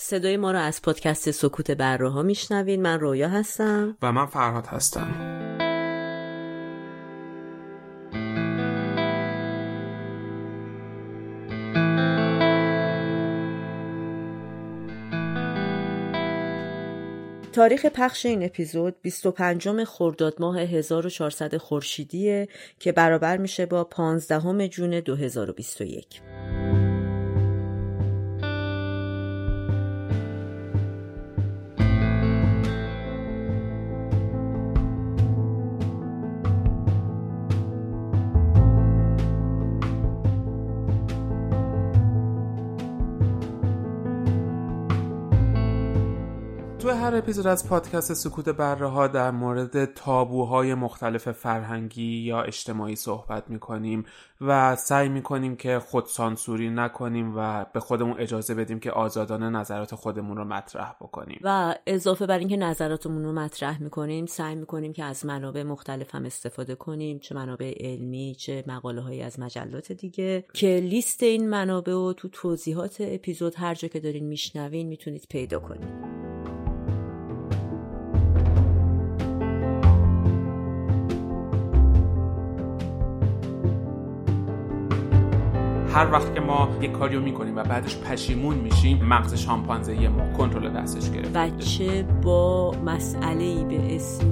صدای ما رو از پادکست سکوت بره ها میشنوین من رویا هستم. و من فرهاد هستم. تاریخ پخش این اپیزود 25 خرداد ماه 1400 خورشیدیه که برابر میشه با 15 جون 2021 اپیزود از پادکست سکوت بره ها در مورد تابوهای مختلف فرهنگی یا اجتماعی صحبت می‌کنیم و سعی می‌کنیم که خود سانسوری نکنیم و به خودمون اجازه بدیم که آزادانه نظرات خودمون رو مطرح بکنیم. و اضافه بر اینکه نظراتمون رو مطرح می‌کنیم سعی می‌کنیم که از منابع مختلف هم استفاده کنیم چه منابع علمی چه مقاله هایی از مجلات دیگه. که لیست این منابع و تو توضیحات اپیزود هر جا که دارین میشنوین می‌تونید پیدا کنید. هر وقت که ما یه کاریو می‌کنیم و بعدش پشیمون میشیم مغز شامپانزه ما کنترل دستش گرفت بچه با مسئله به اسم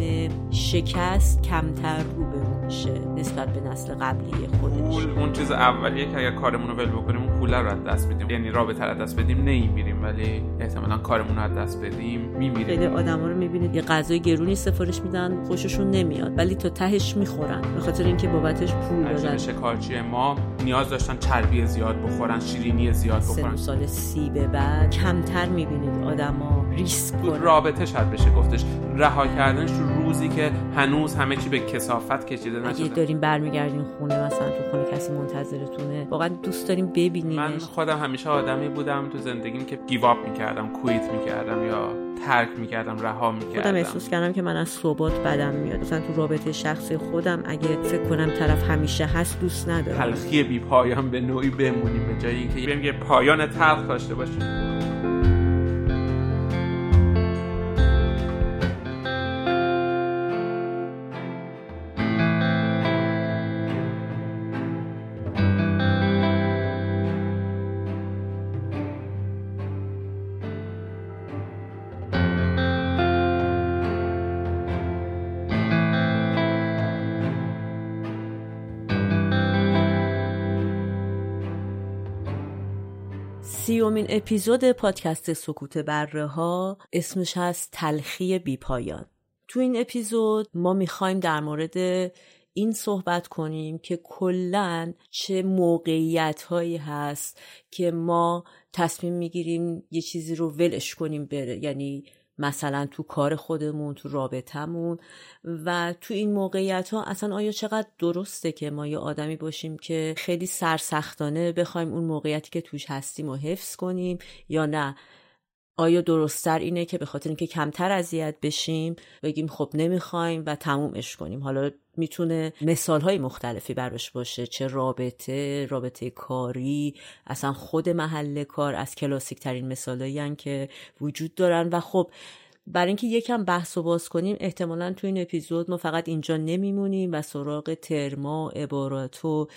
شکست کمتر روبرو میشه نسبت به نسل قبلی خودش. پول اون چیز اولیه که اگر کارمون رو ول بکنیم اون پول رو از دست بدیم. یعنی رابطه رو دست بدیم نمیمیریم ولی احتمالا کارمون رو از دست بدیم میمیریم. خیلی آدما رو می‌بینید یه غذای گرونی سفارش میدن خوششون نمیاد ولی تا تهش می‌خورن به خاطر اینکه بابتش پول دادن. شکارچی ما نیاز داشتن چربی زیاد بخورن شیرینی زیاد بخورن. سال سی به بعد کمتر می‌بینید آدما ریسک رابطه شاید بشه گفتش. رها کردنش رو روزی که هنوز همه چی به کسافت کشیده اگه داریم برمیگردین خونه مثلا تو خونه کسی منتظرتونه. واقعا دوست داریم ببینیمش. من خودم همیشه آدمی بودم تو زندگیم که گیواب می‌کردم کویت می‌کردم یا ترک می‌کردم رها می‌کردم. خودم احساس کردم که من از ثبات بدم میاد. مثلا تو رابطه شخصی خودم اگه فکر کنم طرف همیشه هست دوست ندارم. تلخی بی پایان به نوعی بمونیم. به جایی اینکه بریم یه پایان تلخ داشته باشیم. سیومین اپیزود پادکست سکوت بره ها اسمش هست تلخی بیپایان تو این اپیزود ما می‌خوایم در مورد این صحبت کنیم که کلا چه موقعیت هایی هست که ما تصمیم می‌گیریم یه چیزی رو ولش کنیم بره. یعنی مثلا تو کار خودمون تو رابطمون و تو این موقعیت ها اصلا آیا چقدر درسته که ما یه آدمی باشیم که خیلی سرسختانه بخوایم اون موقعیتی که توش هستیم و حفظ کنیم یا نه؟ آیا درستتر اینه که به خاطر اینکه کمتر اذیت بشیم بگیم خب نمی‌خوایم و تمومش کنیم؟ حالا می‌تونه مثال های مختلفی براش باشه. چه رابطه رابطه کاری اصلا خود محل کار از کلاسیک ترین مثال که وجود دارن. و خب برای اینکه یکم بحث و باز کنیم احتمالا تو این اپیزود ما فقط اینجا نمیمونیم و سراغ ترما عبارات و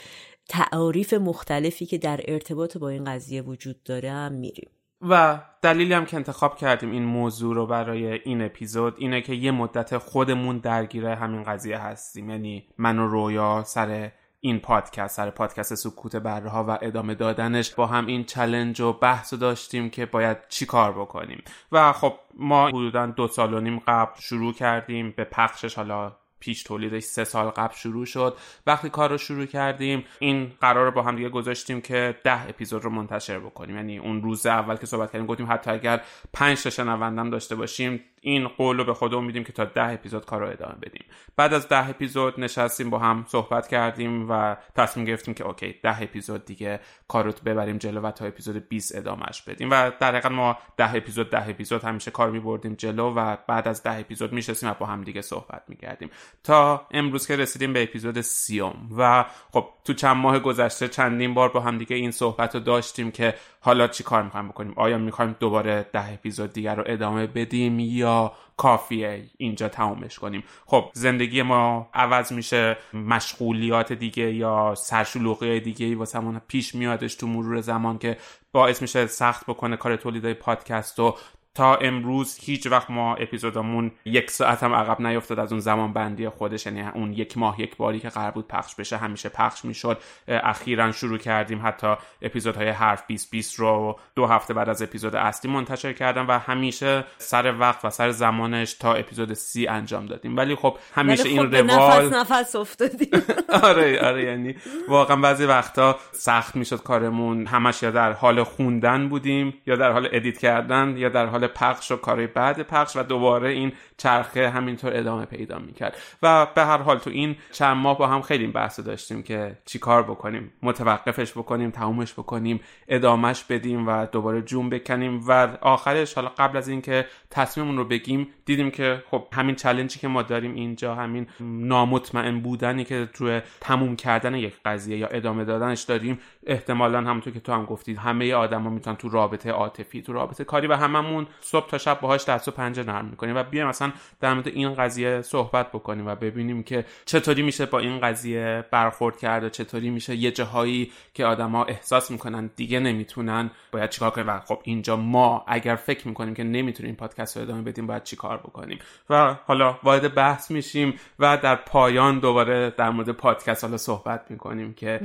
تعاریف مختلفی که در ارتباط با این قضیه وجود داره هم میریم. و دلیلی هم که انتخاب کردیم این موضوع رو برای این اپیزود اینه که یه مدت خودمون درگیر همین قضیه هستیم. یعنی من و رویا سر این پادکست سر پادکست سکوت بره ها و ادامه دادنش با هم این چلنج و بحث داشتیم که باید چی کار بکنیم. و خب ما حدودا دو سال و نیم قبل شروع کردیم به پخشش. حالا پیش تولیدش سه سال قبل شروع شد. وقتی کار رو شروع کردیم این قرار رو با هم دیگه گذاشتیم که ده اپیزود رو منتشر بکنیم. یعنی اون روز اول که صحبت کردیم گفتیم حتی اگر پنج تا شنوندم داشته باشیم این قول رو به خودمون میدیم که تا ده اپیزود کار رو ادامه بدیم. بعد از ده اپیزود نشستیم با هم صحبت کردیم و تصمیم گرفتیم که اوکی ده اپیزود دیگه کار رو ببریم جلو و تا اپیزود 20 ادامهش بدیم. و در حقیقت ما ده اپیزود ده اپیزود همیشه کار میبردیم جلو و بعد از ده اپیزود میشستیم و با هم دیگه صحبت می‌کردیم. تا امروز که رسیدیم به اپیزود سیوم و خب تو چند ماه گذشته چندین بار با هم دیگه این صحبت رو داشتیم که حالا چی کار می‌خوایم بکنیم؟ آیا می‌خوایم دوباره ده اپیزود دیگر رو ادامه بدیم یا کافیه اینجا تمومش کنیم. خب زندگی ما عوض میشه مشغولیات دیگه یا سرشلوغی دیگه واسه پیش میادش تو مرور زمان که باعث میشه سخت بکنه کار تولیدای پادکست و تا امروز هیچ وقت ما اپیزودمون یک ساعت هم عقب نیفتاد از اون زمان بندی خودش یعنی اون یک ماه یک باری که قرار بود پخش بشه همیشه پخش می‌شد. اخیرا شروع کردیم حتی اپیزودهای حرف 20 20 رو دو هفته بعد از اپیزود اصلی منتشر کردم و همیشه سر وقت و سر زمانش تا اپیزود سی انجام دادیم. ولی خب همیشه خب این روال نفس نفس افتادیم. آره آره یعنی واقعا بعضی وقتا سخت می‌شد کارمون. همش یا در حال خوندن بودیم یا در حال edit کردن یا در حال پخش و کارهای بعد پخش و دوباره این چرخه همینطور ادامه پیدا می‌کرد. و به هر حال تو این چند ماه با هم خیلی بحث داشتیم که چی کار بکنیم. متوقفش بکنیم تمومش بکنیم ادامهش بدیم و دوباره جون بکنیم. و آخرش حالا قبل از اینکه تصمیممون رو بگیم دیدیم که خب همین چلنجی که ما داریم اینجا همین نامطمئن بودنی که توی تموم کردن یک قضیه یا ادامه دادنش داریم احتمالا همونطور که تو هم گفتید همه آدما می‌تونن تو رابطه عاطفی تو رابطه کاری و هممون صبح تا شب باهاش دست و پنجه نرم می‌کنیم. و بیایم مثلا در مورد این قضیه صحبت بکنیم و ببینیم که چطوری میشه با این قضیه برخورد کرد و چطوری میشه یه جاهایی که آدما احساس می‌کنن دیگه نمی‌تونن باید چیکار کنیم؟ و خب اینجا ما اگر فکر می‌کنیم که نمی‌تونیم پادکست رو ادامه بدیم باید چیکار بکنیم؟ و حالا وارد بحث میشیم و در پایان دوباره در مورد پادکست حالا صحبت می‌کنیم که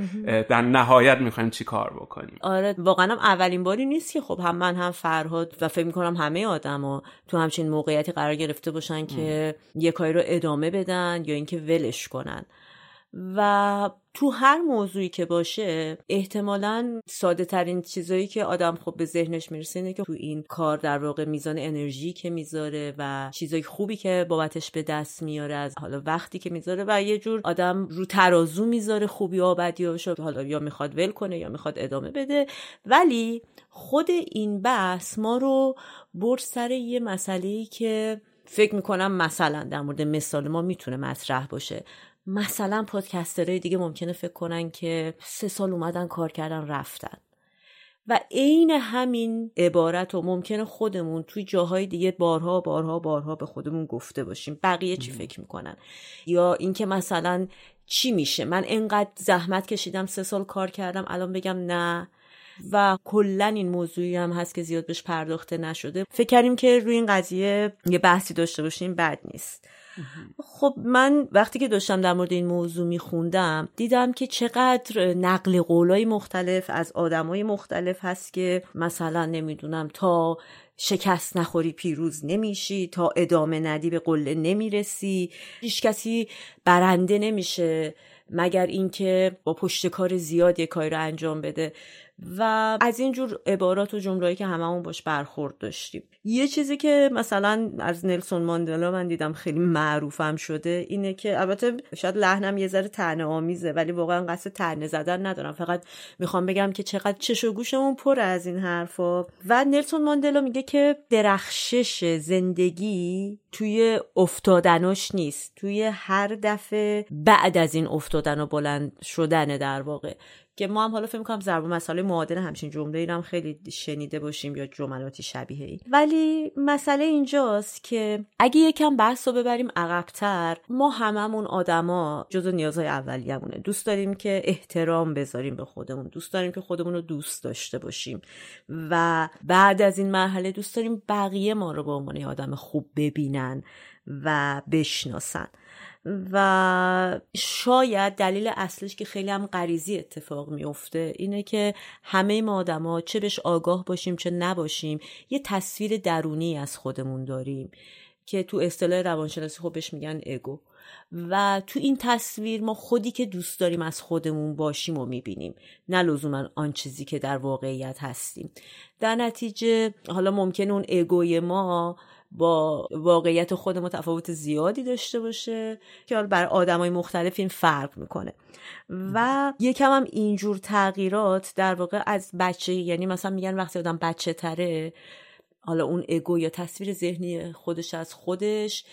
در نهایت می‌خوایم چیکار بکنیم؟ آره واقعا اولین باری نیست که خب هم من هم فرهاد و فکر می‌کنم همه آدما تو همچین موقعیتی قرار گرفته باشن که یه کاری رو ادامه بدن یا اینکه ولش کنن. و تو هر موضوعی که باشه احتمالا ساده ترین چیزایی که آدم خب به ذهنش می‌رسه اینه که تو این کار در واقع میزان انرژی که می‌ذاره و چیزای خوبی که بابتش به دست میاره از حالا وقتی که می‌ذاره و یه جور آدم رو ترازو می‌ذاره خوبی و بدیاشو حالا یا می‌خواد ول کنه یا می‌خواد ادامه بده. ولی خود این بحث ما رو برد سر یه مسئله که فکر می‌کنم مثلا در مورد مثال ما می‌تونه مطرح باشه. مثلا پادکسترهای دیگه ممکنه فکر کنن که سه سال اومدن کار کردن رفتن. و عین همین عبارت و ممکنه خودمون توی جاهای دیگه بارها بارها بارها به خودمون گفته باشیم. بقیه چی فکر می‌کنن؟ یا اینکه مثلا چی میشه؟ من انقدر زحمت کشیدم سه سال کار کردم الان بگم نه. و کلا این موضوعی هم هست که زیاد بهش پرداخته نشده. فکر کردیم که روی این قضیه یه بحثی داشته باشیم بد نیست. خب من وقتی که داشتم در مورد این موضوع میخوندم دیدم که چقدر نقل قولای مختلف از آدمای مختلف هست که مثلا نمی‌دونم تا شکست نخوری پیروز نمیشی تا ادامه ندی به قله نمی‌رسی. هیچ کسی برنده نمیشه مگر اینکه با پشتکار زیاد یه کاری رو انجام بده. و از این جور عبارات و جمله‌ای که هممون باش برخورد داشتیم. یه چیزی که مثلا از نلسون ماندلا من دیدم خیلی معروفم شده اینه که البته شاید لحنم یه ذره طعنه آمیزه ولی واقعا قصد طعنه زدن ندارم. فقط می‌خوام بگم که چقدر چش و گوشمون پر از این حرفا. و نلسون ماندلا میگه که درخشش زندگی توی افتادناش نیست توی هر دفعه بعد از این افتادن و بلند شدن در واقع. که ما هم حالا فکر می‌کنم ضرب مسئله معادل همچین جمله ای هم خیلی شنیده باشیم یا جملاتی شبیه ای. ولی مسئله اینجاست که اگه یکم بحث رو ببریم عقبتر ما هممون آدما جزو نیازهای اولیه‌مونه دوست داریم که احترام بذاریم به خودمون. دوست داریم که خودمون رو دوست داشته باشیم. و بعد از این مرحله دوست داریم بقیه ما رو به عنوان آدم خوب ببینن و بشناسن. و شاید دلیل اصلش که خیلی هم غریزی اتفاق میفته اینه که همه ما آدما چه بهش آگاه باشیم چه نباشیم یه تصویر درونی از خودمون داریم که تو اصطلاح روانشناسی خوبش میگن اگو و تو این تصویر ما خودی که دوست داریم از خودمون باشیم و می‌بینیم نه لزوما آن چیزی که در واقعیت هستیم. در نتیجه حالا ممکن اون اگوی ما با واقعیت خودمون تفاوت زیادی داشته باشه که بر آدمای مختلف این فرق می‌کنه. و یکم هم اینجور تغییرات در واقع از بچه یعنی مثلا میگن وقتی آدم بچه تره حالا اون اگو یا تصویر ذهنی خودش از خودش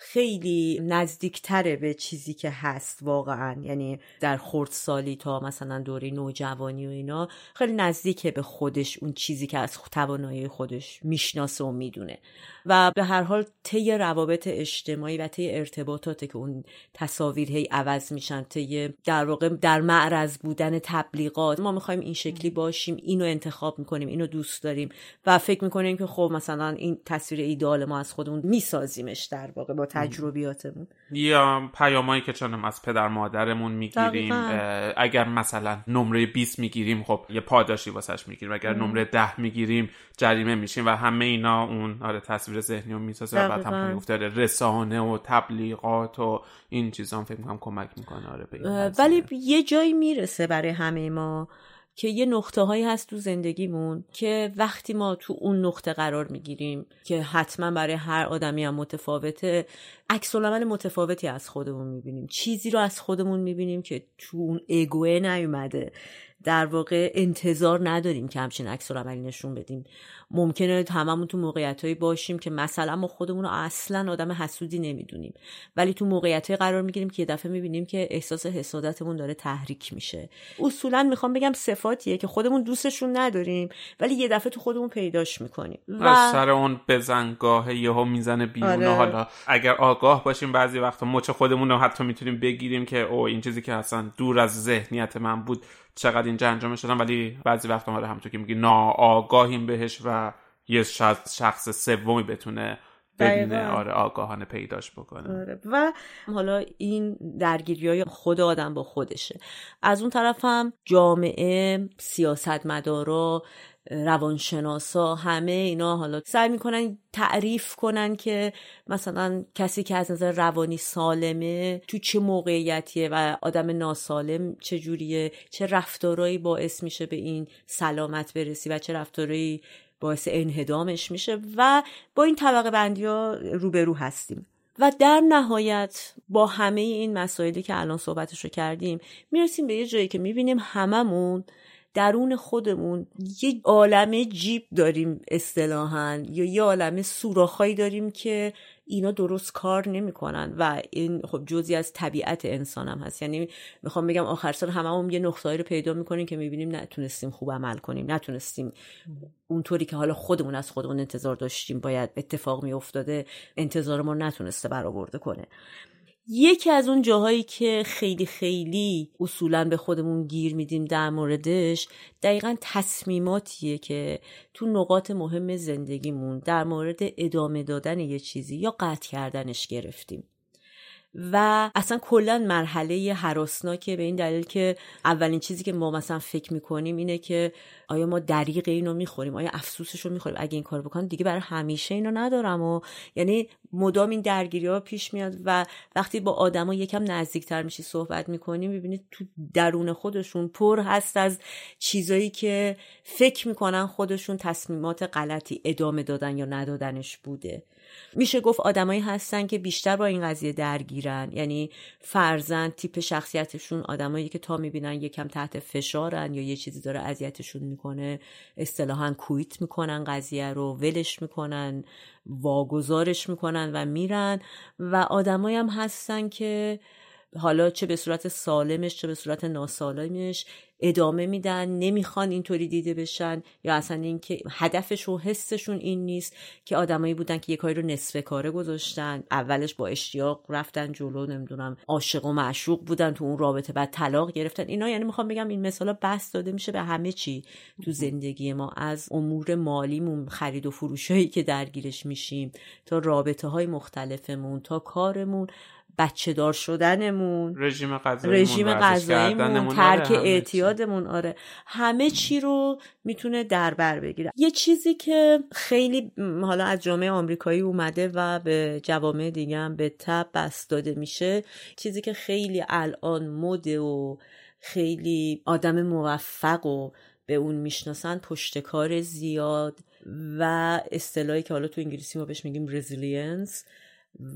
خیلی نزدیکتره به چیزی که هست واقعا. یعنی در خردسالی تا مثلا دوره نوجوانی و اینا خیلی نزدیکه به خودش اون چیزی که از توانایی خودش می‌شناسه و می‌دونه. و به هر حال طی روابط اجتماعی و طی ارتباطاته که اون تصاویر هی عوض میشن طی در واقع در معرض بودن تبلیغات ما می‌خوایم این شکلی باشیم اینو انتخاب می‌کنیم اینو دوست داریم. و فکر می‌کنیم که خب مثلا این تصویر ایدال ما از خودمون میسازیمش در واقع با تجربیاتمون. یا پیامایی که چنم از پدر مادرمون می‌گیریم اگر مثلا نمره 20 می‌گیریم خب یه پاداشی واسش می‌گیریم. اگر نمره 10 می‌گیریم جریمه میشیم و همه اینا اون آره تصویر ذهنی رو می‌سازه و بعد هم افتاده رسانه و تبلیغات و این چیزا فکر می‌کنم کمک می‌کنه آره به ولی یه جایی می‌رسه برای همه ما. که یه نقطه هایی هست تو زندگیمون که وقتی ما تو اون نقطه قرار می‌گیریم که حتما برای هر آدمی هم متفاوته عکس متفاوتی از خودمون می‌بینیم. چیزی رو از خودمون می‌بینیم که تو اون اگوه نیومده. در واقع انتظار نداریم که همچین عکس عملی نشون بدیم. ممکنه هممون تو موقعیتهایی باشیم که مثلا ما خودمون رو اصلا آدم حسودی نمی‌دونیم. ولی تو موقعیتهایی قرار می‌گیریم که یه دفعه می‌بینیم که احساس حسادتمون داره تحریک میشه. اصولا می‌خوام بگم صفاتیه که خودمون دوستشون نداریم ولی یه دفعه تو خودمون پیداش می‌کنیم. و از سر اون بزنگاه یهو می‌زنه بیرون. آره. حالا اگر آگاه باشیم بعضی وقتا مچ خودمون رو حتی می‌تونیم بگیریم که او این چیزی که اصلا دور از ذهنیت من بود چقدر اینجا انجام شدن ولی بعضی وقتا آره همونطور که میگی ناآگاهیم بهش و یه شخص سومی بتونه ببینه آره آگاهانه پیداش بکنه. آره. و حالا این درگیری های خود آدم با خودشه. از اون طرف هم جامعه سیاستمدارا روانشناسا همه اینا حالا سعی می‌کنن تعریف کنن که مثلا کسی که از نظر روانی سالمه تو چه موقعیتیه و آدم ناسالم چه جوریه چه رفتارهایی باعث میشه به این سلامت برسی و چه رفتارهایی باعث انهدامش میشه و با این طبقه بندی ها روبرو هستیم. و در نهایت با همه این مسائلی که الان صحبتش رو کردیم می‌رسیم به یه جایی که می‌بینیم هممون درون خودمون یه عالم جیب داریم اصطلاحا یا یه عالم سوراخهایی داریم که اینا درست کار نمی‌کنن و این خب جزی از طبیعت انسان هم هست. یعنی می‌خوام بگم آخر سال هممون یه نقطه‌ای رو پیدا می‌کنیم که می‌بینیم نتونستیم خوب عمل کنیم نتونستیم اونطوری که حالا خودمون از خودمون انتظار داشتیم باید اتفاق میافتاده انتظار ما نتونسته برآورده کنه. یکی از اون جاهایی که خیلی خیلی اصولا به خودمون گیر میدیم در موردش دقیقا تصمیماتیه که تو نقاط مهم زندگیمون در مورد ادامه دادن یه چیزی یا قطع کردنش گرفتیم. و اصلا کلا مرحله حراسناکه به این دلیل که اولین چیزی که ما مثلا فکر می‌کنیم اینه که آیا ما دریق اینو می‌خوریم؟ آیا افسوسش رو می‌خوریم؟ اگه این کار بکنم دیگه برای همیشه اینو ندارم و یعنی مدام این درگیری ها پیش میاد و وقتی با آدما یکم نزدیکتر میشی صحبت می‌کنی می‌بینید تو درون خودشون پر هست از چیزایی که فکر می‌کنن خودشون تصمیمات غلطی ادامه دادن یا ندادنش بوده. میشه گفت آدمایی هستن که بیشتر با این قضیه درگیرن. یعنی فرزن تیپ شخصیتشون آدمایی که تا می‌بینن یکم تحت فشارن یا یه چیزی داره اذیتشون می‌کنه اصطلاحا کویت می‌کنن قضیه رو ولش می‌کنن واگذارش می‌کنن و میرن. و آدمایی هم هستن که حالا چه به صورت سالمش چه به صورت ناسالمش ادامه میدن نمی‌خوان اینطوری دیده بشن یا اصلا اینکه هدفش و حسشون این نیست که آدمایی بودن که یه کاری رو نصف کاره گذاشتن. اولش با اشتیاق رفتن جلو نمی‌دونم عاشق و معشوق بودن تو اون رابطه بعد طلاق گرفتن. اینا یعنی می‌خوام بگم این مثالا بس داده میشه به همه چی تو زندگی ما از امور مالیمون خرید و فروشایی که درگیرش میشیم تا رابطه های مختلفمون تا کارمون. بچه دار شدنمون. رژیم غذاییمون رژیم غذاییمون ترک اعتیادمون آره. همه چی رو می‌تونه در بر بگیره. یه چیزی که خیلی حالا از جامعه آمریکایی اومده و به جوامع دیگه هم به تب بست داده میشه چیزی که خیلی الان مده و خیلی آدم موفق و به اون می‌شناسن پشتکار زیاد و اصطلاحی که حالا تو انگلیسی ما بهش میگیم resilience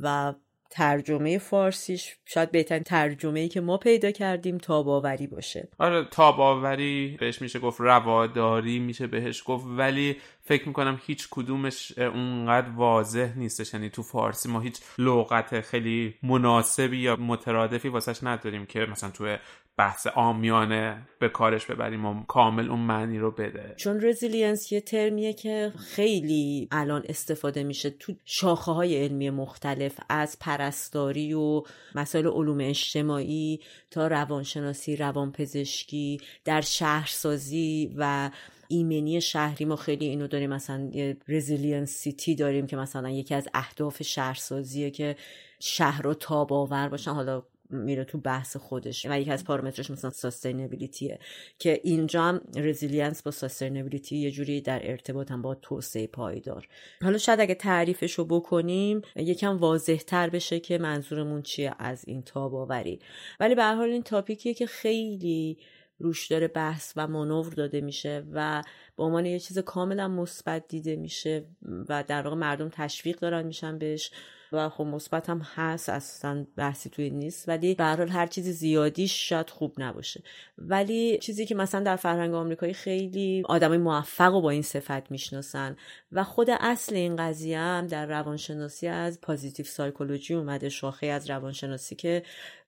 و ترجمه فارسیش شاید بهترین ترجمه ای که ما پیدا کردیم تاب‌آوری باشه. آره تاباوری بهش میشه گفت رواداری میشه بهش گفت ولی فکر می‌کنم هیچ کدومش اونقدر واضح نیستش. یعنی تو فارسی ما هیچ لغت خیلی مناسبی یا مترادفی واسش نداریم که مثلا تو بحث عامیانه به کارش ببریم و کامل اون معنی رو بده. چون resilience یه ترمیه که خیلی الان استفاده میشه تو شاخه های علمی مختلف از پرستاری و مسائل علوم اجتماعی تا روانشناسی روانپزشکی در شهرسازی و ایمنی شهری. ما خیلی اینو داریم مثلا resilience city داریم که مثلا یکی از اهداف شهرسازیه که شهر رو تاب آور باشن. حالا میره تو بحث خودش و یکی از پارامترهاش مثلا sustainability ه که اینجا هم resilience با sustainability یه جوری در ارتباط هم با توسعه پایدار. حالا شاید اگه تعریفش رو بکنیم یکم واضح تر بشه که منظورمون چیه از این تاب‌آوری. ولی به هر حال این topic یه که خیلی روش داره بحث و مانور داده میشه و به عنوان یه چیز کاملا مثبت دیده میشه و در واقع مردم تشویق دارن میشن بهش. و خب مثبت هم هست اصلا بحثی توی نیست ولی به هر هر چیزی زیادیش شاید خوب نباشه. ولی چیزی که مثلا در فرهنگ آمریکایی خیلی آدمای موفق و با این صفت می‌شناسن و خود اصل این قضیه هم در روانشناسی از positive psychology اومده شاخه از روانشناسی که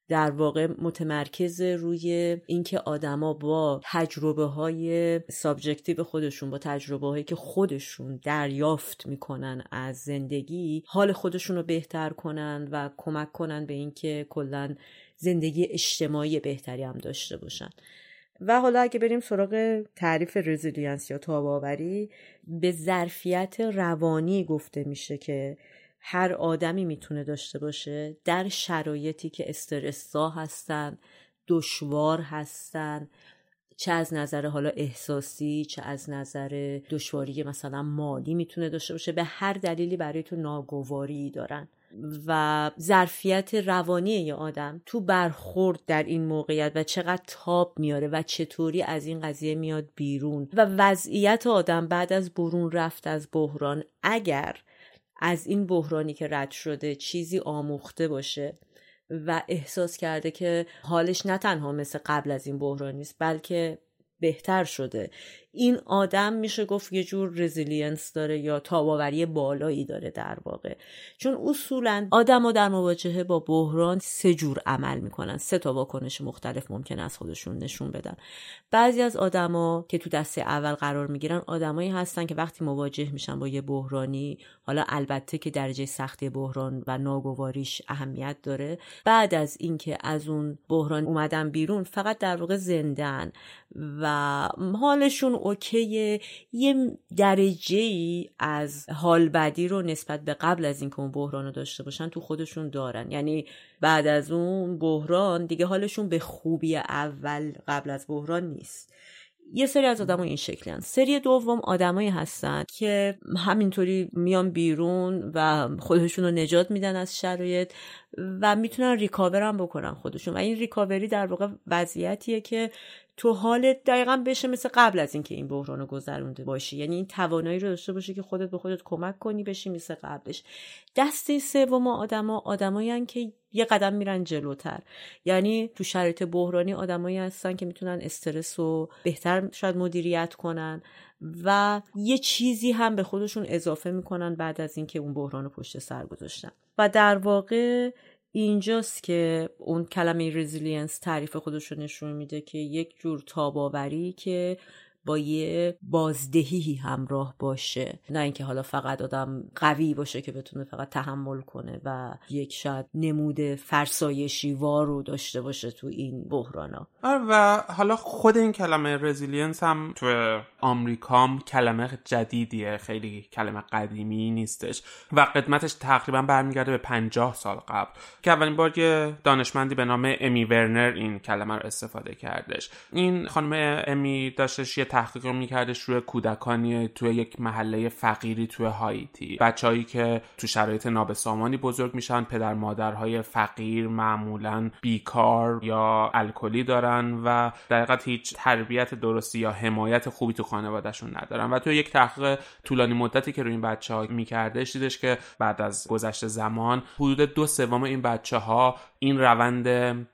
در واقع متمرکز روی اینکه آدما با تجربه های subjective خودشون با تجربه هایی که خودشون دریافت می‌کنن از زندگی حال خودشون رو بهتر کنن و کمک کنن به اینکه کلا زندگی اجتماعی بهتری هم داشته باشن. و حالا اگه بریم سراغ تعریف resilience یا تاب‌آوری به ظرفیت روانی گفته میشه که هر آدمی می‌تونه داشته باشه در شرایطی که استرسا هستن دشوار هستن چه از نظر حالا احساسی چه از نظر دشواری مثلا مالی می‌تونه داشته باشه به هر دلیلی برای تو ناگواری دارن. و ظرفیت روانی یه آدم تو برخورد در این موقعیت و چقدر تاب میاره و چطوری از این قضیه میاد بیرون و وضعیت آدم بعد از برون رفت از بحران اگر از این بحرانی که رد شده چیزی آموخته باشه و احساس کرده که حالش نه تنها مثل قبل از این بحران نیست بلکه بهتر شده. این آدم میشه گفت یه جور resilience داره یا تاب‌آوری بالایی داره در واقع. چون اصولا آدم در مواجهه با بحران سه جور عمل می‌کنن. سه تا واکنش مختلف ممکن از خودشون نشون بدن. بعضی از آدما که تو دسته اول قرار می‌گیرن آدمایی هستن که وقتی مواجه میشن با یه بحرانی حالا البته که درجه سختی بحران و ناگواریش اهمیت داره. بعد از اینکه از اون بحران اومدن بیرون فقط در واقع زندن و حالشون اوکیه یه درجه ای از حال بدی رو نسبت به قبل از اینکه اون بحران رو داشته باشن تو خودشون دارن. یعنی بعد از اون بحران دیگه حالشون به خوبی اول قبل از بحران نیست. یه سری از آدم این شکلی. سری دوم آدمایی هستن که همینطوری میان بیرون و خودشون رو نجات میدن از شرایط و می‌تونن ریکاور هم بکنن خودشون. و این ریکاوری در واقع وضعیتیه که تو حالت دقیقا بشه مثل قبل از اینکه این بحران رو گذرونده باشی. یعنی این توانایی رو داشته باشی که خودت به خودت کمک کنی بشی مثل قبلش. دسته سوم آدما آدمایی که یه قدم میرن جلوتر. یعنی تو شرایط بحرانی آدمایی هستن که می‌تونن استرس رو بهتر شاید مدیریت کنن و یه چیزی هم به خودشون اضافه می‌کنن بعد از اینکه اون بحران رو پشت سر گذاشتن. و در واقع اینجاست که اون کلمه resilience تعریف خودش رو نشون میده که یک جور تاب‌آوری که با یه بازدهی همراه باشه. نه اینکه حالا فقط آدم قوی باشه که بتونه فقط تحمل کنه و یک شاید نمود فرسایشی وار رو داشته باشه تو این بحرانا آره و حالا خود این کلمه resilience هم تو آمریکام کلمه جدیدیه خیلی کلمه قدیمی نیستش و قدمتش تقریبا برمیگرده به پنجاه سال قبل که اولین بار یه دانشمندی به نام امی ورنر این کلمه رو استفاده کردش. این خانم امی داشتش یه تحقیق میکردش روی کودکانی توی یک محله فقیری توی هایتی بچههایی که تو شرایط نابسامانی بزرگ میشن پدر مادرهای فقیر معمولا بیکار یا الکلی دارن و در هیچ تربیت درستی یا حمایت خوبی تو خانوادهشون ندارن. و تو یک تحقیق طولانی مدتی که روی این بچه ها میکردش دیدش که بعد از گذشت زمان حدود دو سوم این بچه ها این روند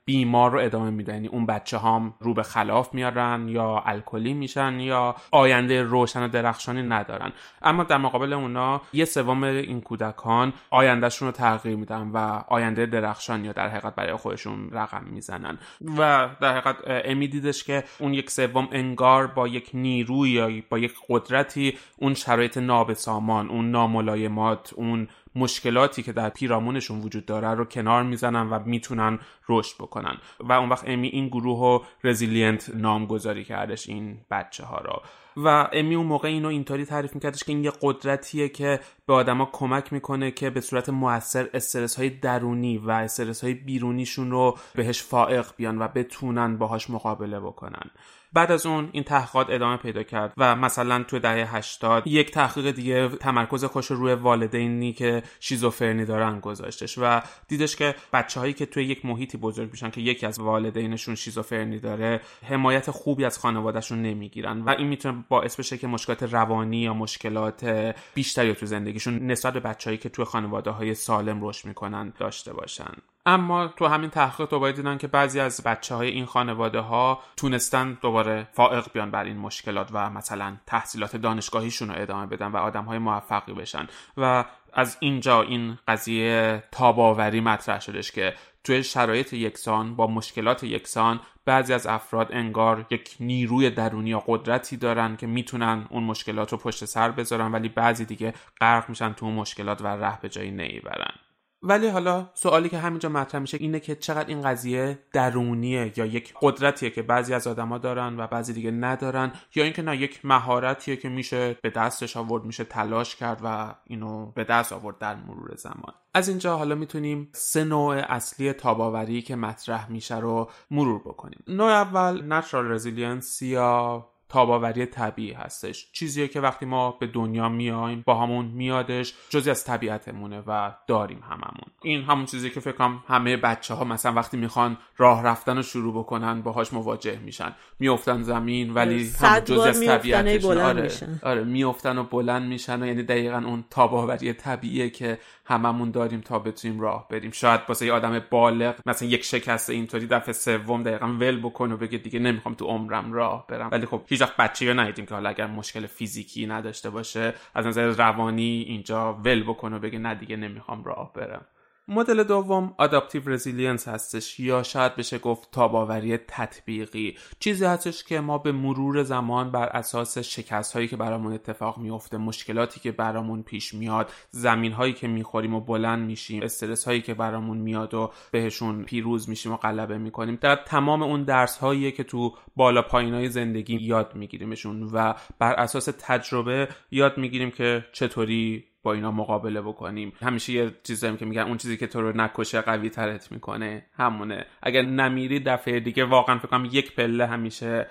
بیمار رو ادامه میدن. یعنی اون بچه هام رو به خلاف میارن یا الکلی میشن. یا آینده روشن و درخشانی ندارن. اما در مقابل اونا یه سوم این کودکان آیندهشون رو تغییر میدن و آینده درخشان یا در حقیقت برای خودشون رقم می‌زنن. و در حقیقت امی دیدش که اون یک سوم انگار با یک نیروی یا با یک قدرتی اون شرایط نابسامان اون ناملایمات اون مشکلاتی که در پیرامونشون وجود داره رو کنار می‌زنن و می‌تونن رشد بکنن. و اون وقت امی این گروه رو resilient نامگذاری کردش این بچه ها رو. و امی اون موقع اینو اینطوری تعریف میکردش که این یه قدرتیه که به آدما کمک می‌کنه که به صورت موثر استرس های درونی و استرس های بیرونیشون رو بهش فائق بیان و بتونن باهاش مقابله بکنن. بعد از اون این تحقیقات ادامه پیدا کرد و مثلا تو دهه 80 یک تحقیق دیگه تمرکز خودش روی والدینی که شیزوفرنی دارن گذاشتش و دیدش که بچه هایی که توی یک محیطی بزرگ میشن که یکی از والدینشون شیزوفرنی داره حمایت خوبی از خانوادهشون نمی‌گیرن و این می‌تونه باعث بشه که مشکلات روانی یا مشکلات بیشتری تو زندگیشون نسبت به بچههایی که توی خانواده های سالم رشد می‌کنن داشته باشن. اما تو همین تحقیق دوباره دیدن که بعضی از بچه های این خانواده ها تونستن دوباره فائق بیان بر این مشکلات و مثلا تحصیلات دانشگاهیشون رو ادامه بدن و آدم های موفقی بشن. و از اینجا این قضیه تاباوری مطرح شدش که توی شرایط یکسان با مشکلات یکسان بعضی از افراد انگار یک نیروی درونی یا قدرتی دارن که می‌تونن اون مشکلات رو پشت سر بذارن ولی بعضی دیگه غرق میشن تو اون مشکلات و ره به جایی نمی‌برن ولی حالا سوالی که همینجا مطرح میشه اینه که چقدر این قضیه درونیه یا یک قدرتیه که بعضی از آدما دارن و بعضی دیگه ندارن یا اینکه نه یک مهارتیه که میشه به دستش آورد میشه تلاش کرد و اینو به دست آورد در مرور زمان. از اینجا حالا می‌تونیم سه نوع اصلی تاباوری که مطرح میشه رو مرور بکنیم. نوع اول natural resilience یا تاباوری طبیعی هستش. چیزیه که وقتی ما به دنیا میایم با همون میادش جزی از طبیعتمونه و داریم هممون. این همون چیزی که فکر کنم همه بچه ها مثلا وقتی می‌خوان راه رفتن رو شروع بکنن باهاش مواجه میشن. میافتن زمین ولی هم جزی از طبیعتشون. آره آره میافتن و بلند میشن و یعنی دقیقا اون تاباوری طبیعیه که هممون داریم تا بتونیم راه بریم. شاید واسه یه آدم بالغ مثلا یک شکست اینطوری دفعه سوم دقیقا ول بکنه و بگه دیگه نمی‌خوام تو عمرم راه برم. ولی خب هیچ وقت بچه رو ندیدیم که حالا اگر مشکل فیزیکی نداشته باشه از نظر روانی اینجا ول بکنه و بگه نه دیگه نمی‌خوام راه برم. مدل دوم adaptive resilience هستش یا شاید بشه گفت تاب‌آوری تطبیقی. چیزی هستش که ما به مرور زمان بر اساس شکست هایی که برامون اتفاق میفته مشکلاتی که برامون پیش میاد زمین هایی که می‌خوریم و بلند میشیم استرس هایی که برامون میاد و بهشون پیروز میشیم و غلبه می‌کنیم در تمام اون درس هایی که تو بالا پایین های زندگی یاد میگیریمشون و بر اساس تجربه یاد می‌گیریم که چطوری با اینا مقابله بکنیم. همیشه یه چیزی که میگن اون چیزی که تو رو نکشه قوی ترت می‌کنه. همونه. اگر نمیری دفعه دیگه واقعا فکر کنم یک پله همیشه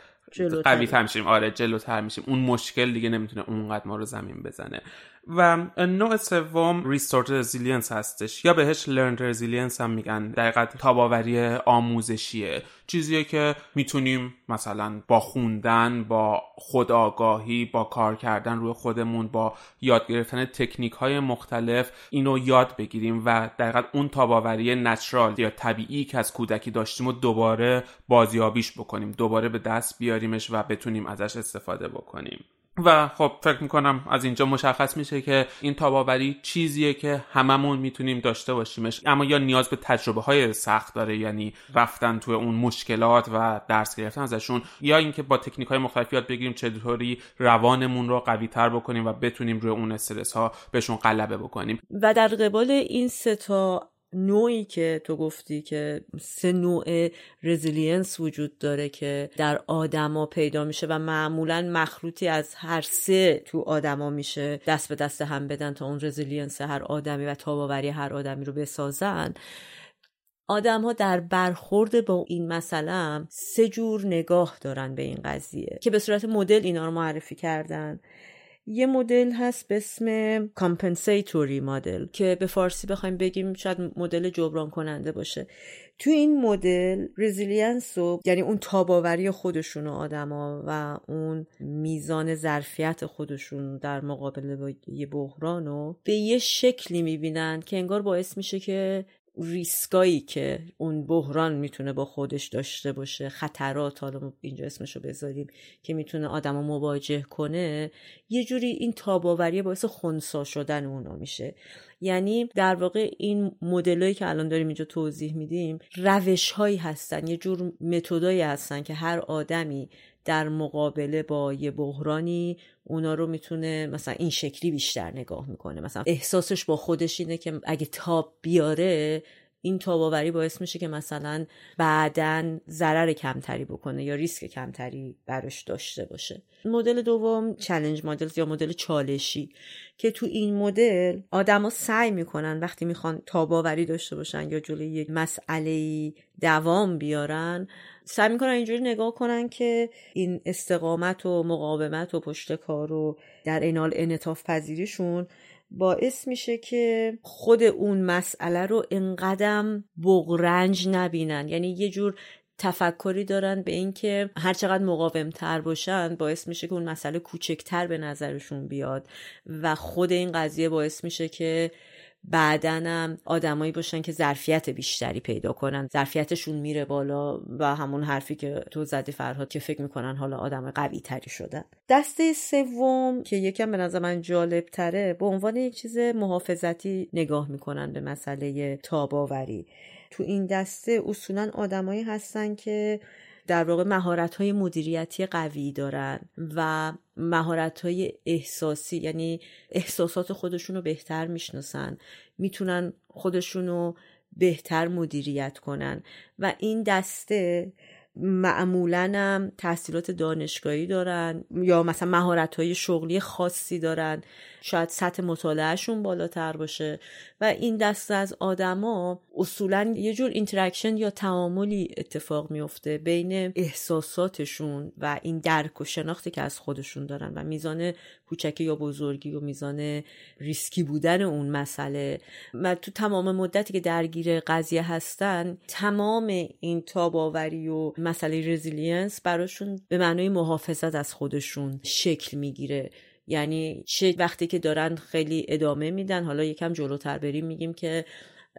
قوی تر میشیم. آره جلوتر میشیم. اون مشکل دیگه نمی‌تونه اونقدر ما رو زمین بزنه. و نوع سوم restored resilience هستش. یا بهش learned resilience هم میگن. دقیقا تاب‌آوری آموزشیه. چیزیه که می‌تونیم مثلا با خوندن با خودآگاهی با کار کردن روی خودمون با یاد گرفتن تکنیک های مختلف اینو یاد بگیریم و دقیقا اون تاب‌آوری natural یا طبیعی که از کودکی داشتیم و دوباره بازیابیش بکنیم. دوباره به دست بیاریمش و بتونیم ازش استفاده بکنیم. و خب فکر می‌کنم از اینجا مشخص میشه که این تاب‌آوری چیزیه که هممون می‌تونیم داشته باشیمش. اما یا نیاز به تجربه های سخت داره یعنی رفتن توی اون مشکلات و درس گرفتن ازشون یا اینکه با تکنیک های مختلف یاد بگیریم چطوری روانمون رو قوی تر بکنیم و بتونیم روی اون استرس ها بهشون غلبه بکنیم. و در قبال این سه تا نوعی که تو گفتی که سه نوع resilience وجود داره که در آدما پیدا میشه و معمولا مخلوطی از هر سه تو آدما میشه. دست به دست هم بدن تا اون resilience هر آدمی و تاب‌آوری هر آدمی رو بسازن. آدم ها در برخورد با این مسئله سه جور نگاه دارن به این قضیه که به صورت مدل اینا رو معرفی کردن. یه مدل هست به اسم compensatory model که به فارسی بخوایم بگیم شاید مدل جبران کننده باشه. تو این مدل resilience و یعنی اون تاب‌آوری خودشون و آدما و اون میزان ظرفیت خودشون در مقابله با یه بحران رو به یه شکلی می‌بینن که انگار باعث میشه که ریسکایی که اون بحران می‌تونه با خودش داشته باشه خطرات حالا اینجا اسمشو بذاریم که می‌تونه آدم رو مواجه کنه یه جوری این تاباوری باعث خونسا شدن اونا میشه. یعنی در واقع این مدلایی که الان داریم اینجا توضیح میدیم روش هایی هستن یه جور متدایی هستن که هر آدمی در مقابله با یه بحرانی اونا رو می‌تونه مثلا این شکلی بیشتر نگاه می‌کنه. مثلا احساسش با خودش اینه که اگه تاب بیاره این تاباوری باعث میشه که مثلا بعدا ضرر کمتری بکنه یا ریسک کمتری براش داشته باشه. مدل دوم چلنج مدل یا مدل چالشی که تو این مدل آدما سعی می‌کنن وقتی می‌خوان تاباوری داشته باشن یا جلوی یک مسئله دوام بیارن سعی می‌کنن اینجوری نگاه کنن که این استقامت و مقاومت و پشت کار و در اینال انطاف پذیریشون باعث میشه که خود اون مسئله رو انقدم بغرنج نبینن. یعنی یه جور تفکری دارن به اینکه هر چقدر مقاوم تر باشن باعث میشه که اون مسئله کوچکتر به نظرشون بیاد و خود این قضیه باعث میشه که بعدنم آدمایی باشن که ظرفیت بیشتری پیدا کنن. ظرفیتشون میره بالا و همون حرفی که تو زدی فرهاد که فکر می‌کنن حالا آدم قوی تری شدن. دسته سوم که یکم به نظر من جالب تره به عنوان یک چیز محافظتی نگاه می‌کنن به مسئله تاباوری. تو این دسته اصولا آدمایی هستن که در واقع مهارت های مدیریتی قوی دارن و مهارت های احساسی یعنی احساسات خودشون رو بهتر می‌شناسن می‌تونن خودشون رو بهتر مدیریت کنن. و این دسته معمولا هم تحصیلات دانشگاهی دارن یا مثلا مهارت های شغلی خاصی دارن. شاید سطح مطالعهشون بالاتر باشه. و این دسته از آدما اصولا یه جور interaction یا تعاملی اتفاق میفته بین احساساتشون و این درک و شناختی که از خودشون دارن و میزان کوچکی یا بزرگی و میزان ریسکی بودن اون مسئله. و تو تمام مدتی که درگیر قضیه هستن تمام این تاب‌آوری و مسئله resilience براشون به معنای محافظت از خودشون شکل می‌گیره. یعنی چه وقتی که دارن خیلی ادامه میدن حالا یکم جلوتر بریم میگیم که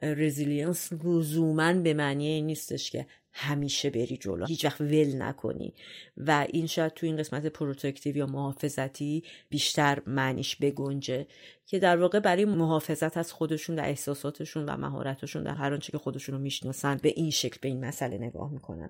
resilience لزوما به معنی این نیستش که همیشه بری جلو هیچ وقت ول نکنی. و این شاید تو این قسمت protective یا محافظتی بیشتر معنیش بگنجه که در واقع برای محافظت از خودشون و احساساتشون و مهارتشون در هر آنچه که خودشون رو می‌شناسن به این شکل به این مسئله نگاه می‌کنن.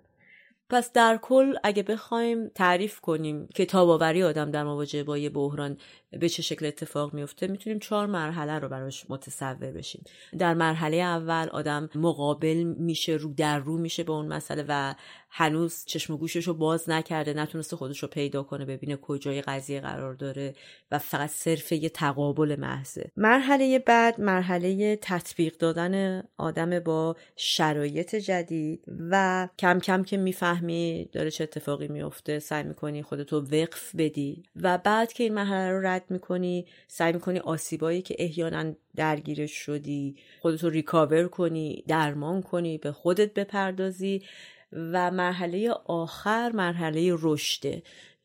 پس در کل اگه بخوایم تعریف کنیم که تاب‌آوری آدم در مواجهه با یه بحران به چه شکل اتفاق میفته می‌تونیم چهار مرحله رو براش متصور بشیم. در مرحله اول آدم مقابل میشه رو در رو میشه به اون مسئله و هنوز چشم و گوشش رو باز نکرده نتونسته خودش رو پیدا کنه ببینه کجای قضیه قرار داره و فقط صرف یه تقابل محضه. مرحله بعد مرحله تطبیق دادن آدم با شرایط جدید و کم کم که می‌فهمی داره چه اتفاقی میفته سعی می‌کنی خودتو وقف بدی و بعد که این مرحله رو رد می‌کنی سعی می‌کنی آسیبایی که احیانا درگیرش شدی خودتو ریکاور کنی درمان کنی به خودت بپردازی و مرحله آخر مرحله رشده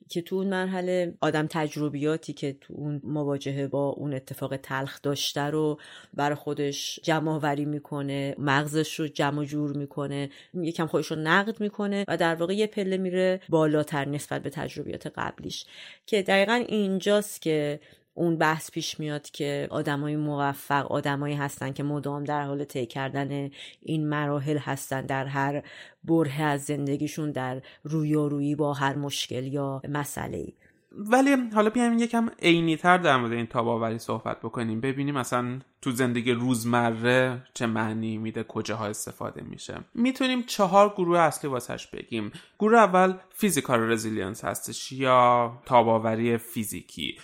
که تو اون مرحله آدم تجربیاتی که تو اون مواجهه با اون اتفاق تلخ داشته رو بر خودش جمع می‌کنه مغزش رو جمع جور می‌کنه یکم خودش رو نقد می‌کنه و در واقع یه پله میره بالاتر نسبت به تجربیات قبلیش. که دقیقا اینجاست که اون بحث پیش میاد که آدمای موفق آدمایی هستن که مدام در حال طی کردن این مراحل هستن در هر برهه از زندگیشون در رویارویی با هر مشکل یا مسئله آره ولی حالا بیایم یکم عینی تر در مورد این تاب‌آوری صحبت بکنیم. ببینیم مثلا تو زندگی روزمره چه معنی میده کجاها استفاده میشه. می‌تونیم چهار گروه اصلی واسش بگیم. گروه اول physical resilience هستش یا تاب‌آوری فیزیکی.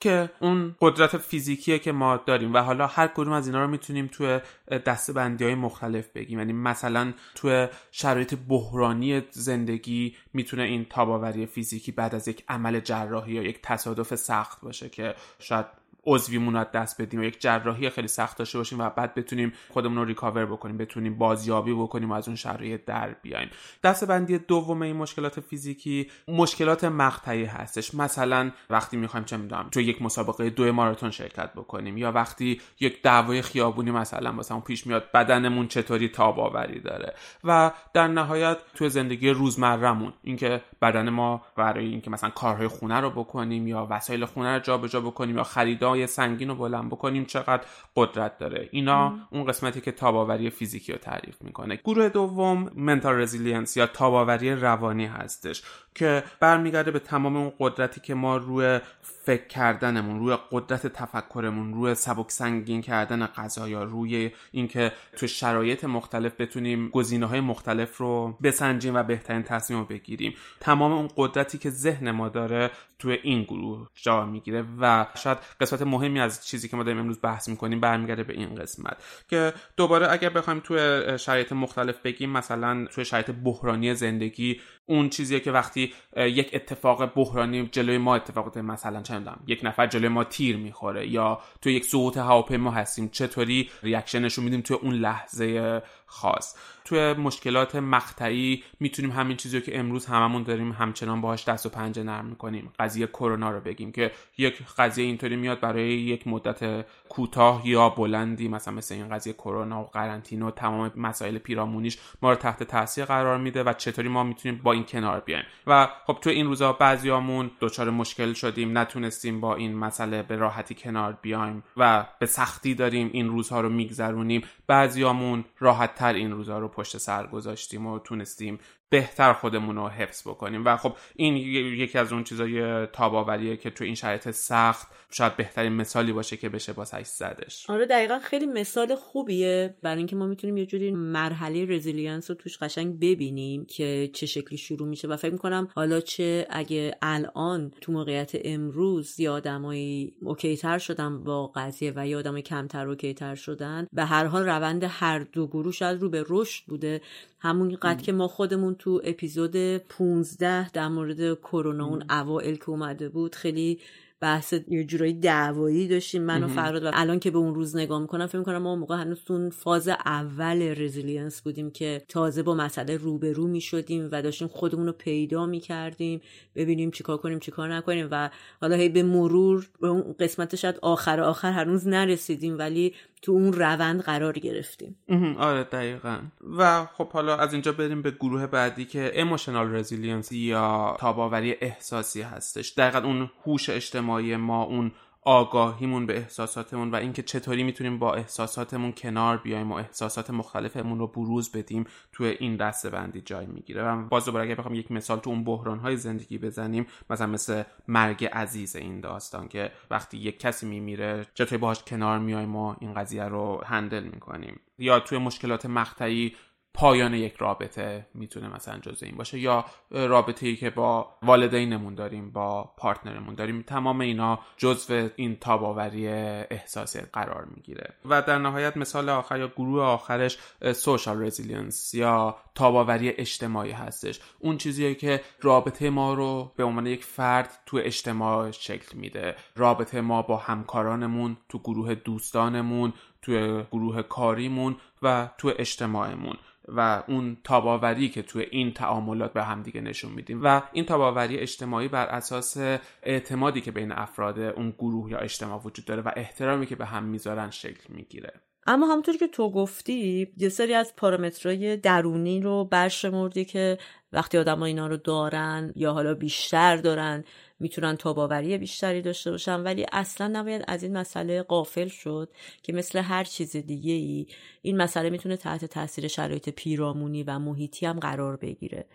که اون قدرت فیزیکیه که ما داریم و حالا هر کدوم از اینا رو می‌تونیم توی دستبندی های مختلف بگیم. یعنی مثلا توی شرایط بحرانی زندگی می‌تونه این تاباوری فیزیکی بعد از یک عمل جراحی یا یک تصادف سخت باشه که شاید عضویمون رو دست بدیم و یک جراحی خیلی سخت داشته باشیم و بعد بتونیم خودمون رو ریکاور بکنیم بتونیم بازیابی بکنیم و از اون شرایط در بیایم. دسته بندی دوم این مشکلات فیزیکی مشکلات مقطعی هستش. مثلا وقتی می‌خوایم چه می‌دونم تو یک مسابقه دو ماراتون شرکت بکنیم یا وقتی یک دعوای خیابونی مثلا واسمون پیش میاد بدنمون چطوری تاب آوری داره و در نهایت تو زندگی روزمرهمون اینکه بدن ما برای اینکه مثلا کارهای خونه رو بکنیم یا وسایل خونه رو جابجا بکنیم یا خریدای سنگین رو بلند بکنیم چقدر قدرت داره. اینا اون قسمتی که تاب‌آوری فیزیکی رو تعریف می‌کنه. گروه دوم mental resilience یا تاب‌آوری روانی هستش که برمیگرده به تمام اون قدرتی که ما روی فکر کردنمون روی قدرت تفکرمون روی سبک سنگین کردن قضایا روی اینکه تو شرایط مختلف بتونیم گزینه های مختلف رو بسنجیم و بهترین تصمیم رو بگیریم. تمام اون قدرتی که ذهن ما داره توی این گروه جا می‌گیره و شاید قسمت مهمی از چیزی که ما داریم امروز بحث می‌کنیم برمیگرده به این قسمت که دوباره اگر بخوایم توی شرایط مختلف بگیم مثلا توی شرایط بحرانی زندگی اون چیزیه که وقتی یک اتفاق بحرانی جلوی ما اتفاقات مثلا چه یک نفر جلوی ما تیر می‌خوره یا تو یک سقوط هواپیما هستیم. چطوری؟ ریاکشنش رو میدیم توی اون لحظه خاص. توی مشکلات مقطعی می‌تونیم همین چیزی که امروز هممون داریم همچنان باهاش دست و پنجه نرم می‌کنیم. قضیه کرونا رو بگیم که یک قضیه اینطوری میاد برای یک مدت کوتاه یا بلندی مثلا مثل این قضیه کرونا و قرنطینه و تمام مسائل پیرامونیش ما رو تحت تاثیر قرار میده و چطوری ما می‌تونیم با این کنار بیایم. و خب تو این روزا بعضیامون دچار مشکل شدیم نتونستیم با این مسئله به راحتی کنار بیایم و به سختی داریم این روزها رو میگذرونیم. بعضیامون راحت تر این روزها رو پشت سر گذاشتیم و تونستیم بهتر خودمون رو حفظ بکنیم. و خب این یکی از اون چیزای تاب‌آوریه که تو این شرایط سخت شاید بهترین مثالی باشه که بشه واسش زدش. آره دقیقا خیلی مثال خوبیه. برای اینکه ما می‌تونیم یه جوری مرحله resilience رو توش قشنگ ببینیم که چه شکلی شروع میشه. و فکر می‌کنم حالا چه اگه الان تو موقعیت امروز یا آدمایی okay تر شدن با قضیه و یا آدمای کمتر okay تر شدن به هر حال روند هر دو گروه شاید رو به رشد بوده. همون قد که ما خودمون تو اپیزود 15 در مورد کرونا اون اوائل که اومده بود خیلی بحث یه جورایی دعوایی داشتیم من و فرهاد و الان که به اون روز نگاه می‌کنم فکر می‌کنم ما موقع هنوز تو فاز اول resilience بودیم که تازه با مسئله روبرو می‌شدیم و داشتیم خودمون رو پیدا می‌کردیم ببینیم چیکار کنیم چیکار نکنیم و حالا هی به مرور به اون قسمت شاید آخر آخر هنوز نرسیدیم ولی تو اون روند قرار گرفتیم. آره دقیقا. و خب حالا از اینجا بریم به گروه بعدی که emotional resilience یا تاب‌آوری احساسی هستش. دقیقا اون هوش اجتماعی ما اون آگاهیمون به احساساتمون و اینکه چطوری می‌تونیم با احساساتمون کنار بیایم و احساسات مختلفمون رو بروز بدیم توی این دسته بندی جای می‌گیره. و باز دوباره اگه بخوام یک مثال تو اون بحران های زندگی بزنیم مثلا مثل مرگ عزیز این داستان که وقتی یک کسی میمیره چطوری باهاش کنار میایم و این قضیه رو handle می‌کنیم. یا توی مشکلات مقطعی پایان یک رابطه می‌تونه مثلا جزء این باشه یا رابطه ای که با والدینمون داریم با partner مون داریم تمام اینا جزو این تاب‌آوری احساسی قرار می‌گیره. و در نهایت مثال آخر یا گروه آخرش social resilience یا تاب‌آوری اجتماعی هستش. اون چیزیه که رابطه ما رو به عنوان یک فرد تو اجتماع شکل میده. رابطه ما با همکارانمون تو گروه دوستانمون تو گروه کاریمون و تو اجتماعمون. و اون تاباوری که توی این تعاملات به هم دیگه نشون میدیم. و این تاباوری اجتماعی بر اساس اعتمادی که بین افراد اون گروه یا اجتماع وجود داره و احترامی که به هم می‌ذارن شکل می‌گیره. اما همونطور که تو گفتی یه سری از پارامترهای درونی رو برشمردی که وقتی آدم اینا رو دارن یا حالا بیشتر دارن می‌تونن تاباوری بیشتری داشته باشن ولی اصلا نباید از این مسئله قافل شد که مثل هر چیز دیگه ای این مسئله می‌تونه تحت تاثیر شرایط پیرامونی و محیطی هم قرار بگیره.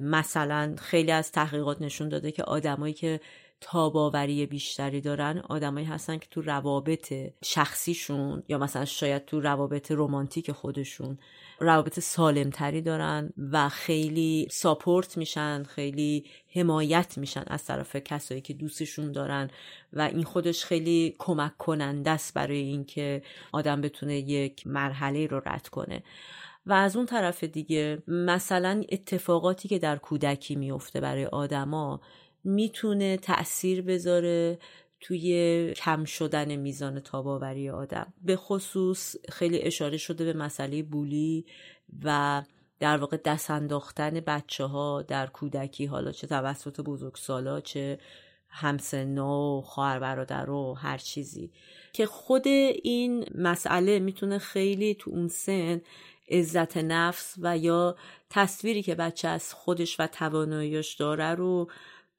مثلا خیلی از تحقیقات نشون داده که آدمایی که تاباوری بیشتری دارن آدمایی هستن که تو روابط شخصیشون یا مثلا شاید تو روابط رمانتیک خودشون روابط سالمتری دارن و خیلی ساپورت میشن خیلی حمایت میشن از طرف کسایی که دوستشون دارن و این خودش خیلی کمک کننده است برای اینکه آدم بتونه یک مرحله رو رد کنه. و از اون طرف دیگه مثلا اتفاقاتی که در کودکی میفته برای آدما می‌تونه تأثیر بذاره توی کم شدن میزان تاباوری آدم. به خصوص خیلی اشاره شده به مسئله بولی و در واقع دست انداختن بچه ها در کودکی حالا چه توسط بزرگسالا چه همسنا و خواهر برادر و هر چیزی. که خود این مسئله می‌تونه خیلی تو اون سن عزت نفس و یا تصویری که بچه از خودش و تواناییش داره رو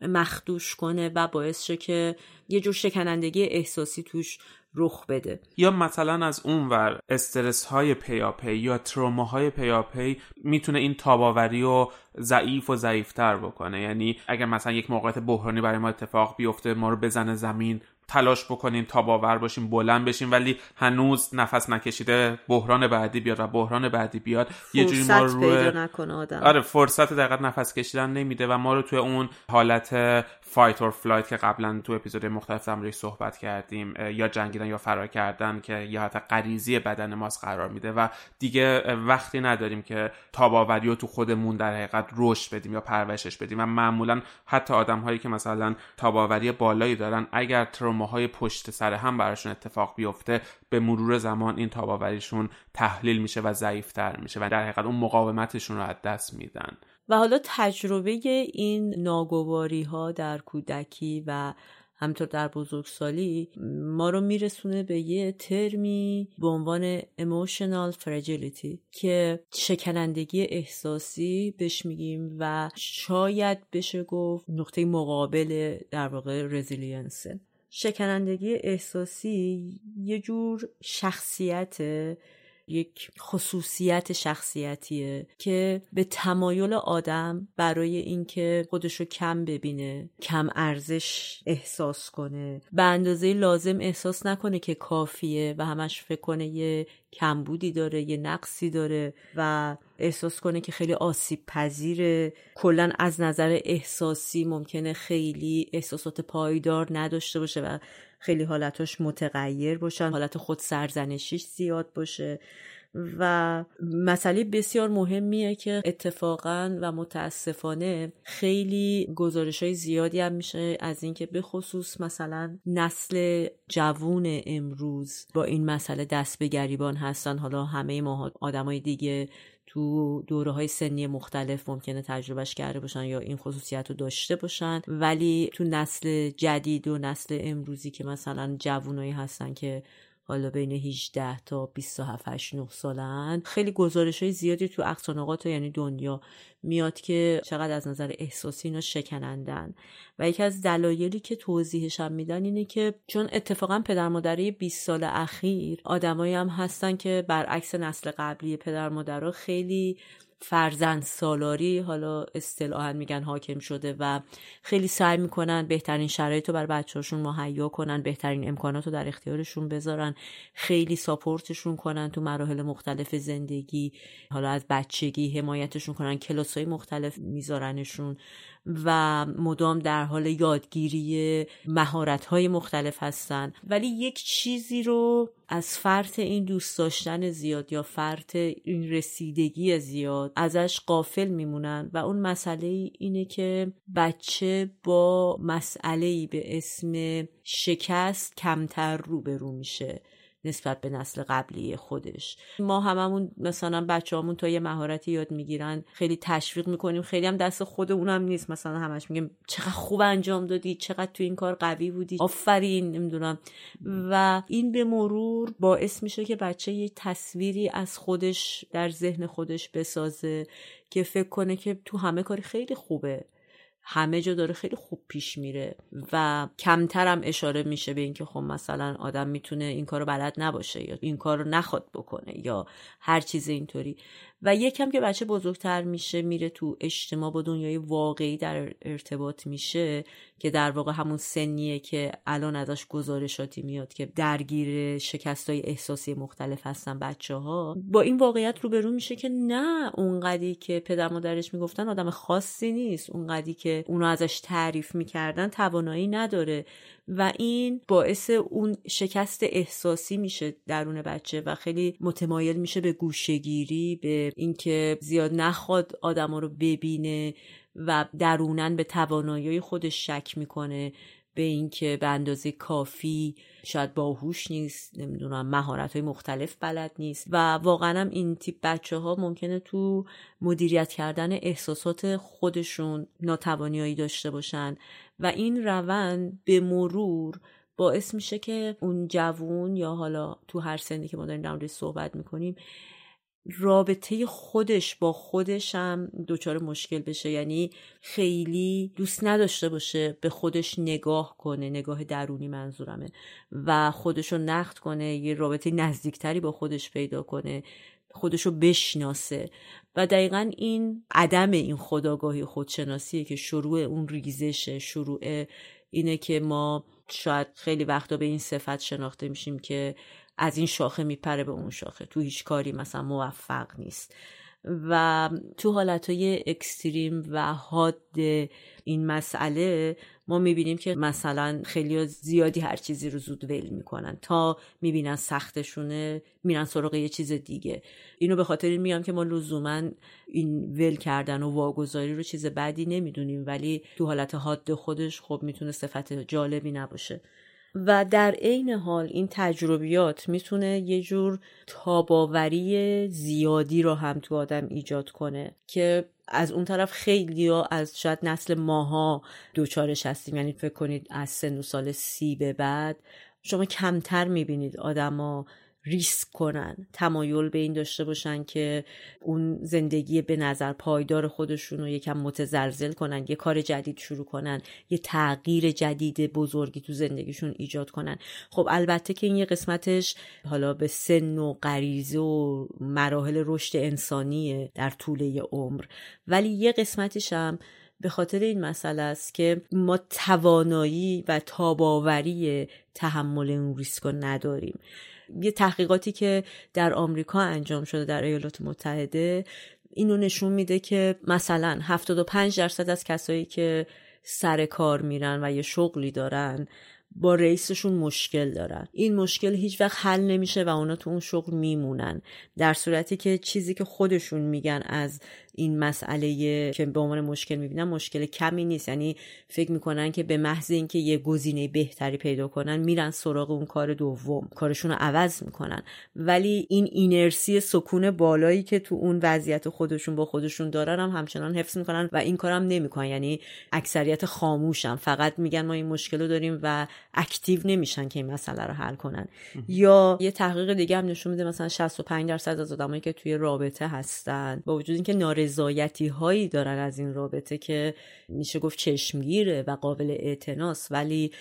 مخدوش کنه و باعث شه که یه جور شکنندگی احساسی توش رخ بده. یا مثلا از اونور استرس های پیاپی یا تروما های پیاپی می‌تونه این تاباوری رو ضعیف و ضعیفتر بکنه. یعنی اگر مثلا یک موقعیت بحرانی برای ما اتفاق بیفته ما رو بزنه زمین تلاش بکنیم تاب‌آور باشیم بلند بشیم ولی هنوز نفس نکشیده بحران بعدی بیاد و بحران بعدی بیاد یه جوری ما رو نکنه آدم. آره فرصت دقیقا نفس کشیدن نمیده و ما رو توی اون حالت fight or flight که قبلا تو اپیزود مختلف هم صحبت کردیم یا جنگیدن یا فرار کردن که یه حالت غریزی بدن ماست قرار میده و دیگه وقتی نداریم که تاباوری رو تو خودمون در حقیقت رشد بدیم یا پرورشش بدیم و معمولا حتی آدم هایی که مثلا تاباوری بالایی دارن اگر تروماهای پشت سر هم براشون اتفاق بیفته به مرور زمان این تاباوریشون تحلیل میشه و ضعیفتر میشه و در حقیقت اون مقاومتشون رو از دست میدن. و حالا تجربه این ناگواری ها در کودکی و همطور در بزرگسالی ما رو میرسونه به یه ترمی به عنوان emotional fragility که شکنندگی احساسی بهش میگیم و شاید بشه گفت نقطه مقابل در واقع رزیلینسه شکنندگی احساسی یه جور شخصیت یک خصوصیت شخصیتیه که به تمایل آدم برای اینکه خودشو کم ببینه کم ارزش احساس کنه. به اندازه لازم احساس نکنه که کافیه و همش فکر کنه یه کمبودی داره یه نقصی داره و احساس کنه که خیلی آسیب پذیره. کلا از نظر احساسی ممکنه خیلی احساسات پایدار نداشته باشه و خیلی حالتاش متغیر باشن حالت خود سرزنشیش زیاد باشه. و مسئله بسیار مهمیه که اتفاقا و متاسفانه خیلی گزارش های زیادی هم میشه از اینکه به خصوص مثلا نسل جوون امروز با این مسئله دست به گریبان هستن. حالا همه ما آدمای دیگه تو دوره های سنی مختلف ممکنه تجربهش کرده باشن یا این خصوصیت رو داشته باشن. ولی تو نسل جدید و نسل امروزی که مثلا جوونایی هستن که حالا بین 18 تا 27 9 سالن. خیلی گزارش های زیادی تو اقصانقات یعنی دنیا میاد که چقدر از نظر احساسی اینا شکنندن. و یکی از دلایلی که توضیحش هم میدن اینه که چون اتفاقا پدر مادره 20 سال اخیر آدمایی هم هستن که برعکس نسل قبلی پدر مادرها خیلی فرزند سالاری حالا اصطلاحا میگن حاکم شده و خیلی سعی می‌کنن بهترین شرایط رو بر بچه‌هاشون مهیا کنن بهترین امکانات رو در اختیارشون بذارن خیلی ساپورتشون کنن تو مراحل مختلف زندگی حالا از بچگی حمایتشون کنن کلاسای مختلف میذارنشون. و مدام در حال یادگیری مهارت های مختلف هستن. ولی یک چیزی رو از فرط این دوست داشتن زیاد یا فرط این رسیدگی زیاد ازش قافل میمونن و اون مسئله اینه که بچه با مسئله به اسم شکست کمتر روبرو میشه. نسبت به نسل قبلی خودش. ما هممون مثلا بچه‌هامون تا یه مهارتی یاد می‌گیرن خیلی تشویق می‌کنیم. خیلی هم دست خود اونم نیست. مثلا همش میگیم چقدر خوب انجام دادی چقدر تو این کار قوی بودی. آفرین نمی‌دونم. و این به مرور باعث میشه که بچه یه تصویری از خودش در ذهن خودش بسازه که فکر کنه که تو همه کاری خیلی خوبه. همه جا داره خیلی خوب پیش میره و کمتر هم اشاره میشه به اینکه خب مثلا آدم می‌تونه این کارو بلد نباشه یا این کارو نخواد بکنه یا هر چیز اینطوری. و یکم که بچه بزرگتر میشه میره تو اجتماع با دنیای واقعی در ارتباط میشه که در واقع همون سنیه که الان ازش گزارشاتی میاد که درگیر شکست های احساسی مختلف هستن بچه ها با این واقعیت روبرو میشه که نه اونقدی که پدر مادرش می‌گفتن آدم خاصی نیست. اونقدی که اونو ازش تعریف می‌کردن توانایی نداره. و این باعث اون شکست احساسی میشه درون بچه و خیلی متمایل میشه به گوشگیری به اینکه زیاد نخواد آدم رو ببینه و درونن به توانایی خودش شک می‌کنه به اینکه به اندازه کافی شاید باهوش نیست نمی‌دونم مهارت های مختلف بلد نیست و واقعا هم این تیپ بچه ها ممکنه تو مدیریت کردن احساسات خودشون ناتوانیایی داشته باشن. و این روند به مرور باعث میشه که اون جوون یا حالا تو هر سنی که ما داریم در صحبت می‌کنیم رابطه خودش با خودش هم دچار مشکل بشه. یعنی خیلی دوست نداشته باشه به خودش نگاه کنه نگاه درونی منظورمه. و خودش رو نقد کنه یه رابطه نزدیکتری با خودش پیدا کنه. خودش رو بشناسه. و دقیقا این عدم این خداگاهی خودشناسیه که شروع اون ریزشه شروع اینه که ما شاید خیلی وقتا به این صفت شناخته میشیم که از این شاخه میپره به اون شاخه. تو هیچ کاری مثلا موفق نیست. و تو حالت های اکستریم و حاد این مسئله ما می‌بینیم که مثلا خیلی زیادی هر چیزی رو زود ول می‌کنن تا می‌بینن سختشونه میرن سراغ یه چیز دیگه. اینو به خاطر این میگم که ما لزوما این ول کردن و واگذاری رو چیز بدی نمی‌دونیم ولی تو حالت حاد خودش خب می‌تونه صفت جالبی نباشه. و در عین حال این تجربیات می‌تونه یه جور تاباوری زیادی رو هم تو آدم ایجاد کنه که از اون طرف خیلی ها از شاید نسل ماها دوچارش هستیم. یعنی فکر کنید از سن و سال سی به بعد شما کمتر می‌بینید آدما ریسک کنن تمایل به این داشته باشن که اون زندگی به نظر پایدار خودشون رو یکم متزلزل کنن یه کار جدید شروع کنن یه تغییر جدید بزرگی تو زندگیشون ایجاد کنن. خب البته که این یه قسمتش حالا به سن و غریزه و مراحل رشد انسانیه در طول عمر. ولی یه قسمتش هم به خاطر این مسئله است که ما توانایی و تاباوری تحمل اون ریسک نداریم. یه تحقیقاتی که در آمریکا انجام شده در ایالات متحده اینو نشون میده که مثلا 75 درصد از کسایی که سر کار میرن و یه شغلی دارن با رئیسشون مشکل دارن. این مشکل هیچ وقت حل نمیشه و اونا تو اون شغل میمونن. در صورتی که چیزی که خودشون میگن از این مسئله که به عنوان مشکل می‌بینن مشکل کمی نیست. یعنی فکر می‌کنن که به محض اینکه یه گزینه بهتری پیدا کنن میرن سراغ اون کار دوم. کارشون رو عوض می‌کنن. ولی این اینرسی سکون بالایی که تو اون وضعیت خودشون با خودشون دارن هم همچنان حفظ می‌کنن و این کارم نمی‌کنن. یعنی اکثریت خاموشن. فقط میگن ما این مشکل رو داریم و اکتیو نمیشن که این مسئله رو حل کنن. یا یه تحقیق دیگه هم نشون میده مثلا 65 درصد از آدمایی که توی رابطه هستن با وجود اینکه نارضایتی هایی دارن از این رابطه که میشه گفت چشمگیره و قابل اعتناس ولی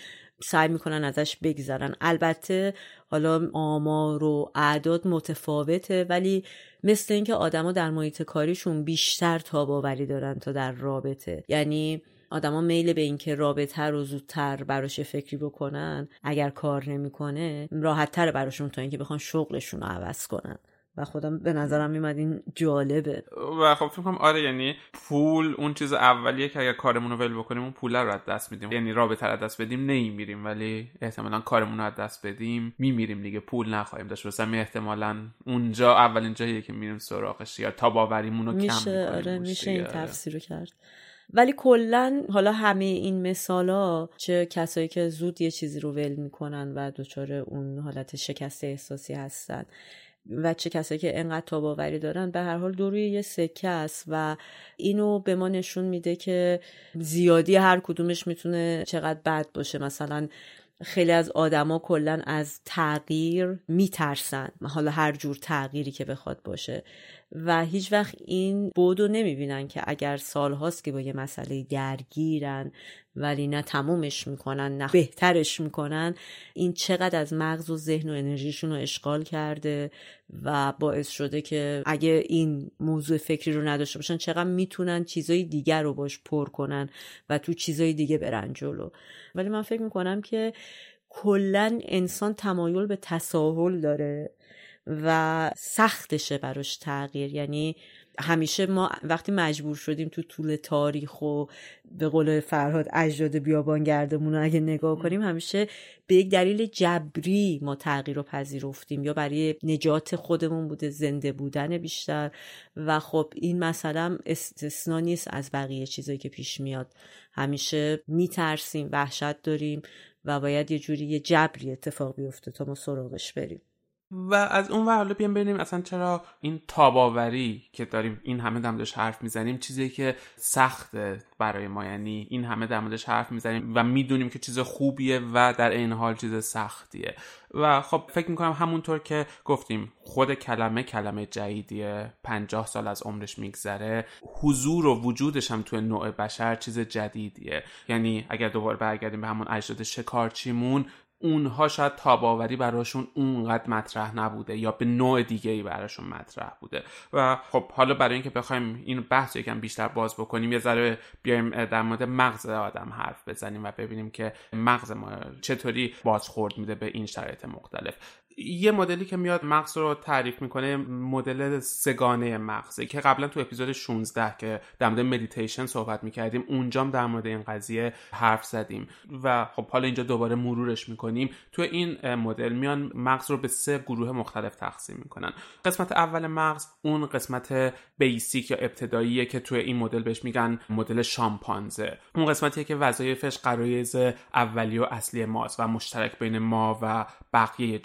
سعی می‌کنن ازش بگذرن. البته حالا آمار و اعداد متفاوته ولی مثل اینکه آدما در محیط کاریشون بیشتر تاباوری دارن تا در رابطه. یعنی آدما میل به اینکه رابطه رو زودتر براش فکری بکنن اگر کار نمی‌کنه راحت تر براشون تا اینکه بخوان شغلشون رو عوض کنن. و خودم به نظرم میمد این جالبه. و خب فکر کنم آره یعنی پول اون چیز اولیه که اگر کارمون رو ول بکنیم اون پول رو از دست میدیم. یعنی رابطه رو دست بدیم نمیریم ولی احتمالا کارمون رو از دست بدیم میمیریم دیگه پول نخواهیم داشت. واسه احتمالا اونجا اولین جاییه که میریم سراغش یا تا باوریمون رو کم میشه آره میشه این تفسیر رو کرد. ولی کلا حالا همه این مثالا چه کسایی که زود یه چیزی رو ول می‌کنن و دچار اون حالت شکست احساسی هستن. و چه کسایی که انقدر تاباوری دارن به هر حال دوروی یه سکه است و اینو به ما نشون میده که زیادی هر کدومش می‌تونه چقدر بد باشه. مثلا خیلی از آدما کلا از تغییر میترسن. حالا هر جور تغییری که بخواد باشه. و هیچ وقت این بودو نمی‌بینن که اگر سالهاست که با یه مسئله درگیرن ولی نه تمومش می‌کنن نه بهترش می‌کنن این چقدر از مغز و ذهن و انرژیشون رو اشغال کرده و باعث شده که اگه این موضوع فکری رو نداشته باشن چقدر می‌تونن چیزای دیگر رو باش پر کنن و تو چیزای دیگه برن جلو. ولی من فکر می‌کنم که کلا انسان تمایل به تساهل داره. و سختشه براش تغییر. یعنی همیشه ما وقتی مجبور شدیم تو طول تاریخ و به قول فرهاد اجداد بیابانگردمون رو اگه نگاه کنیم همیشه به یک دلیل جبری ما تغییر رو پذیرفتیم. یا برای نجات خودمون بوده زنده بودن بیشتر. و خب این مثلا استثنا نیست از بقیه چیزایی که پیش میاد. همیشه میترسیم وحشت داریم و باید یه جوری یه جبری اتفاق بیفته تا ما سراغش بریم. و از اون ور حالا بیام ببینیم اصلا چرا این تاباوری که داریم این همه در حرف می‌زنیم چیزی که سخته برای ما. یعنی این همه در حرف می‌زنیم و می‌دونیم که چیز خوبیه و در این حال چیز سختیه. و خب فکر می‌کنم همونطور که گفتیم خود کلمه کلمه جدیدیه پنجاه سال از عمرش میگذره. حضور و وجودش هم توی نوع بشر چیز جدیدیه. یعنی اگر دوباره برگردیم به همون اجداد شکارچیمون اونها شاید تاباوری براشون اونقدر مطرح نبوده یا به نوع دیگه ای براشون مطرح بوده. و خب حالا برای اینکه بخوایم این بحث یکم بیشتر باز بکنیم یه ذره بیایم در مورد مغز آدم حرف بزنیم و ببینیم که مغز ما چطوری بازخورد میده به این شرایط مختلف. یه مدلی که میاد مغز رو تعریف می‌کنه مدل سگانه مغزه که قبلا تو اپیزود 16 که در مورد مدیتیشن صحبت می‌کردیم اونجام در مورد این قضیه حرف زدیم. و خب حالا اینجا دوباره مرورش می‌کنیم. تو این مدل میان مغز رو به سه گروه مختلف تقسیم می‌کنن. قسمت اول مغز اون قسمت بیسیک یا ابتداییه که تو این مدل بهش میگن مدل شامپانزه. اون قسمتیه که وظایفش قرایز اولی و اصلی ماست و مشترک بین ما و بقیه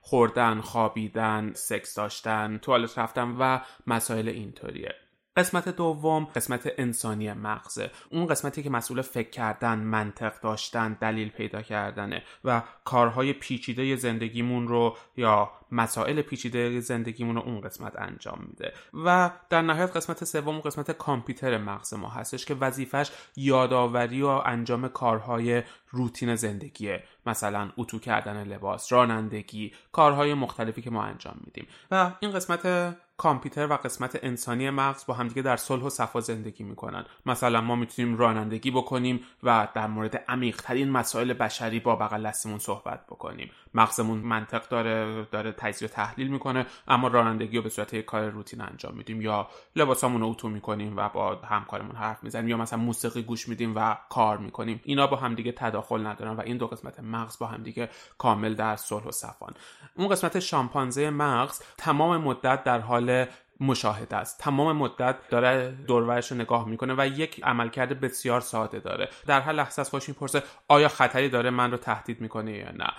خوردن خوابیدن سکس داشتن توالت رفتن و مسائل اینطوریه. قسمت دوم قسمت انسانی مغزه. اون قسمتی که مسئول فکر کردن منطق داشتن دلیل پیدا کردنه و کارهای پیچیده زندگیمون رو یا مسائل پیچیده زندگیمون رو اون قسمت انجام میده. و در نهایت قسمت سوم قسمت کامپیوتر مغز ما هستش که وظیفش یادآوری و انجام کارهای روتین زندگیه. مثلا اتو کردن لباس رانندگی کارهای مختلفی که ما انجام میدیم. و این قسمت کامپیوتر و قسمت انسانی مغز با همدیگه در صلح و صفا زندگی می‌کنن. مثلا ما می‌تونیم رانندگی بکنیم و در مورد عمیقترین مسائل بشری با بغل صحبت بکنیم. مغزمون منطق داره داره تجزیه و تحلیل می‌کنه اما رانندگی رو به صورت یک کار روتین انجام میدیم یا لباسامون رو اتو می‌کنیم و با همکارمون حرف می‌زنیم یا مثلا موسیقی گوش میدیم و کار می‌کنیم. اینا با همدیگه تداخل ندارن و این دو قسمت مغز با همدیگه کامل در صلح و صفان. اون قسمت شامپانزه مغز تمام مدت در حال مشاهده است. تمام مدت داره دورورش رو نگاه می‌کنه و یک عملکرد بسیار ساده داره. در هر لحظه از خوش می‌پرسه آیا خطری داره من رو تهدید می‌کنه یا نه؟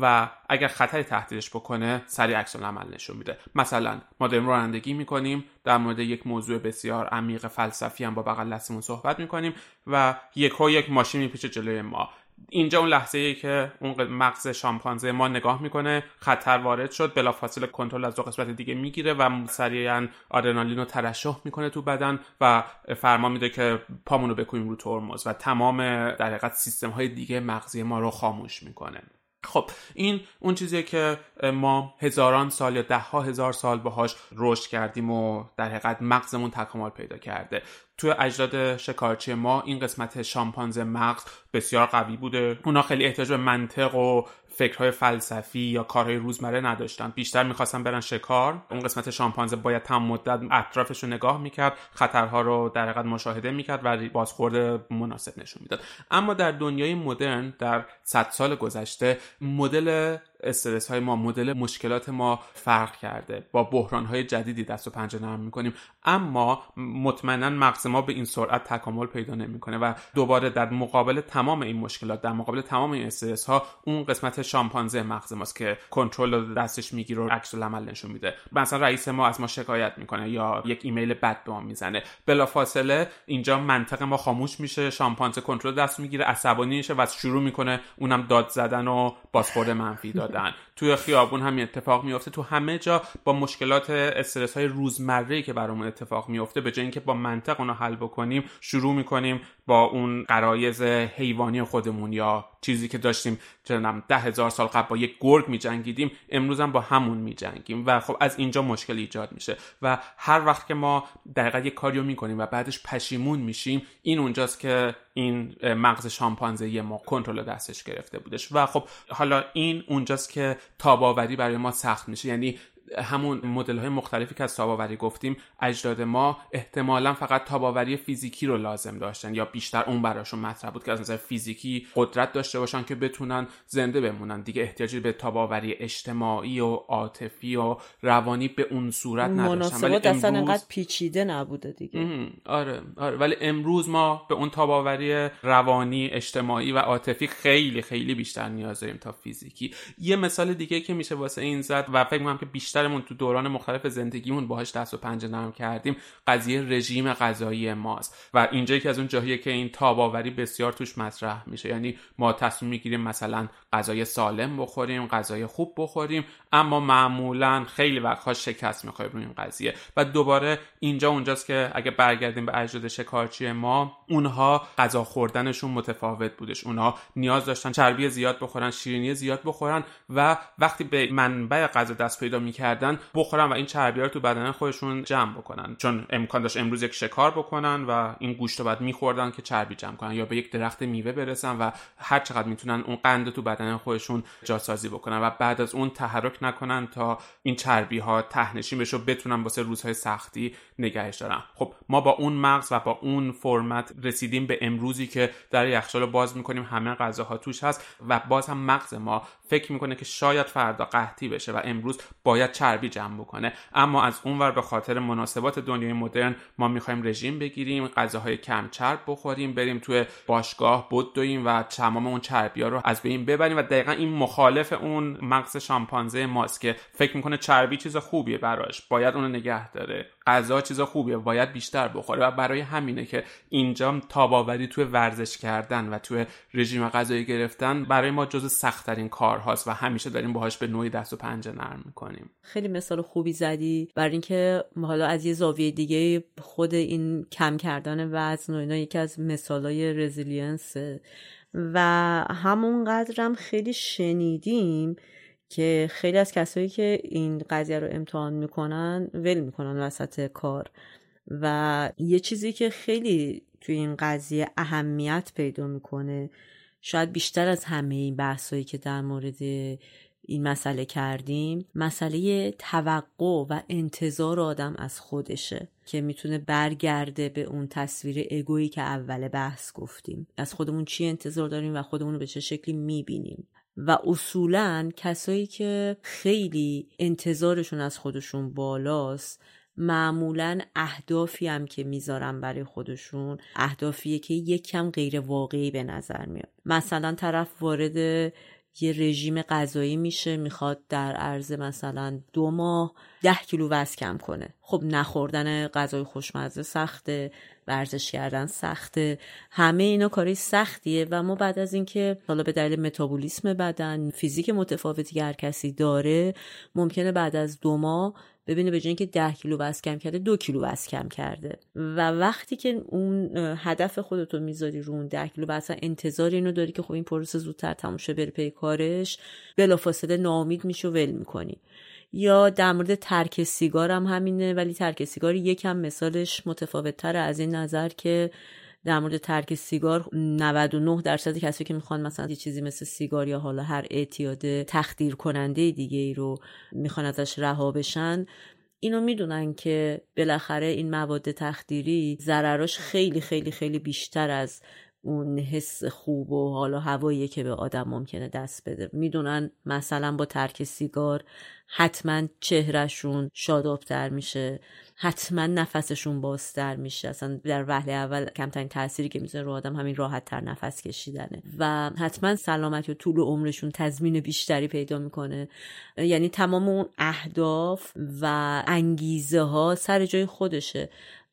و اگر خطری تهدیدش بکنه سریع عکس عمل نشون میده. مثلا ما داریم رانندگی می‌کنیم در مورد یک موضوع بسیار عمیق فلسفی هم با بغل دستمون صحبت می‌کنیم و یک یک ماشین میپیچه جلوی ما. اینجا اون لحظه ای که اون مغز شامپانزه ما نگاه می‌کنه خطر وارد شد بلافاصله کنترل از دو قسمت دیگه می‌گیره و سریعا آدرنالین رو ترشح می‌کنه تو بدن و فرما میده که پامونو بکنیم رو ترمز و تمام در حقیقت سیستم های دیگه مغزی ما رو خاموش می‌کنه. خب این اون چیزیه که ما هزاران سال یا ده ها هزار سال باهاش رشد کردیم و در حقیقت مغزمون تکامل پیدا کرده. توی اجداد شکارچی ما این قسمت شامپانزه مغز بسیار قوی بوده. اونا خیلی احتیاج به منطق و فکرهای فلسفی یا کارهای روزمره نداشتن. بیشتر می‌خواستن برن شکار. اون قسمت شامپانزه باید تمام مدت اطرافش رو نگاه می‌کرد خطرها رو در حقیقت مشاهده می‌کرد و بازخورد مناسب نشون می‌داد. اما در دنیای مدرن در صد سال گذشته مدل استرس های ما مدل مشکلات ما فرق کرده. با بحران های جدیدی دست و پنجه نرم می‌کنیم. اما مطمئنا مغز ما به این سرعت تکامل پیدا نمی‌کنه و دوباره در مقابل تمام این مشکلات در مقابل تمام این استرس ها اون قسمت شامپانزه مغز ماست که کنترل دستش می‌گیره و عکس العمل نشون میده. مثلا رئیس ما از ما شکایت می‌کنه یا یک ایمیل بد به ما می‌زنه. بلافاصله اینجا منطق ما خاموش میشه شامپانزه کنترل دست می‌گیره عصبانی میشه و شروع می‌کنه اونم داد زدن و بازخورد منفی دادن توی خیابون همین اتفاق میفته تو همه جا با مشکلات استرس های روزمره که برامون اتفاق میفته به جای اینکه با منطق اونو حل بکنیم شروع می‌کنیم با اون قرایز حیوانی خودمون یا چیزی که داشتیم چنم ده هزار سال قبل با یک گرگ می جنگیدیم امروز هم با همون می جنگیم و خب از اینجا مشکل ایجاد میشه. و هر وقت که ما دقیقا یک کاریو می‌کنیم و بعدش پشیمون میشیم این اونجاست که این مغز شامپانزه ما کنترل دستش گرفته بودش. و خب حالا این اونجاست که تاباوری برای ما سخت میشه. یعنی همون مدل های مختلفی که از تاباوری گفتیم اجداد ما احتمالا فقط تاباوری فیزیکی رو لازم داشتن یا بیشتر اون براشون مطرح بود که از نظر فیزیکی قدرت داشته باشن که بتونن زنده بمونن. دیگه احتیاجی به تاباوری اجتماعی و عاطفی و روانی به اون صورت نداشتن. ولی امروز... اصلا انقدر پیچیده نبوده دیگه. آره آره. ولی امروز ما به اون تاباوری روانی اجتماعی و عاطفی خیلی خیلی بیشتر نیاز داریم تا فیزیکی. یه مثال دیگه که میشه واسه این زد و فکر می‌کنم که بیشتر بیشترمون تو دوران مختلف زندگیمون باهاش دست و پنجه نرم کردیم. قضیه رژیم غذایی ماست. و اینجا که از اون جاهیه که این تاباوری بسیار توش مطرح میشه. یعنی ما تصمیم می‌گیریم مثلا غذای سالم بخوریم غذای خوب بخوریم اما معمولا خیلی وقتها شکست می‌خوایم روی این قضیه. و دوباره اینجا اونجاست که اگه برگردیم به اجداد شکارچی ما اونها غذا خوردنشون متفاوت بودش. اونها نیاز داشتن چربی زیاد بخورن شیرینی زیاد بخورن و وقتی به منبع غذا دست پیدا می‌کردن بخورن و این چربی رو تو بدن خودشون جمع بکنن. چون امکان داشت امروز یک شکار بکنن و این گوشت رو بعد میخوردن که چربی جمع کنن یا به یک درخت میوه برسن و هر چقدر می‌تونن اون قند تو بدن خودشون جاسازی بکنن و بعد از اون تحرک نکنن تا این چربی ها تهنشین بشه و بتونن واسه روزهای سختی نگهش دارن. خب ما با اون مغز و با اون فرمت رسیدیم به امروزی که در یخچال باز می‌کنیم همه غذاها توش هست و باز هم مغز ما فکر می‌کنه که شاید فردا قحطی بشه و امروز باید چربی جمع بکنه. اما از اونور به خاطر مناسبات دنیای مدرن ما می‌خوایم رژیم بگیریم غذاهای کم چرب بخوریم بریم توی باشگاه بدویم و تمام اون چربی رو از بین ببریم و دقیقا این مخالف اون مغز شامپانزه ماست که فکر می‌کنه چربی چیز خوبیه براش باید اونو نگه داره. غذا چیز خوبیه باید بیشتر بخوره. و برای همینه که اینجا تاب‌آوری توی ورزش کردن و توی رژیم غذایی گرفتن برای ما جز سختترین کارهاست و همیشه داریم باهاش به نوعی دست و پنجه نرم می‌کنیم. خیلی مثال خوبی زدی برای اینکه حالا از یه زاویه دیگه خود این کم کردن وزن و اینا یکی از مثالای resilience. و همونقدرم خیلی شنیدیم که خیلی از کسایی که این قضیه رو امتحان می‌کنن ول می‌کنن وسط کار. و یه چیزی که خیلی توی این قضیه اهمیت پیدا می‌کنه شاید بیشتر از همه این بحثایی که در مورد این مسئله کردیم مسئله توقع و انتظار آدم از خودشه که می‌تونه برگرده به اون تصویر اگویی که اول بحث گفتیم. از خودمون چی انتظار داریم و خودمون رو به چه شکلی می‌بینیم. و اصولا کسایی که خیلی انتظارشون از خودشون بالاست معمولا اهدافی هم که می‌ذارن برای خودشون اهدافیه که یک کم غیر واقعی به نظر میاد. مثلا طرف وارد یه رژیم غذایی میشه می‌خواد در عرض مثلا دو ماه ده کیلو وزن کم کنه. خب نخوردن غذای خوشمزه سخته. ورزش کردن سخته. همه اینا کاری سختیه و ما بعد از اینکه حالا به دلیل متابولیسم بدن فیزیک متفاوتی که هر کسی داره ممکنه بعد از دو ماه ببینه به جای که ده کیلو وزن کم کرده دو کیلو وزن کم کرده. و وقتی که اون هدف خودتو می‌ذاری رو اون ده کیلو وزن انتظار اینو داری که خب این پروسه زودتر تموم شه بره پی کارش بلافاصله ناامید میشه ول می‌کنی. یا در مورد ترک سیگار هم همینه ولی ترک سیگار یکم مثالش متفاوت تره از این نظر که در مورد ترک سیگار 99 درصد کسی که می‌خوان مثلا یه چیزی مثل سیگار یا حالا هر اعتیاد تخدیر کننده دیگه ای رو می‌خوان ازش رها بشن اینو می‌دونن که بالاخره این مواد تخدیری ضرراش خیلی خیلی خیلی بیشتر از اون حس خوب و حالا هوایی که به آدم ممکنه دست بده. می‌دونن مثلا با ترک سیگار حتما چهرهشون شادابتر میشه حتما نفسشون بازتر میشه. اصلا در وهله اول کمترین تاثیری که می‌ذاره رو آدم همین راحت تر نفس کشیدنه و حتما سلامتی و طول عمرشون تضمین بیشتری پیدا می‌کنه. یعنی تمام اون اهداف و انگیزه ها سر جای خودشه.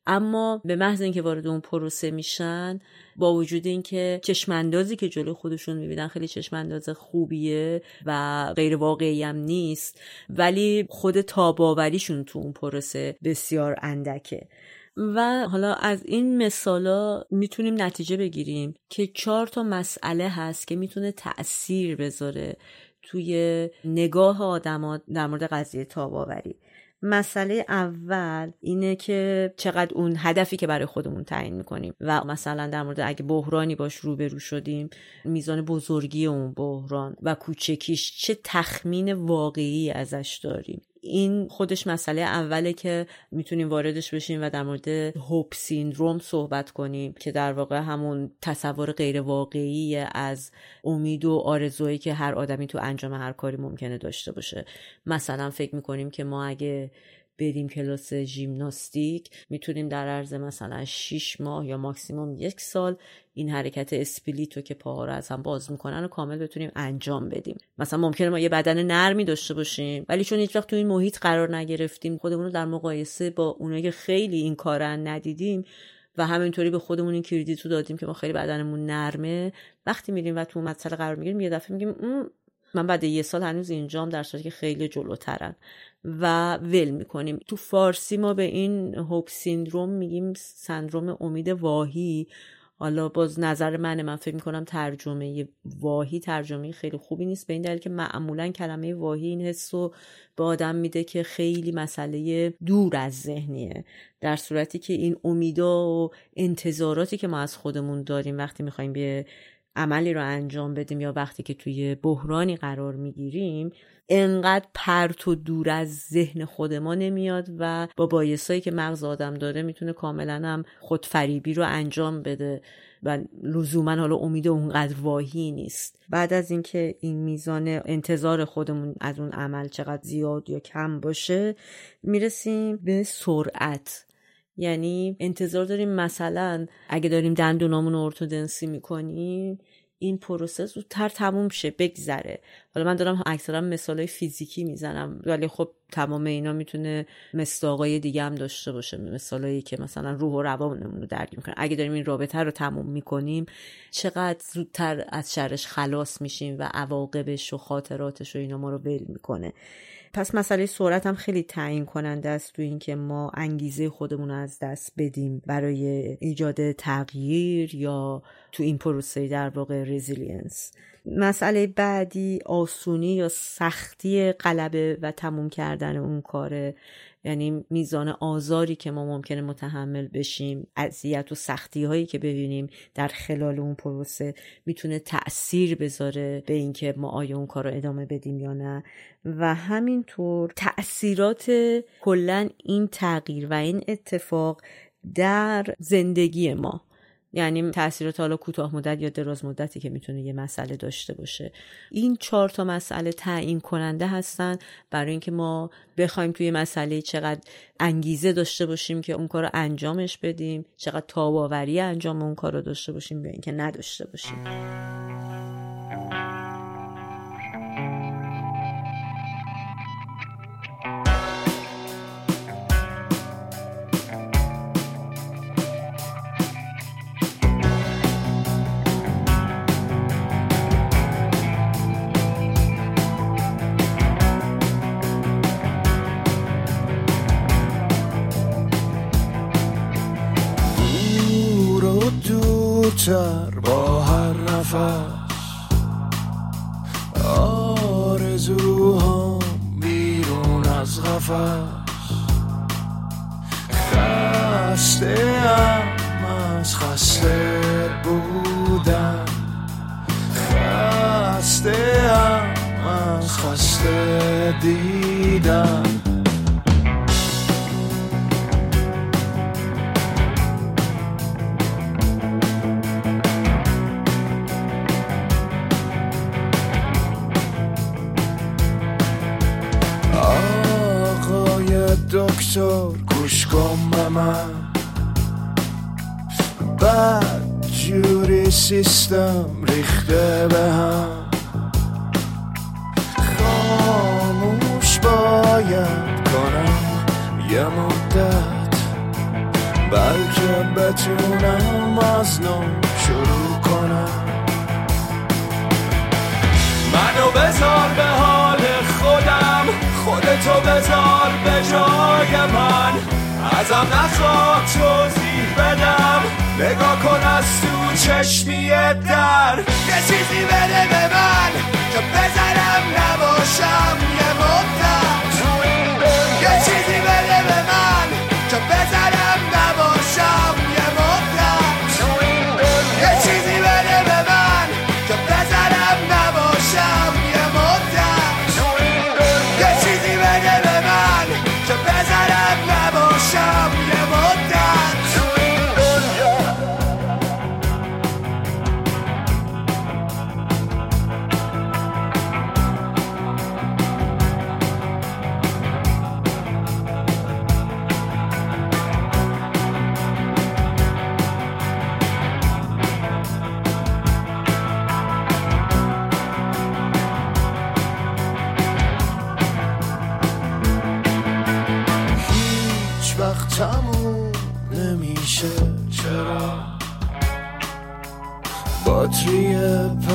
اما به محض اینکه وارد اون پروسه میشن با وجود اینکه چشماندازی که جلو خودشون می‌بینن خیلی چشمانداز خوبیه و غیر واقعی هم نیست ولی خود تاباوریشون تو اون پروسه بسیار اندکه. و حالا از این مثالا می‌تونیم نتیجه بگیریم که چهار تا مسئله هست که می‌تونه تأثیر بذاره توی نگاه آدما در مورد قضیه تاباوری. مسئله اول اینه که چقدر اون هدفی که برای خودمون تعیین می‌کنیم و مثلا در مورد اگه بحرانی باش روبرو شدیم میزان بزرگی اون بحران و کوچکیش چه تخمین واقعی ازش داریم. این خودش مسئله اوله که می‌تونیم واردش بشیم و در مورد هوپ سیندروم صحبت کنیم که در واقع همون تصور غیر واقعی از امید و آرزویی که هر آدمی تو انجام هر کاری ممکنه داشته باشه. مثلا فکر می‌کنیم که ما اگه بریم کلاس ژیمناستیک می‌تونیم در عرض مثلا 6 ماه یا ماکسیموم یک سال این حرکت split و که پاها رو از هم باز می‌کنن و کامل بتونیم انجام بدیم. مثلا ممکنه ما یه بدن نرمی داشته باشیم ولی چون هیچ وقت تو این محیط قرار نگرفتیم خودمون رو در مقایسه با اونایی که خیلی این کارن ندیدیم و همینطوری به خودمون این کردیتو دادیم که ما خیلی بدنمون نرمه وقتی میریم و تو مسئله قرار می‌گیریم یه دفعه میگیم من بعد یه سال هنوز اینجام در صورتی که خیلی جلوترن و ول می‌کنیم. تو فارسی ما به این هوپ سیندروم میگیم سندروم امید واهی. حالا باز نظر منه من فکر می‌کنم ترجمه واهی ترجمه خیلی خوبی نیست به این دلیل که معمولا کلمه واهی این حس رو به آدم میده که خیلی مسئله دور از ذهنیه. در صورتی که این امیدا و انتظاراتی که ما از خودمون داریم وقتی می‌خوایم به عملی رو انجام بدیم یا وقتی که توی بحرانی قرار می‌گیریم انقدر پرت و دور از ذهن خود ما نمیاد و با بایسایی که مغز آدم داره می‌تونه کاملا هم خودفریبی رو انجام بده و لزوما حالا امید اونقدر واهی نیست. بعد از اینکه این میزان انتظار خودمون از اون عمل چقدر زیاد یا کم باشه می‌رسیم به سرعت. یعنی انتظار داریم مثلا اگه داریم دندونامون ارتودنسی می‌کنیم این پروسه زودتر تموم شه بگذره. حالا من دارم اکثرا مثالای فیزیکی می‌زنم ولی خب تمام اینا می‌تونه مستاقای دیگه هم داشته باشه. مثالایی که مثلا روح و روانمون رو درگیر می‌کنه. اگه داریم این رابطه رو تموم می‌کنیم چقدر زودتر از شرش خلاص میشیم و عواقبش و خاطراتش و اینا ما رو ول می‌کنه. پس مسئله سرعت هم خیلی تعیین کننده است تو اینکه ما انگیزه خودمون رو از دست بدیم برای ایجاد تغییر یا تو این پروسه در واقع resilience مسئله بعدی آسونی یا سختی غلبه و تموم کردن اون کاره یعنی میزان آزاری که ما ممکنه متحمل بشیم اذیت و سختی هایی که ببینیم در خلال اون پروسه می‌تونه تاثیر بذاره به اینکه ما آیا اون کار رو ادامه بدیم یا نه. و همینطور تاثیرات کلا این تغییر و این اتفاق در زندگی ما یعنی تاثیرات حالا کوتاه مدت یا دراز مدتی که می‌تونه یه مسئله داشته باشه. این چهار تا مسئله تعیین کننده هستن برای اینکه ما بخوایم توی مسئله چقدر انگیزه داشته باشیم که اون کار رو انجامش بدیم چقدر تاباوری انجام اون کار رو داشته باشیم به اینکه نداشته باشیم. دورتر با هر نفس. آرزوها بیرون از قفس. خسته ام از خسته بودن. خسته ام از خسته دیدن. دکتر گوش کن به من بعد جوری سیستم ریخته به هم. خاموش باید کنم یه مدت. بلکه بتونم از نو شروع کنم. منو بذار به حال خودم. خودتو بذار به جای من. ازم نخواد توضیح بدم. نگاه کن از تو چشمی در. یه چیزی بده به من که بزنم نباشم یه مدت. یه چیزی بده به من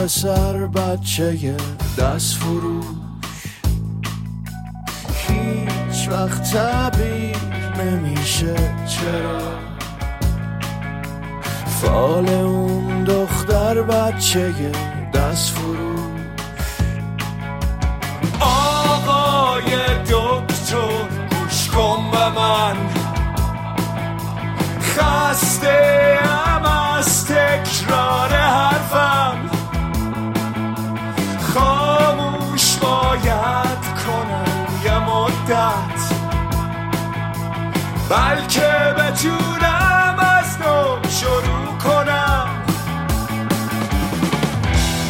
پسر بچه دست فروش. هیچ وقت تعبیر نمیشه. چرا؟ فال اون دختر بچه دست فروش. آقای دکتر گوش کن به من. خسته ام از تکرار حرفم. خاموش باید کنم یه مدت. بلکه بتونم از نو شروع کنم.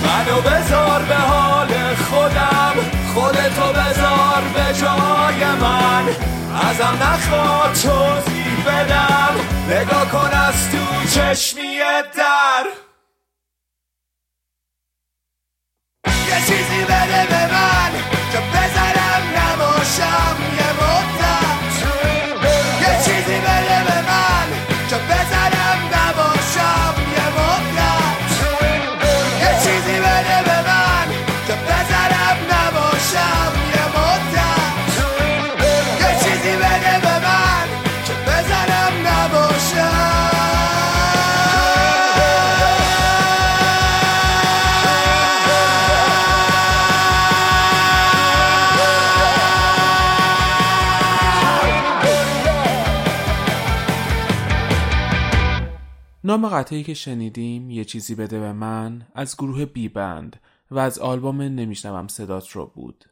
منو بذار به حال خودم. خودتو بذار به جای من. ازم نخواد توضیح بدم. نگاه کن از تو چشمی در. یه چیزی بده قطعه‌ای که شنیدیم یه چیزی بده به من از گروه بی‌بند و از آلبوم نمیشنوم صدات رو بود.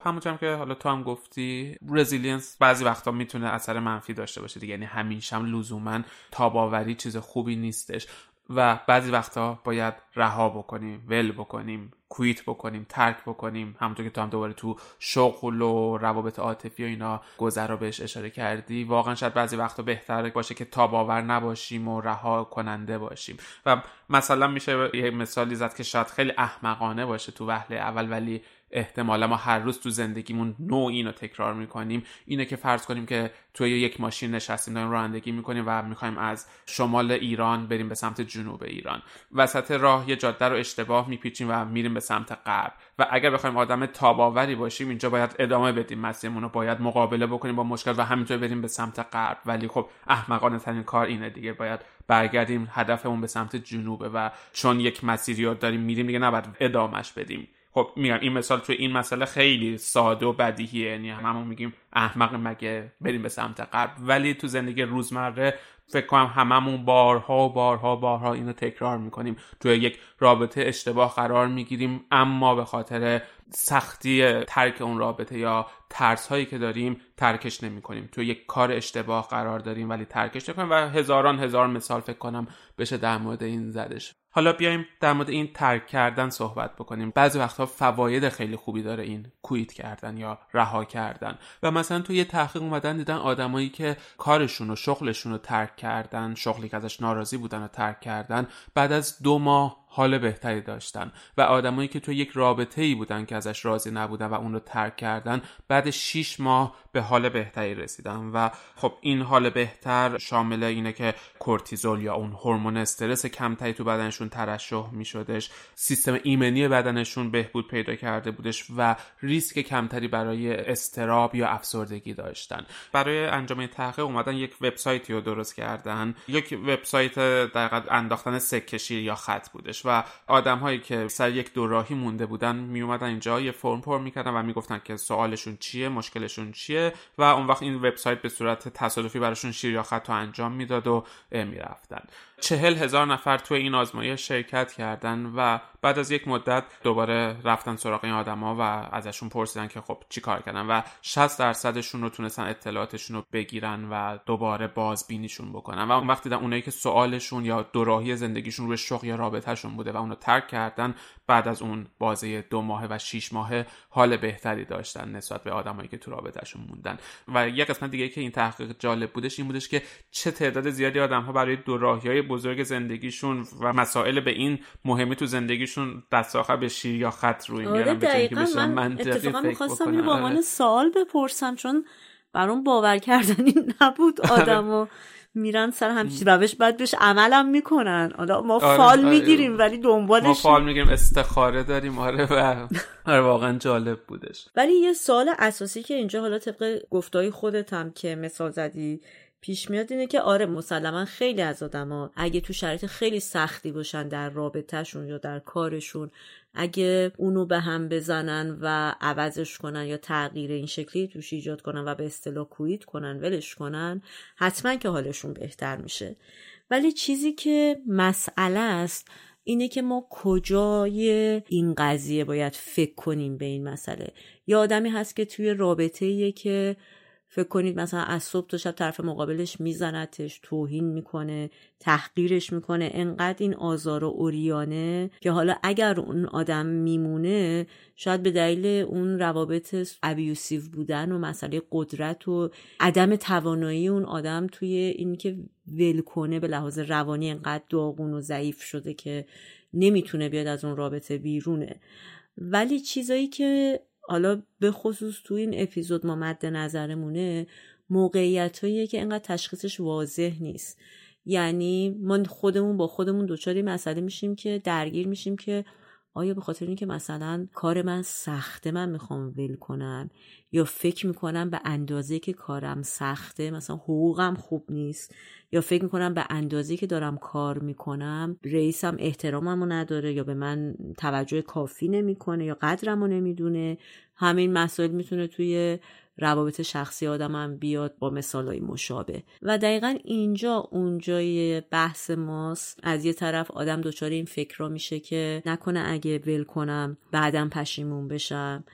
همونجا که حالا تو هم گفتی resilience بعضی وقتا می‌تونه اثر منفی داشته باشه دیگه. یعنی همیشه هم لزوما تاب‌آوری چیز خوبی نیستش. و بعضی وقتا باید رها بکنیم ول بکنیم quit بکنیم ترک بکنیم همونطور که تو هم دوباره تو شغل و روابط عاطفی و اینا گذرا بهش اشاره کردی واقعا شاید بعضی وقتا بهتر باشه که تاب‌آور نباشیم و رها کننده باشیم. و مثلا میشه یه مثالی زد که شاید خیلی احمقانه باشه تو وهله اول ولی احتمالا ما هر روز تو زندگیمون نوع اینو تکرار می‌کنیم. اینه که فرض کنیم که توی یک ماشین نشستیم داریم رانندگی می‌کنیم و می‌خوایم از شمال ایران بریم به سمت جنوب ایران. وسط راه یه جاده رو اشتباه میپیچیم و میریم به سمت غرب. و اگر بخوایم آدم تاباوری باشیم اینجا باید ادامه بدیم. مسیرمون رو باید مقابله بکنیم با مشکل و همینطور بریم به سمت غرب. ولی خب احمقانه ترین کار اینه دیگه. باید برگردیم هدفمون به سمت جنوبه و چون یک مسیری رو داریم میریم دیگه نباید ادامش بدیم. خب میگم این مثال توی این مسئله خیلی ساده و بدیهیه. یعنی هممون میگیم احمق مگه بریم به سمت غرب. ولی تو زندگی روزمره فکر کنم هممون بارها و بارها بارها اینو تکرار می‌کنیم. توی یک رابطه اشتباه قرار می‌گیریم اما به خاطر سختی ترک اون رابطه یا ترس هایی که داریم ترکش نمی کنیم توی یک کار اشتباه قرار داریم ولی ترکش نکنیم و هزاران هزار مثال فکر کنم بشه در مورد این زدش. حالا بیایم در مورد این ترک کردن صحبت بکنیم. بعضی وقتها فواید خیلی خوبی داره این کویت کردن یا رها کردن. و مثلا تو یه تحقیق اومدن دیدن آدمایی که کارشون و شغلشون رو ترک کردن شغلی که ازش ناراضی بودن و ترک کردن بعد از دو ماه حال بهتری داشتن و آدمایی که تو یک رابطه ای بودن که ازش راضی نبودن و اون رو ترک کردن بعد 6 ماه به حال بهتری رسیدن و خب این حال بهتر شامل اینه که کورتیزول یا اون هورمون استرس کمتری تو بدنشون ترشح میشدش سیستم ایمنی بدنشون بهبود پیدا کرده بودش و ریسک کمتری برای استراب یا افسردگی داشتن. برای انجام تحقیق اومدن یک وبسایتی رو درست کردن. یک وبسایت در انداختن سکه یا خط بودش و آدم هایی که سر یک دوراهی مونده بودن می اومدن اینجا یه فرم پر می‌کردن و می‌گفتن که سوالشون چیه مشکلشون چیه و اون وقت این وبسایت به صورت تصادفی براشون شیر یا انجام می‌داد و می‌رفتن. چهل هزار نفر توی این آزمایش شرکت کردن و بعد از یک مدت دوباره رفتن سراغ این آدما و ازشون پرسیدن که خب چی کار کردن و 60 درصدشون رو تونستن اطلاعاتشون رو بگیرن و دوباره بازبینیشون بکنن. و اون وقت دیدن اونایی که سوالشون یا دوراهی زندگیشون روی شغل یا رابطهشون بوده و اونو ترک کردن بعد از اون بازه دو ماه و شیش ماه حال بهتری داشتن نسبت به آدمایی که تو رابطهشون موندن و یه قسمت دیگه که این تحقیق جالب بودش این بودش که چه تعداد زیادی آدم ها برای دوراهی های بزرگ زندگیشون و مسائل به این مهمی تو زندگیشون دست آخر به شیر یا خط روی آره میارن به که من اتفاقا می‌خواستم اینو به عنوان آره. سوال بپرسم چون برام باور کردنی نبود آره. میرن سر همچین روش بعد بهش عملم می‌کنن. حالا ما آره، فال آره. می‌گیریم ولی دنبالش ما فال می‌گیریم استخاره داریم. آره و آره واقعا جالب بودش. ولی یه سال اساسی که اینجا حالا طبق گفتای خودتم که مثال زدی پیش میاد اینه که آره مسلما خیلی از آدما اگه تو شرایط خیلی سختی باشن در رابطهشون یا در کارشون اگه اونو به هم بزنن و عوضش کنن یا تغییر این شکلی توش ایجاد کنن و به اصطلاح کویت کنن ولش کنن حتما که حالشون بهتر میشه. ولی چیزی که مسئله است اینه که ما کجای این قضیه باید فکر کنیم به این مسئله. یا آدمی هست که توی رابطه که فکر کنید مثلا از صبح تا شب طرف مقابلش میزنتش توهین می‌کنه تحقیرش می‌کنه. انقدر این آزار و اوریانه که حالا اگر اون آدم میمونه شاید به دلیل اون روابط ابیوسیو بودن و مسئله قدرت و عدم توانایی اون آدم توی این که ول کنه به لحاظ روانی انقدر داغون و ضعیف شده که نمی‌تونه بیاد از اون رابطه بیرونه. ولی چیزایی که حالا به خصوص تو این اپیزود ما مد نظرمونه موقعیت که اینقدر تشخیصش واضح نیست. یعنی ما خودمون با خودمون دچار مسئله میشیم که درگیر میشیم که آیا به خاطر اینکه مثلا کار من سخته من می‌خوام ول کنم یا فکر می‌کنم به اندازه که کارم سخته مثلا حقوقم خوب نیست یا فکر می‌کنم به اندازه که دارم کار می‌کنم رئیسم احتراممو نداره یا به من توجه کافی نمی‌کنه یا قدرمو نمی‌دونه همین مسائل می‌تونه توی روابط شخصی آدمم بیاد با مثالهای مشابه. و دقیقا اینجا اونجای بحث ماست. از یه طرف آدم دچار این فکر را میشه که نکنه اگه ول کنم بعدم پشیمون بشم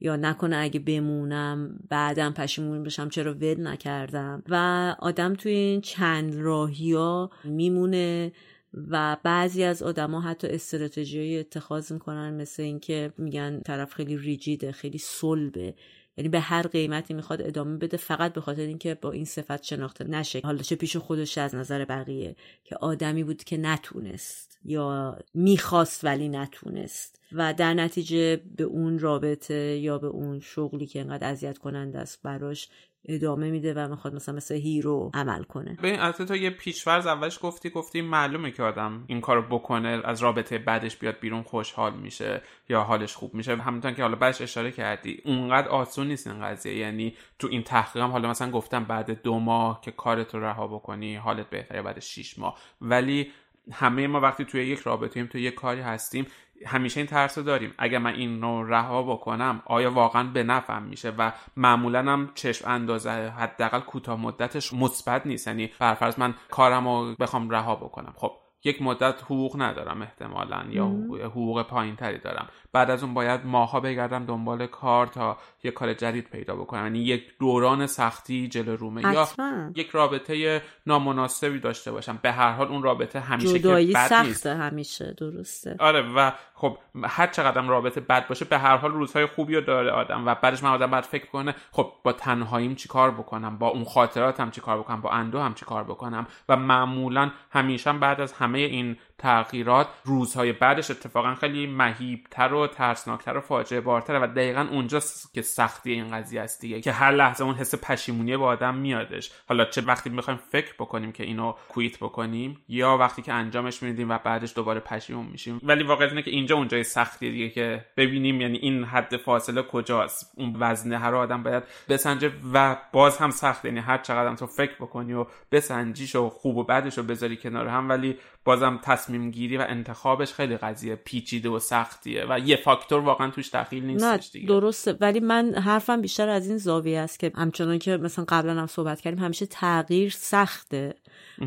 یا نکنه اگه بمونم بعدم پشیمون بشم چرا ول نکردم؟ و آدم توی این چند راهی ها میمونه و بعضی از آدما حتی استراتژی اتخاذ می‌کنن مثل اینکه میگن طرف خیلی ریجیده خیلی صلبه. یعنی به هر قیمتی می‌خواد ادامه بده فقط به خاطر اینکه با این صفت شناخته نشه. حالا چه پیش خودش از نظر بقیه که آدمی بود که نتونست یا می‌خواست ولی نتونست. و در نتیجه به اون رابطه یا به اون شغلی که انقدر اذیت کننده است براش ادامه میده و می‌خواد مثلا مثل hero عمل کنه. ببین تو یه پیش‌فرض اولش گفتی گفتی معلومه که آدم این کارو بکنه از رابطه بعدش بیاد بیرون خوشحال میشه یا حالش خوب میشه. همونطور که حالا بعدش اشاره کردی اونقدر آسون نیست این قضیه. یعنی تو این تحقیقم حالا مثلا گفتم بعد دو ماه که کارت رو رها بکنی حالت بهتره بعد شیش ماه. ولی همه ما وقتی توی یک رابطه ایم توی یک کاری هستیم همیشه این ترس رو داریم. اگر من این رو رها بکنم آیا واقعا به نفعم میشه؟ و معمولا هم چشم‌انداز حداقل کوتاه مدتش مثبت نیست. یعنی برفرض من کارم رو بخوام رها بکنم. خب یک مدت حقوق ندارم احتمالا یا حقوق پایین تری دارم. بعد از اون باید ماها بگردم دنبال کار تا یک کار جدید پیدا بکنم. یعنی یک دوران سختی جلو رومه یا یک رابطه نامناسبی داشته باشم. به هر حال اون رابطه همیشه جدایی سخته همیشه درسته. آره و خب هر چقدر رابطه بد باشه به هر حال روزهای خوبی رو داره آدم و بعدش من آدم باید فکر کنه خب با تنهاییم چیکار بکنم؟ با اون خاطراتم چیکار بکنم؟ با اندو هم چیکار بکنم؟ و معمولا همیشه بعد از همه این تغییرات روزهای بعدش اتفاقا خیلی مهیبتر و ترسناکتر و فاجعه بارتره و دقیقا اونجاست که سختی این قضیه است دیگه که هر لحظه اون حس پشیمونی با آدم میادش. حالا چه وقتی می‌خوایم فکر بکنیم که اینو کویت بکنیم یا وقتی که انجامش میدیم و بعدش دوباره پشیمون میشیم. ولی واقعیت اینه که اینجا اونجای سختی دیگه که ببینیم یعنی این حد فاصله کجاست. اون وزنه هر آدم باید بسنجه و باز هم سخت. یعنی هر چقدر تو فکر بکنی و بسنجیش و خوب و بدش رو بذاری کنار هم ولی بازم تصمیم گیری و انتخابش خیلی قضیه پیچیده و سختیه و یه فاکتور واقعا توش دخیل نیستش دیگه. درسته. ولی من حرفم بیشتر از این زاویه است که همچنان که مثلا قبلا هم صحبت کردیم همیشه تغییر سخته.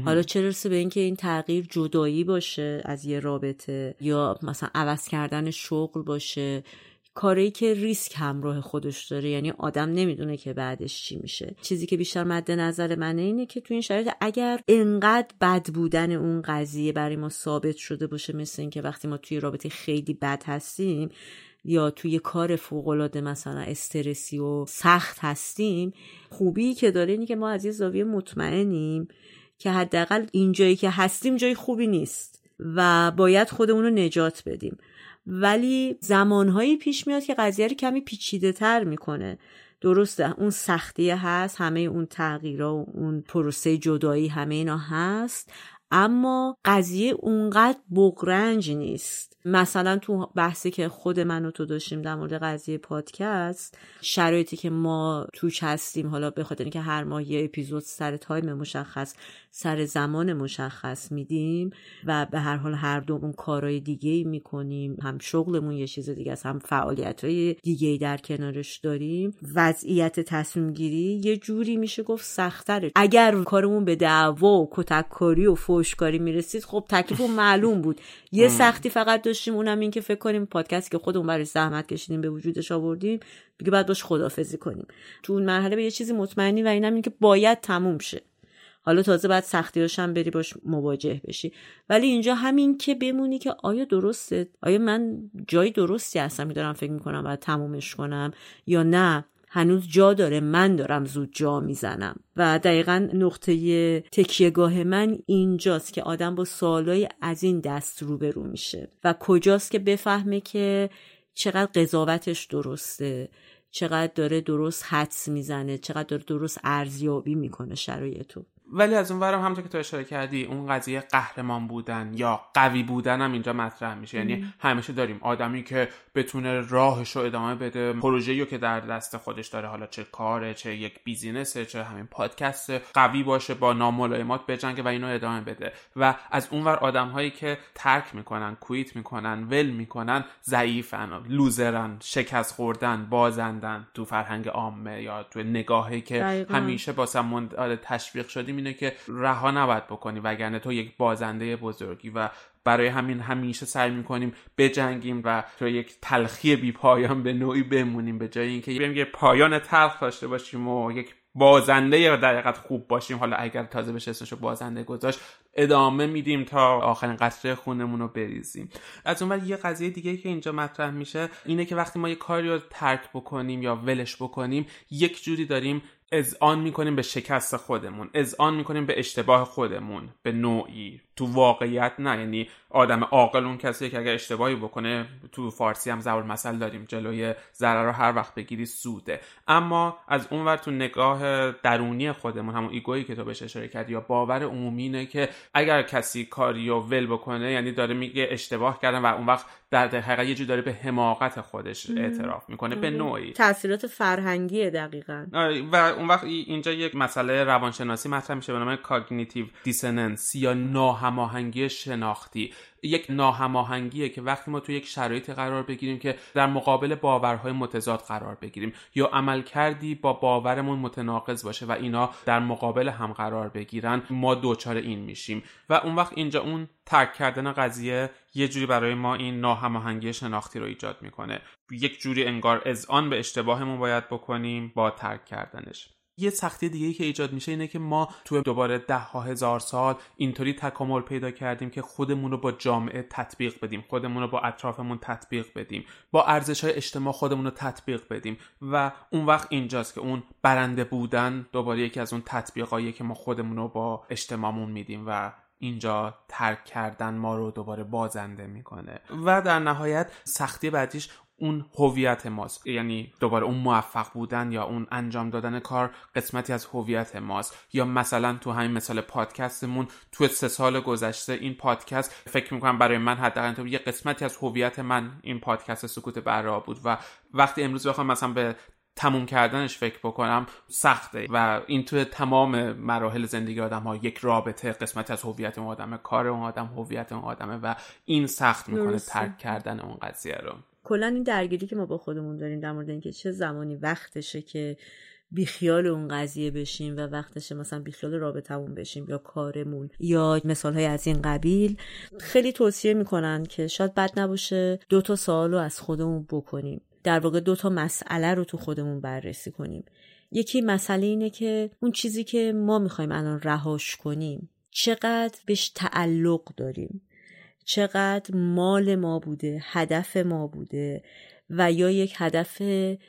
حالا چه رسه به اینکه این تغییر جدایی باشه از یه رابطه یا مثلا عوض کردن شغل باشه کاری که ریسک همراه خودش داره یعنی آدم نمی‌دونه که بعدش چی میشه. چیزی که بیشتر مد نظر منه اینه که تو این شرایط اگر انقدر بد بودن اون قضیه برای ما ثابت شده باشه مثل اینکه وقتی ما توی رابطه خیلی بد هستیم یا توی کار فوقالعاده مثلا استرسی و سخت هستیم خوبی که داره اینه که ما از یه زاویه مطمئنیم که حداقل اینجایی که هستیم جای خوبی نیست و باید خودمون رو نجات بدیم. ولی زمانهایی پیش میاد که قضیه رو کمی پیچیده تر می‌کنه. درسته اون سختیه هست همه اون تغییرها و اون پروسه جدایی همه اینا هست اما قضیه اونقدر بغرنج نیست. مثلا تو بحثی که خود من و تو داشتیم در مورد قضیه پادکست شرایطی که ما توش هستیم حالا به خاطر اینکه هر ماه یه اپیزود سر تایم مشخص سر زمان مشخص میدیم و به هر حال هر دومون کارهای دیگه ای می‌کنیم هم شغلمون یه چیز دیگه است هم فعالیت های دیگه ای در کنارش داریم. وضعیت تصمیم گیری یه جوری میشه گفت سختره. اگر کارمون به دعوا و کتککاری و فوشکاری می‌رسید خب تکلیف معلوم بود. یه سختی فقط داشتیم اونم این که فکر کنیم پادکست که خودمون برای زحمت کشیدیم به وجودش آوردیم دیگه بعد باش خدافزی کنیم. تو اون مرحله به یه چیزی مطمئنی و اینم این که باید تموم شه. حالا تازه بعد سختی هم بری باش مواجه بشی. ولی اینجا همین که بمونی که آیا درسته؟ آیا من جای درستی هستم که دارم فکر می‌کنم باید تمومش کنم یا نه؟ هنوز جا داره من دارم زود جا می‌زنم. و دقیقا نقطه تکیهگاه من اینجاست که آدم با سوالای از این دست روبرو میشه. و کجاست که بفهمه که چقدر قضاوتش درسته چقدر داره درست حدس می‌زنه چقدر داره درست ارزیابی می‌کنه شرایطو. ولی از اون ورم همونطور که تو اشاره کردی اون قضیه قهرمان بودن یا قوی بودن هم اینجا مطرح میشه. یعنی همیشه داریم آدمی که بتونه راهش رو ادامه بده پروژه‌ای که در دست خودش داره حالا چه کاره چه یک بیزینسه چه همین پادکست قوی باشه با ناملایمات بجنگه و اینو ادامه بده. و از اون ور آدم هایی که ترک می‌کنن کویت می‌کنن ول می‌کنن ضعیفن لوزرن شکست خوردن بازندن تو فرهنگ عامه یا تو نگاهی که دقیقا. همیشه باسمون تشویق شدیم اینه که رها نباید بکنی وگرنه تو یک بازنده بزرگی و برای همین همیشه سعی می‌کنیم بجنگیم و تو یک تلخی بی پایان به نوعی بمونیم. به جای اینکه بریم یه پایان تلخ داشته باشیم و یک بازنده در خوب باشیم حالا اگر تازه بشه اسمشو بازنده گذاشت ادامه میدیم تا آخرین قطره خونمون رو بریزیم. از اون یه قضیه دیگه که اینجا مطرح میشه اینه که وقتی ما یه کاری رو ترک بکنیم یا ولش بکنیم یک جوری داریم آن می‌کنیم به شکست خودمون آن می‌کنیم به اشتباه خودمون به نوعی. تو واقعیت نه. یعنی آدم عاقل اون کسی که اگر اشتباهی بکنه تو فارسی هم زبر مثل داریم جلوی ضرر رو هر وقت بگیری سوده. اما از اونور تو نگاه درونی خودمون همون ایگویی که تو بهش اشاره کردی یا باور عمومی اینه که اگر کسی کاری رو ول بکنه یعنی داره میگه اشتباه کردن و اون وقت در حقیقت یه داره به حماقت خودش اعتراف می‌کنه به نوعی. تاثیرات فرهنگی دقیقا. و اون وقت اینجا یک مسئله روانشناسی مطرح میشه به نام cognitive dissonance یا ناهماهنگی شناختی. یک ناهماهنگیه که وقتی ما تو یک شرایطی قرار بگیریم که در مقابل باورهای متضاد قرار بگیریم. یا عملکردی با باورمون متناقض باشه و اینا در مقابل هم قرار بگیرن. ما دچار این میشیم. و اون وقت اینجا اون ترک کردن قضیه یه جوری برای ما این ناهماهنگی شناختی رو ایجاد می‌کنه. یک جوری انگار آن به اشتباهمون باید بکنیم با ترک کردنش. یه سختی دیگه که ایجاد میشه اینه که ما تو دوباره ده ها هزار سال اینطوری تکامل پیدا کردیم که خودمون رو با جامعه تطبیق بدیم خودمون رو با اطرافمون تطبیق بدیم با ارزش های اجتماع خودمون رو تطبیق بدیم و اون وقت اینجاست که اون برنده بودن دوباره یکی از اون تطبیقایی که ما خودمون رو با اجتماعمون میدیم و اینجا ترک کردن ما رو دوباره بازنده می‌کنه. و در نهایت سختی بعدیش اون هویت ماست. یعنی دوباره اون موفق بودن یا اون انجام دادن کار قسمتی از هویت ماست. یا مثلا تو همین مثال پادکستمون تو سه سال گذشته این پادکست فکر می‌کنم برای من حداقل یه قسمتی از هویت من این پادکست سکوت برا بود و وقتی امروز بخوام مثلا به تموم کردنش فکر بکنم سخته و این توی تمام مراحل زندگی آدم ها یک رابطه قسمت از هویت اون آدمه کار اون آدم هویت اون آدمه و این سخت می‌کنه ترک کردن اون قضیه رو. کلا این درگیری که ما با خودمون داریم در مورد اینکه چه زمانی وقتشه که بیخیال اون قضیه بشیم و وقتشه مثلا بیخیال رابطمون بشیم یا کارمون یا مثال های از این قبیل خیلی توصیه می‌کنن که شاید بد نباشه دو تا سوال رو از خودمون بکنیم. در واقع دو تا مسئله رو تو خودمون بررسی کنیم. یکی مسئله اینه که اون چیزی که ما می‌خوایم الان رهاش کنیم چقدر بهش تعلق داریم؟ چقدر مال ما بوده هدف ما بوده و یا یک هدف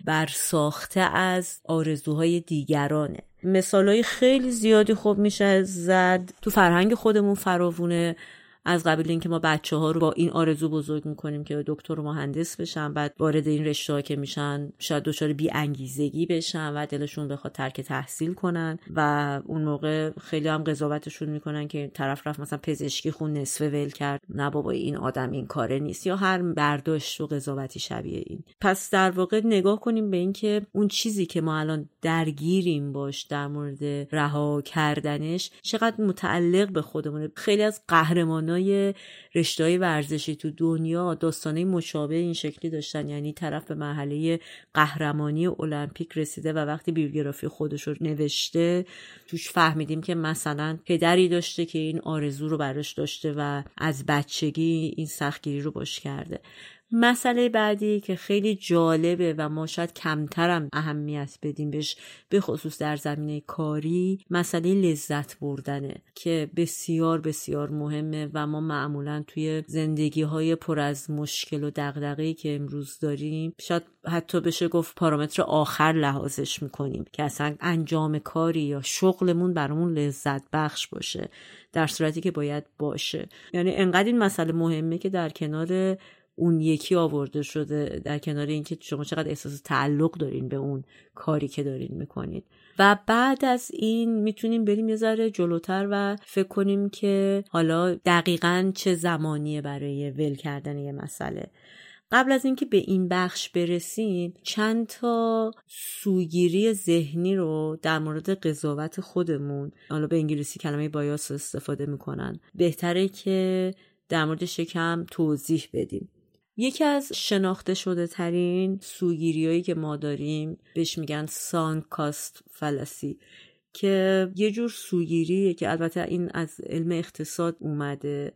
برساخته از آرزوهای دیگرانه. مثالهای خیلی زیادی خوب میشه زد. تو فرهنگ خودمون فراوونه. از قبیل اینکه ما بچه ها رو با این آرزو بزرگ می‌کنیم که دکتر و مهندس بشن بعد وارد این رشته ها که میشن شاید دچار بی انگیزگی بشن و دلشون بخواد ترک تحصیل کنن و اون موقع خیلی هم قضاوتشون می‌کنن که طرف رفت مثلا پزشکی خون نصف ول کرد. نه بابا این آدم این کاره نیست. یا هر برداشت و قضاوتی شبیه این. پس در واقع نگاه کنیم به اینکه اون چیزی که ما الان درگیریم باش در مورد رها کردنش چقدر متعلق به خودمونه. خیلی از قهرمان های رشته ورزشی تو دنیا داستانه مشابه این شکلی داشتن. یعنی طرف به مرحله قهرمانی المپیک رسیده و وقتی بیوگرافی خودش رو نوشته توش فهمیدیم که مثلا پدری داشته که این آرزو رو براش داشته و از بچگی این سختگیری رو باش کرده. مسئله بعدی که خیلی جالبه و ما شاید کمترم اهمیت بدیم بهش به خصوص در زمینه کاری مسئله لذت بردنه که بسیار بسیار مهمه و ما معمولا توی زندگی های پر از مشکل و دقدقهی که امروز داریم شاید حتی بشه گفت پارامتر آخر لحاظش می‌کنیم که اصلا انجام کاری یا شغلمون برامون لذت بخش باشه در صورتی که باید باشه. یعنی انقدر این مسئله مهمه که در کنار اون یکی آورده شده در کنار اینکه شما چقدر احساس تعلق دارین به اون کاری که دارین می‌کنید. و بعد از این می‌تونیم بریم یه ذره جلوتر و فکر کنیم که حالا دقیقا چه زمانیه برای ول کردن یه مسئله. قبل از اینکه به این بخش برسیم چند تا سوگیری ذهنی رو در مورد قضاوت خودمون حالا به انگلیسی کلمه بایاس استفاده می‌کنن. بهتره که در موردش یکم توضیح بدیم. یکی از شناخته شده ترین سوگیری که ما داریم بهش میگن سانکاست فلسی که یه جور سوگیریه که البته این از علم اقتصاد اومده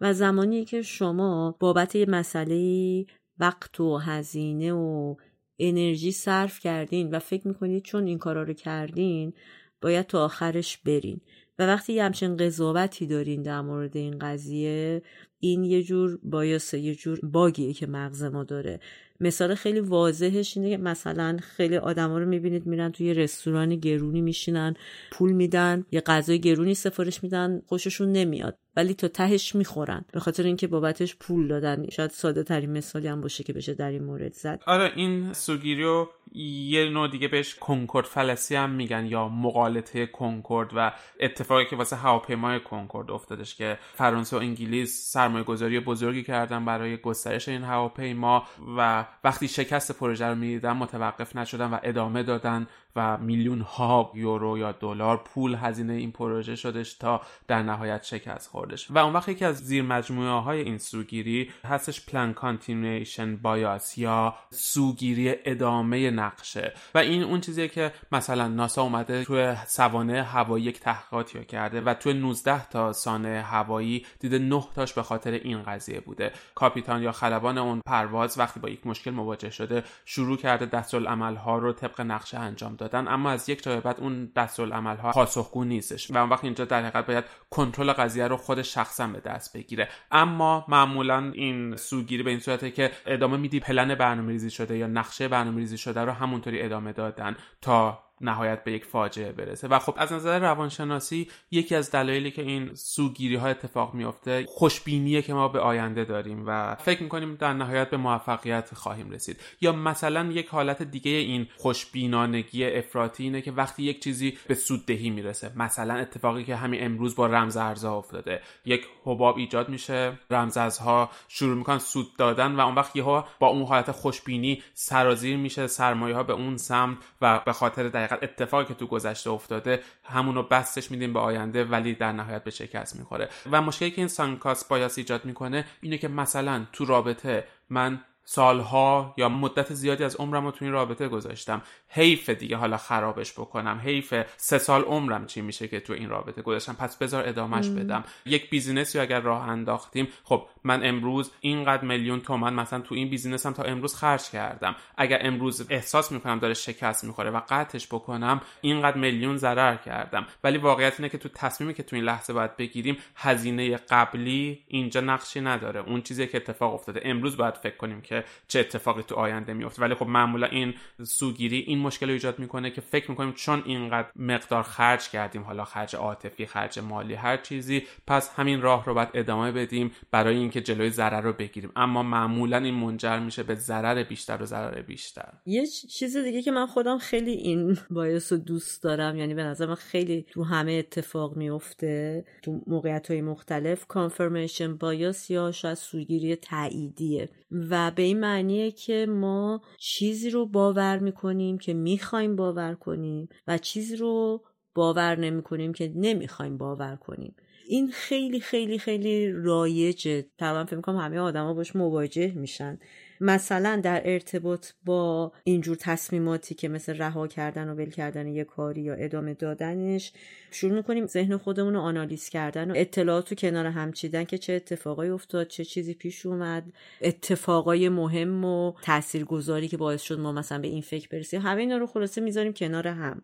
و زمانی که شما بابت یه مسئله وقت و هزینه و انرژی صرف کردین و فکر می‌کنید چون این کارا رو کردین باید تا آخرش برین. و وقتی یه همچین قضاوتی دارین در مورد این قضیه این یه جور بایاسه یه جور باگیه که مغز ما داره. مثال خیلی واضحش اینه که مثلا خیلی آدما رو می‌بینید میرن توی رستوران گرونی میشینن پول میدن یه غذای گرونی سفارش میدن خوششون نمیاد. ولی تا تهش می‌خورن. به خاطر اینکه بابتش پول دادن. شاید ساده ترین مثالی هم باشه که بشه در این مورد زد. آره این سوگیریو یه نوع دیگه بهش کنکورد فلسی هم میگن یا مقالطه کنکورد و اتفاقی که واسه هواپیمای کنکورد افتادش که فرانسه و انگلیس سرمایه گذاری بزرگی کردن برای گسترش این هواپیما و وقتی شکست پروژه رو می‌دیدن متوقف نشدن و ادامه دادن و میلیون ها یورو یا دلار پول هزینه این پروژه شدش تا در نهایت شکست خوردش. و اون وقت یکی از زیر مجموعه های این سوگیری هستش plan continuation bias یا سوگیری ادامه نقشه. و این اون چیزیه که مثلا ناسا اومده توی سوانح هوایی یک تحقیقاتی کرده و توی 19 تا سانحه هوایی دیده 9 تاش به خاطر این قضیه بوده. کاپیتان یا خلبان اون پرواز وقتی با یک مشکل مواجه شده شروع کرده دستورالعمل ها رو طبق نقشه انجام دادن اما از یک جای بعد اون دستورالعمل ها پاسخگو نیستش و اون وقت اینجا در حقیقت باید کنترل قضیه رو خود شخصا به دست بگیره. اما معمولا این سوگیری به این صورته که ادامه میدی پلن برنامه‌ریزی شده یا نقشه برنامه‌ریزی شده رو همونطوری ادامه دادن تا نهایت به یک فاجعه برسه. و خب از نظر روانشناسی یکی از دلایلی که این سوگیری ها اتفاق میافته خوشبینیه که ما به آینده داریم و فکر می‌کنیم در نهایت به موفقیت خواهیم رسید. یا مثلا یک حالت دیگه این خوشبینانگی افراطی اینه که وقتی یک چیزی به سوددهی می‌رسه. مثلا اتفاقی که همین امروز با رمز ارزها افتاده. یک حباب ایجاد میشه رمزارزها شروع می‌کنن سود دادن و اون وقت یهو با اون حالت خوشبینی سرازیر میشه سرمایه ها به اون سمت و به خاطر دقیقا اتفاقی که تو گذشته افتاده همونو بسطش میدیم به آینده ولی در نهایت به شکست می‌خوره. و مشکلی که این sunk cost bias ایجاد می‌کنه اینه که مثلا تو رابطه من سالها یا مدت زیادی از عمرم رو تو این رابطه گذاشتم. حیف دیگه حالا خرابش بکنم. حیف سه سال عمرم چی میشه که تو این رابطه گذاشتم؟ پس بذار ادامهش بدم. یک business ی اگر راه انداختیم خب من امروز اینقدر میلیون تومن مثلا تو این business م تا امروز خرج کردم. اگر امروز احساس می‌کنم داره شکست می‌خوره و قطعش بکنم اینقدر میلیون ضرر کردم. ولی واقعیت اینه که تو تصمیمی که تو این لحظه باید بگیریم هزینه قبلی اینجا نقشی نداره. اون چیزی که اتفاق افتاده. امروز باید فکر کنیم که چه اتفاقی تو آینده میفته ولی خب معمولا این سوگیری این مشکل رو ایجاد می‌کنه که فکر می‌کنیم چون اینقدر مقدار خرج کردیم حالا خرج عاطفی خرج مالی هر چیزی پس همین راه رو باید ادامه بدیم برای اینکه جلوی ضرر رو بگیریم. اما معمولا این منجر میشه به ضرر بیشتر و ضرر بیشتر. یه چیز دیگه که من خودم خیلی این بایاس رو دوست دارم یعنی به نظر من خیلی تو همه اتفاق میفته تو موقعیت های مختلف کانفرمیشن بایاس یا شاید سوگیری تاییدیه. و به این معنیه که ما چیزی رو باور می‌کنیم که می‌خوایم باور کنیم و چیزی رو باور نمی‌کنیم که نمی‌خوایم باور کنیم. این خیلی خیلی خیلی رایجه. تقریبا فکر می‌کنم همه آدما باش مواجه میشن. مثلا در ارتباط با اینجور تصمیماتی که مثل رها کردن و ول کردن یه کاری یا ادامه دادنش شروع می‌کنیم ذهن خودمون رو آنالیز کردن و اطلاعات رو کنار هم چیدن که چه اتفاقایی افتاد چه چیزی پیش اومد اتفاقای مهم و تاثیرگذاری که باعث شد ما مثلا به این فکر برسیم. همه اینا رو خلاصه می‌ذاریم کنار هم.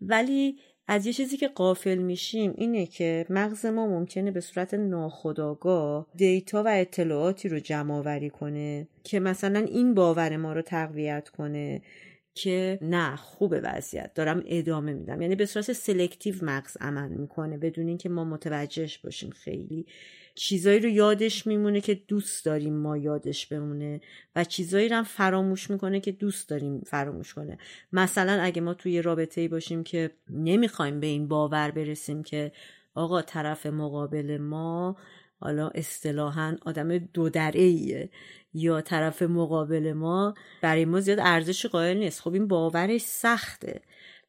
ولی از یه چیزی که غافل میشیم اینه که مغز ما ممکنه به صورت ناخودآگاه data و اطلاعاتی رو جمع آوری کنه که مثلا این باور ما رو تقویت کنه که نه خوب وضعیت. دارم ادامه میدم. یعنی به صورت selective مغز عمل می‌کنه بدون اینکه ما متوجهش باشیم خیلی. چیزایی رو یادش میمونه که دوست داریم ما یادش بمونه و چیزایی رو هم فراموش می‌کنه که دوست داریم فراموش کنه. مثلا اگه ما توی رابطه ای باشیم که نمی‌خوایم به این باور برسیم که آقا طرف مقابل ما حالا اصطلاحا آدم دو ایه یا طرف مقابل ما برای ما زیاد ارزش قائل نیست. خب این باورش سخته.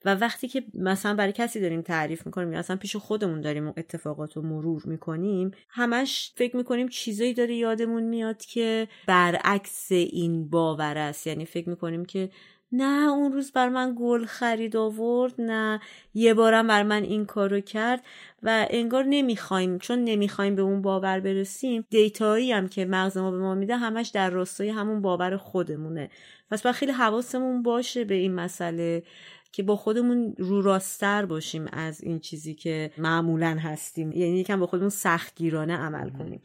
و وقتی که مثلا برای کسی داریم تعریف می‌کنیم یا اصلا پیش خودمون داریم اتفاقات رو مرور می‌کنیم همش فکر می‌کنیم چیزایی داره یادمون میاد که برعکس این باور است. یعنی فکر می‌کنیم که نه اون روز بر من گل خرید آورد نه یه بارم بر من این کارو کرد و انگار نمی‌خوایم چون نمی‌خوایم به اون باور برسیم دیتایی هم که مغز ما به ما میده همش در راستای همون باور خودمونه. پس باید خیلی حواسمون باشه به این مسئله. که با خودمون رو راستر باشیم از این چیزی که معمولا هستیم. یعنی یکم با خودمون سختگیرانه عمل کنیم.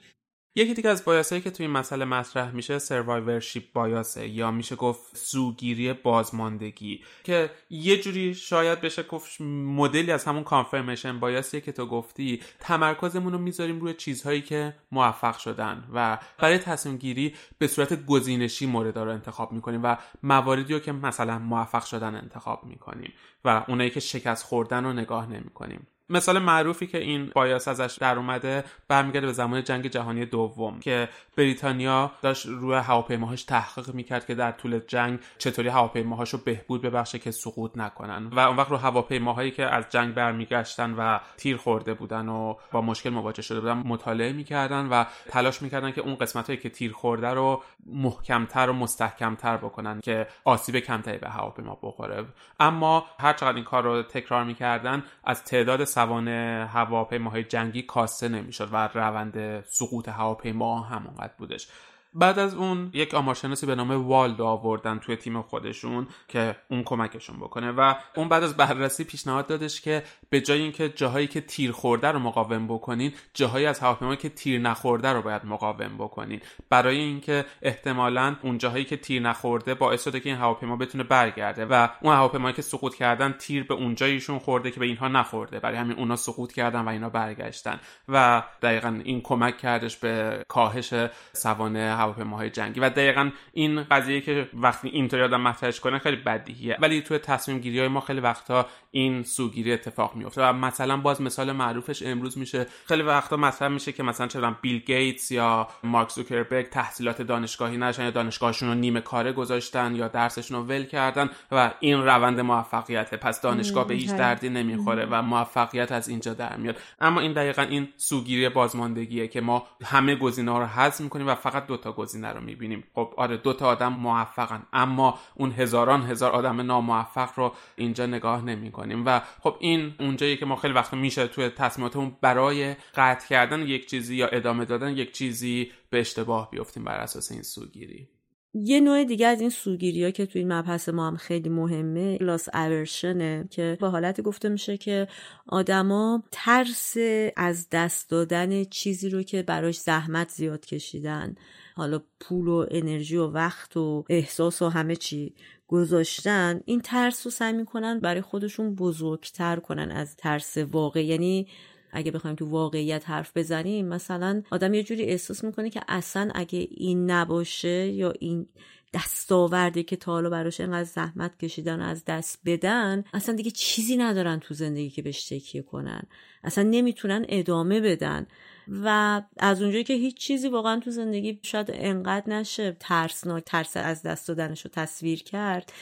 یکی دیگه از بایاسایی که توی این مسئله مطرح میشه سروایورشیپ بایاسه یا میشه گفت سوگیری بازماندگی که یه جوری شاید بشه گفت مدلی از همون کانفرمیشن بایاسیه که تو گفتی تمرکزمون رو می‌ذاریم روی چیزهایی که موفق شدن و برای تصمیم گیری به صورت گزینشی مورد رو انتخاب می‌کنیم و مواردی رو که مثلا موفق شدن انتخاب می‌کنیم و اونایی که شکست خوردن رو نگاه نمی‌کنیم. مثال معروفی که این بایاس ازش در اومده برمیگرده به زمان جنگ جهانی دوم که بریتانیا داشت روی هواپیماهاش تحقیق می‌کرد که در طول جنگ چطوری هواپیماهاشو بهبود ببخشه که سقوط نکنن. و اون وقت رو هواپیماهایی که از جنگ برمیگشتن و تیر خورده بودن و با مشکل مواجه شده بودن مطالعه می‌کردن و تلاش می‌کردن که اون قسمت هایی که تیر خورده رو محکمتر و مستحکمتر بکنن که آسیب کمتری به هواپیما بخوره. اما هر چقدر این کار رو تکرار می‌کردن از تعداد سوان هواپیماهای جنگی کاسته نمی‌شد و روند سقوط هواپیما همونقدر بودش. بعد از اون یک آمارشناسی به نام والدو آوردن توی تیم خودشون که اون کمکشون بکنه و اون بعد از بررسی پیشنهاد دادش که به جای اینکه جاهایی که تیر خورده رو مقاوم بکنین جاهایی از هواپیما که تیر نخورده رو باید مقاوم بکنین. برای اینکه احتمالا اون جاهایی که تیر نخورده باعث شده که این هواپیما بتونه برگرده و اون هواپیمایی که سقوط کردن تیر به اون جایشون خورده که به اینها نخورده. برای همین اونا سقوط کردن و اینا برگشتن. و دقیقا این کمک کردش به کاهش سوانه هواپیماهای جنگی. و دقیقا این قضیه که وقتی اینطوری آدم مطرحش کنه خیلی بدیهیه. ولی توی تصمیم گیری های ما خیلی وقتا این سوگیری اتفاق میفته و مثلا باز مثال معروفش امروز میشه. خیلی وقتا مطرح میشه که مثلا چرا بیل گیتس یا مارک زوکربرگ تحصیلات دانشگاهی نشن یا دانشگاهشون رو نیمه کاره گذاشتن یا درسشون رو ول کردن و این روند موفقیته پس دانشگاه به هیچ دردی نمی‌خوره و موفقیت از اینجا در میاد. اما این دقیقا این سوگیری بازماندگیه که ما همه گزینه ها رو حذف می‌کنیم و فقط دوتا گزینه رو می‌بینیم. خب آره دو تا آدم موفقن اما اون هزاران هزار آدم ناموفق رو اینجا نگاه نمی‌کنیم. و خب این اونجایی که ما خیلی وقت میشه توی تصمیماتمون برای قطع کردن یک چیزی یا ادامه دادن یک چیزی به اشتباه بیفتیم بر اساس این سوگیری. یه نوع دیگه از این سوگیری ها که توی این مبحث ما هم خیلی مهمه لاس اورشنه که به حالت گفته میشه که آدما ترس از دست دادن چیزی رو که براش زحمت زیاد کشیدن حالا پول و انرژی و وقت و احساس و همه چی گذاشتن این ترس رو سعی می‌کنن برای خودشون بزرگتر کنن از ترس واقع. یعنی اگه بخوایم تو واقعیت حرف بزنیم مثلا آدم یه جوری احساس می‌کنه که اصلا اگه این نباشه یا این دستاوردی که تا حالا براش انقدر زحمت کشیدن از دست بدن اصلا دیگه چیزی ندارن تو زندگی که بهش تکیه کنن. اصلا نمی‌تونن ادامه بدن. و از اونجایی که هیچ چیزی واقعا تو زندگی شاید انقدر نشه ترسناک ترس از دست دادنش رو تصویر کرد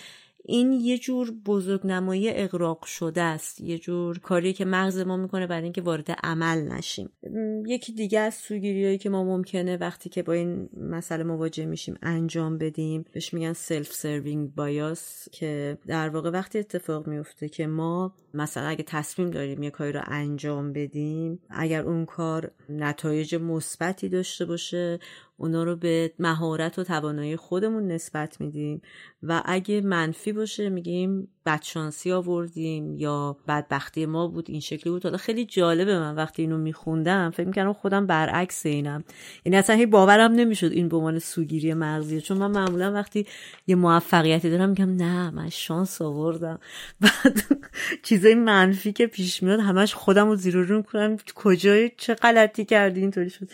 این یه جور بزرگنمایی اغراق شده است. یه جور کاری که مغز ما می‌کنه برای اینکه وارد عمل نشیم. یکی دیگه از سوگیری که ما ممکنه وقتی که با این مسئله مواجه میشیم انجام بدیم بهش میگن self-serving bias که در واقع وقتی اتفاق میفته که ما مثلا اگه تصمیم داریم یه کاری رو انجام بدیم اگر اون کار نتایج مثبتی داشته باشه اونا رو به مهارت و توانایی خودمون نسبت میدیم و اگه منفی باشه میگیم بدشانسی آوردیم یا بدبختی ما بود این شکلی بود. حالا خیلی جالبه من وقتی اینو میخوندم فکر می‌کردم خودم برعکس اینم. یعنی اصلا هی باورم نمی‌شد این به عنوان سوگیری مغزیه. چون من معمولا وقتی یه موفقیتی دارم میگم نه من شانس آوردم. بعد چیزای منفی که پیش میاد همش خودم رو زیر رو می‌کنم. کجای چه غلطی کردی؟ اینطوری شد.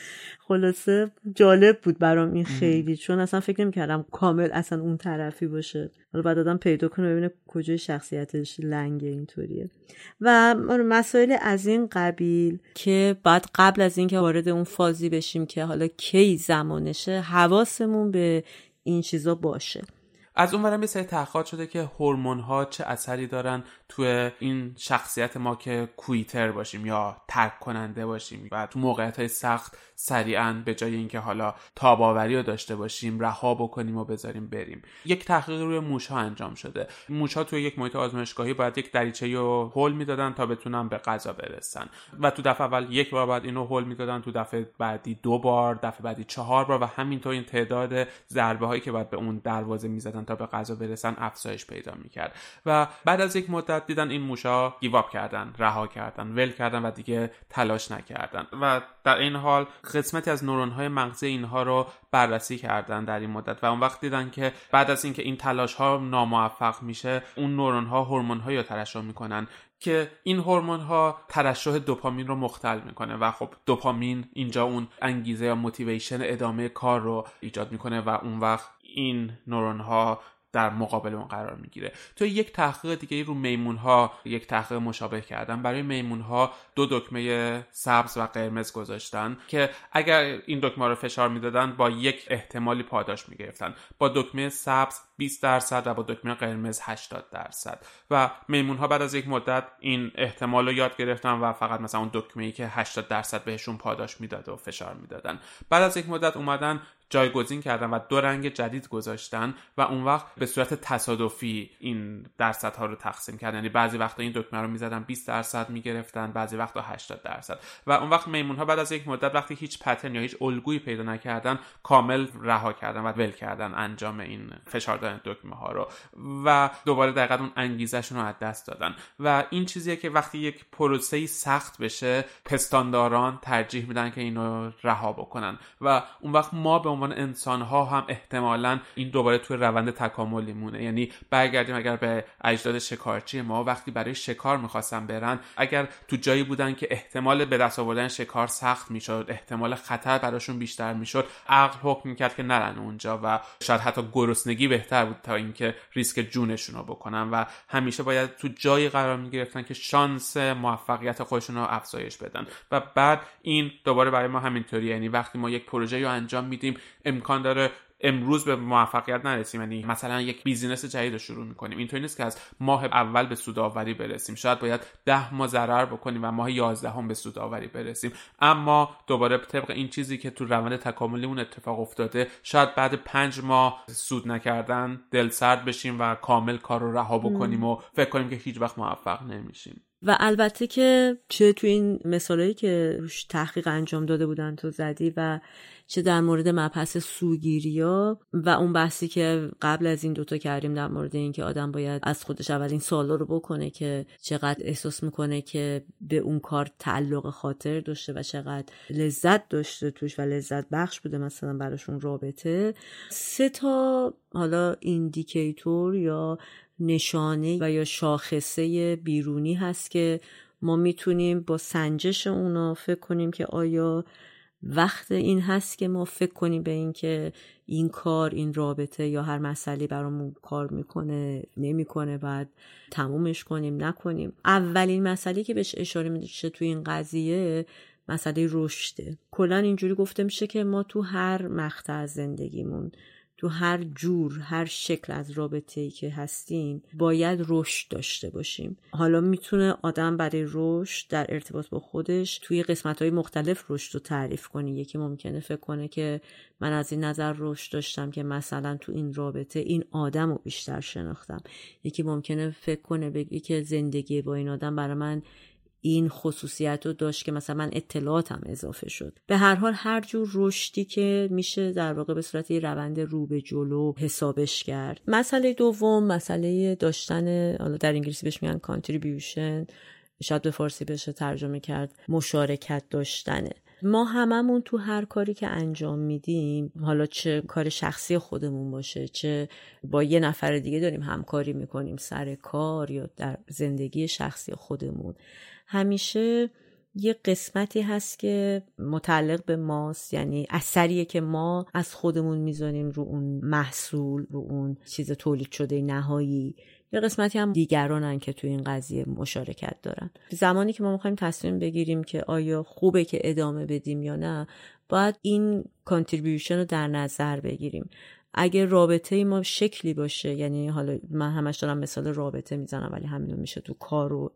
خلاصه جالب بود برام این خیلی. چون اصلا فکر نمی‌کردم کامل اصلا اون طرفی باشه. حالا بعد آدم پیدا کنه ببینه کجای شخصیتش لنگ اینطوریه. و مسائل از این قبیل که بعد قبل از اینکه وارد اون فازی بشیم که حالا کی زمانشه حواسمون به این چیزا باشه. از اون ورم یه سری تحقیقات شده که هورمون ها چه اثری دارن توی این شخصیت ما که کویتر باشیم یا ترک کننده باشیم و تو موقعیت های سخت سریعا به جای اینکه حالا تاباوری رو داشته باشیم رها بکنیم و بذاریم بریم. یک تحقیق روی موش ها انجام شده. موش ها توی یک محیط آزمایشگاهی باید یک دریچه رو هول می‌دادن تا بتونن به غذا برسن. و تو دفعه اول یک بار بعد اینو هول می‌دادن تو دفعه بعدی دو بار دفعه بعدی چهار بار و همینطور این تعداد ضربه هایی که باید به اون دروازه می‌زدن تا به غذا برسن افزایش پیدا می‌کرد. و بعد از یک مدت دیدن این موشا گیواب کردن رها کردن ول کردن و دیگه تلاش نکردن. و در این حال قسمتی از نورون های مغزی اینها رو بررسی کردن در این مدت و اون وقت دیدن که بعد از اینکه این تلاش ها ناموفق میشه اون نورون ها هورمون ها رو ترشح می‌کنن که این هورمون ها ترشح دوپامین رو مختل می‌کنه و خب دوپامین اینجا اون انگیزه یا موتیویشن ادامه کار رو ایجاد می‌کنه و اون وقت این نورون ها در مقابل اون قرار می‌گیره. تو یک تحقیق دیگه رو میمون ها یک تحقیق مشابه کردن. برای میمون ها دو دکمه سبز و قرمز گذاشتن که اگر این دکمه رو فشار می‌دادن با یک احتمالی پاداش می‌گرفتن. با دکمه سبز 20 درصد و با دکمه قرمز 80 درصد. و میمون ها بعد از یک مدت این احتمال رو یاد گرفتن و فقط مثلا اون دکمه ای که 80 درصد بهشون پاداش می‌داد و فشار می‌دادن. بعد از یک مدت اومدن جایگزین کردن و دو رنگ جدید گذاشتن و اون وقت به صورت تصادفی این درصدها رو تقسیم کردن. یعنی بعضی وقتا این دکمه رو می‌زدن 20 درصد می‌گرفتن بعضی وقتا 80 درصد. و اون وقت میمون ها بعد از یک مدت وقتی هیچ پترن یا هیچ الگویی پیدا نکردن کامل رها کردن و ول کردن انجام این فشار دادن دکمه ها رو و دوباره دقیقا اون انگیزشون رو از دست دادن. و این چیزیه که وقتی یک پروسه سخت بشه پستانداران ترجیح میدن که اینو رها بکنن. و اون وقت ما به عنوان انسان ها هم احتمالا این دوباره توی روند تکاملی مونه. یعنی برگردیم اگر به اجداد شکارچی ما وقتی برای شکار می‌خواستن برن اگر تو جایی بودن که احتمال به دست آوردن شکار سخت می‌شد احتمال خطر براشون بیشتر می‌شد عقل حکم می‌کرد که نرن اونجا و شاید حتی گرسنگی بهتر بود تا اینکه ریسک جونشون رو بکنن و همیشه باید تو جایی قرار می‌گرفتن که شانس موفقیت خودشون رو افزایش بدن. و بعد این دوباره برای ما همینطوری یعنی وقتی ما یک پروژه رو انجام میدیم امکان داره امروز به موفقیت نرسیم یعنی مثلا یک business جدید رو شروع می‌کنیم. اینطوری نیست که از ماه اول به سودآوری برسیم. شاید باید ده ماه ضرر بکنیم و ماه یازدهم به سودآوری برسیم. اما دوباره طبق این چیزی که تو روند تکاملیمون اتفاق افتاده شاید بعد پنج ماه سود نکردن دل سرد بشیم و کامل کار رو رها بکنیم و فکر کنیم که هیچ وقت موفق نمیشیم. و البته که چه تو این مثالایی که روش تحقیق انجام داده بودن تو زدی و چه در مورد مبحث سوگیریا و اون بحثی که قبل از این دوتا کردیم در مورد اینکه آدم باید از خودش اولین سوالا رو بکنه که چقدر احساس می‌کنه که به اون کار تعلق خاطر داشته و چقدر لذت داشته توش و لذت بخش بوده مثلا براشون رابطه. سه تا حالا ایندیکیتور یا نشانه و یا شاخصه بیرونی هست که ما می‌تونیم با سنجش اونا فکر کنیم که آیا وقت این هست که ما فکر کنیم به این که این کار این رابطه یا هر مسئله برامون کار می‌کنه نمی‌کنه بعد تمومش کنیم نکنیم. اولین مسئله که بهش اشاره میشه تو این قضیه مسئله رشده کلا اینجوری گفته میشه که ما تو هر مقطع از زندگیمون تو هر جور هر شکل از رابطه ای که هستیم باید رشد داشته باشیم. حالا می‌تونه آدم برای رشد در ارتباط با خودش توی قسمت های مختلف رشد رو تعریف کنه. یکی ممکنه فکر کنه که من از این نظر رشد داشتم که مثلا تو این رابطه این آدم رو بیشتر شناختم. یکی ممکنه فکر کنه بگی که زندگی با این آدم برای من این خصوصیت رو داشت که مثلا من اطلاعاتم اضافه شد. به هر حال هر جور رشدی که میشه در واقع به صورت روند رو به جلو حسابش کرد. مسئله دوم مسئله داشتن حالا در انگلیسی بهش میگن کانتریبیوشن شاید به فارسی بشه ترجمه کرد مشارکت داشتنه. ما هممون تو هر کاری که انجام میدیم حالا چه کار شخصی خودمون باشه چه با یه نفر دیگه داریم همکاری می‌کنیم سر کار یا در زندگی شخصی خودمون. همیشه یه قسمتی هست که متعلق به ماست. یعنی اثریه که ما از خودمون می‌ذاریم رو اون محصول رو اون چیز تولید شده نهایی. یه قسمتی هم دیگرانن که تو این قضیه مشارکت دارن. زمانی که ما می‌خوایم تصمیم بگیریم که آیا خوبه که ادامه بدیم یا نه باید این کانتریبیوشن رو در نظر بگیریم. اگه رابطه ما شکلی باشه یعنی حالا من همش دارم مثال رابطه می‌زنم ولی همینو میشه تو کار و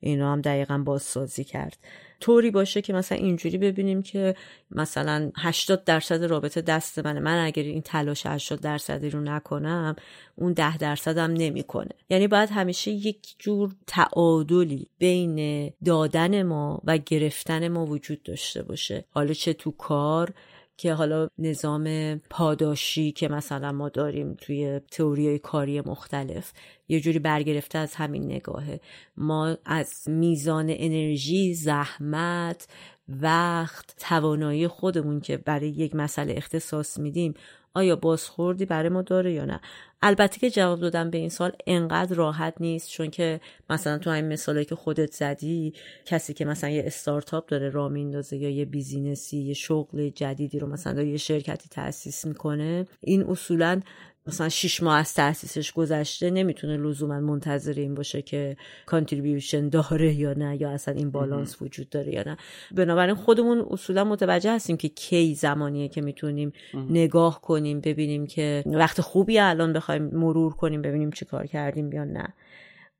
اینا هم دقیقا بازسازی کرد. طوری باشه که مثلا اینجوری ببینیم که مثلا 80 درصد رابطه دست منه. من اگر این تلاش 80 درصدی رو نکنم اون 10 درصدم نمی‌کنه. یعنی باید همیشه یک جور تعادلی بین دادن ما و گرفتن ما وجود داشته باشه. حالا چه تو کار که حالا نظام پاداشی که مثلا ما داریم توی تئوری کاری مختلف یه جوری برگرفته از همین نگاهه. ما از میزان انرژی زحمت وقت توانایی خودمون که برای یک مسئله اختصاص میدیم آیا بازخوردی برای ما داره یا نه؟ البته که جواب دادن به این سوال انقدر راحت نیست چون که مثلا تو این مثالی که خودت زدی کسی که مثلا یه استارتاپ داره راه میندازه یا یه business ی یه شغل جدیدی رو مثلا یه شرکتی تاسیس می‌کنه این اصولا مثلا شیش ماه از تاسیسش گذشته نمی‌تونه لزوما منتظر این باشه که contribution داره یا نه یا اصلا این بالانس وجود داره یا نه. بنابراین خودمون اصولا متوجه هستیم که کی زمانیه که می‌تونیم نگاه کنیم ببینیم که وقت خوبی الان بخوایم مرور کنیم ببینیم چی کار کردیم یا نه.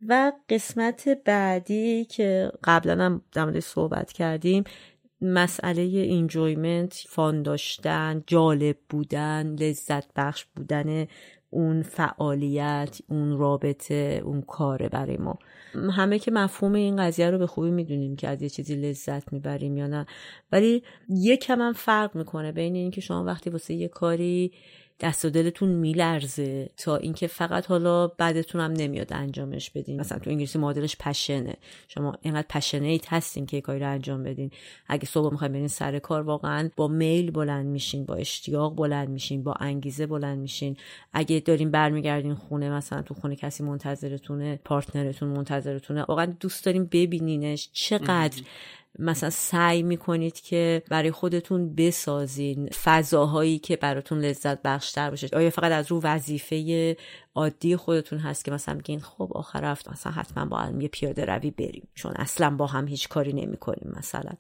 و قسمت بعدی که قبلا هم در صحبت کردیم مسئله اینجویمنت فان داشتن جالب بودن لذت بخش بودن اون فعالیت اون رابطه اون کاره برای ما. همه که مفهوم این قضیه رو به خوبی می‌دونیم که از یه چیزی لذت می‌بریم یا نه. ولی یکم هم فرق می‌کنه بین اینکه شما وقتی واسه یه کاری دست و دلتون میلرزه تا اینکه فقط حالا بعدتون هم نمیاد انجامش بدین. مثلا تو انگلیسی معادلش پشنه. شما اینقدر پشنیت هستین که کاری رو انجام بدین. اگه صبح می‌خواین برین سر کار واقعا با میل بلند میشین با اشتیاق بلند میشین با انگیزه بلند میشین. اگه دارین برمیگردین خونه مثلا تو خونه کسی منتظرتونه پارتنرتون منتظرتونه واقعا دوست دارین ببینینش. چقدر مثلا سعی می‌کنید که برای خودتون بسازین فضاهایی که براتون لذت بخشتر باشه. آیا فقط از رو وظیفه عادی خودتون هست که مثلا میگین خب آخر هفته مثلا حتما با هم یه پیاده روی بریم چون اصلا با هم هیچ کاری نمی‌کنیم مثلا.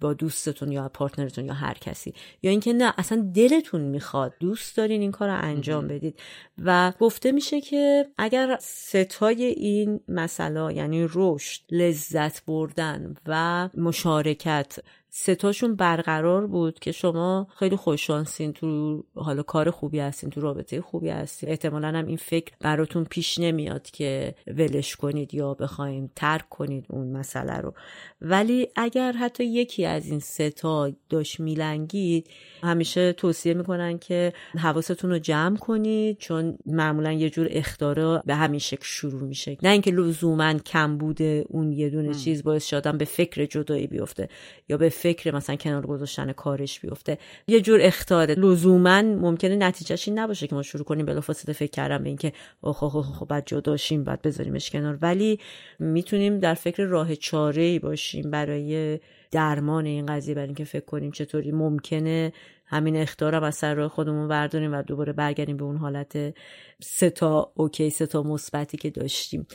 با دوستتون یا پارتنرتون یا هر کسی. یا اینکه نه اصلا دلتون می‌خواد دوست دارین این کار رو انجام بدید. و گفته میشه که اگر ستای این مسئله یعنی رشد لذت بردن و مشارکت ستاشون برقرار بود که شما خیلی خوششانسین تو حالا کار خوبی هستین تو رابطه خوبی هستین. احتمالا هم این فکر براتون پیش نمیاد که ولش کنید یا بخواین ترک کنید اون مسئله رو. ولی اگر حتی یکی از این ستا داشت میلنگید همیشه توصیه می‌کنن که حواستون رو جمع کنید چون معمولا یه جور اختاره به همین شکل شروع میشه. نه اینکه لزوما کم بوده اون یه دونه چیز باعث شدن به فکر جدایی بیفته یا به فکر مثلا کنار گذاشتن کارش بیفته. یه جور اختاره لزوما ممکنه نتیجهش این نباشه که ما شروع کنیم بلافاصله فکر کردم به اینکه اوه اوه بعد جداشیم بعد بذاریمش کنار. ولی می‌تونیم در فکر راه چاره ای باشیم برای درمان این قضیه برای اینکه فکر کنیم چطوری ممکنه همین اختارم از سر راه خودمون برداریم و دوباره برگردیم به اون حالت سه تا اوکی سه تا مثبتی که داشتیم.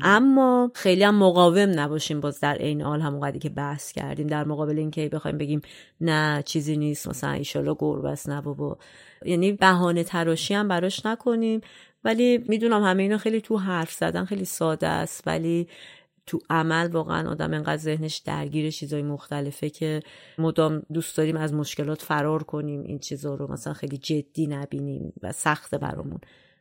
اما خیلی هم مقاوم نباشیم باز در عین حال همون که بحث کردیم در مقابل اینکه بخوایم بگیم نه چیزی نیست مثلا ایشالا است نه بابا. یعنی بهانه تراشی هم براش نکنیم. ولی می‌دونم همه اینا خیلی تو حرف زدن خیلی ساده است. ولی تو عمل واقعا آدم انقدر ذهنش درگیر چیزای مختلفه که مدام دوست داریم از مشکلات فرار کنیم این چیزا رو مثلا خیلی جدی نبینیم و سخته برامون.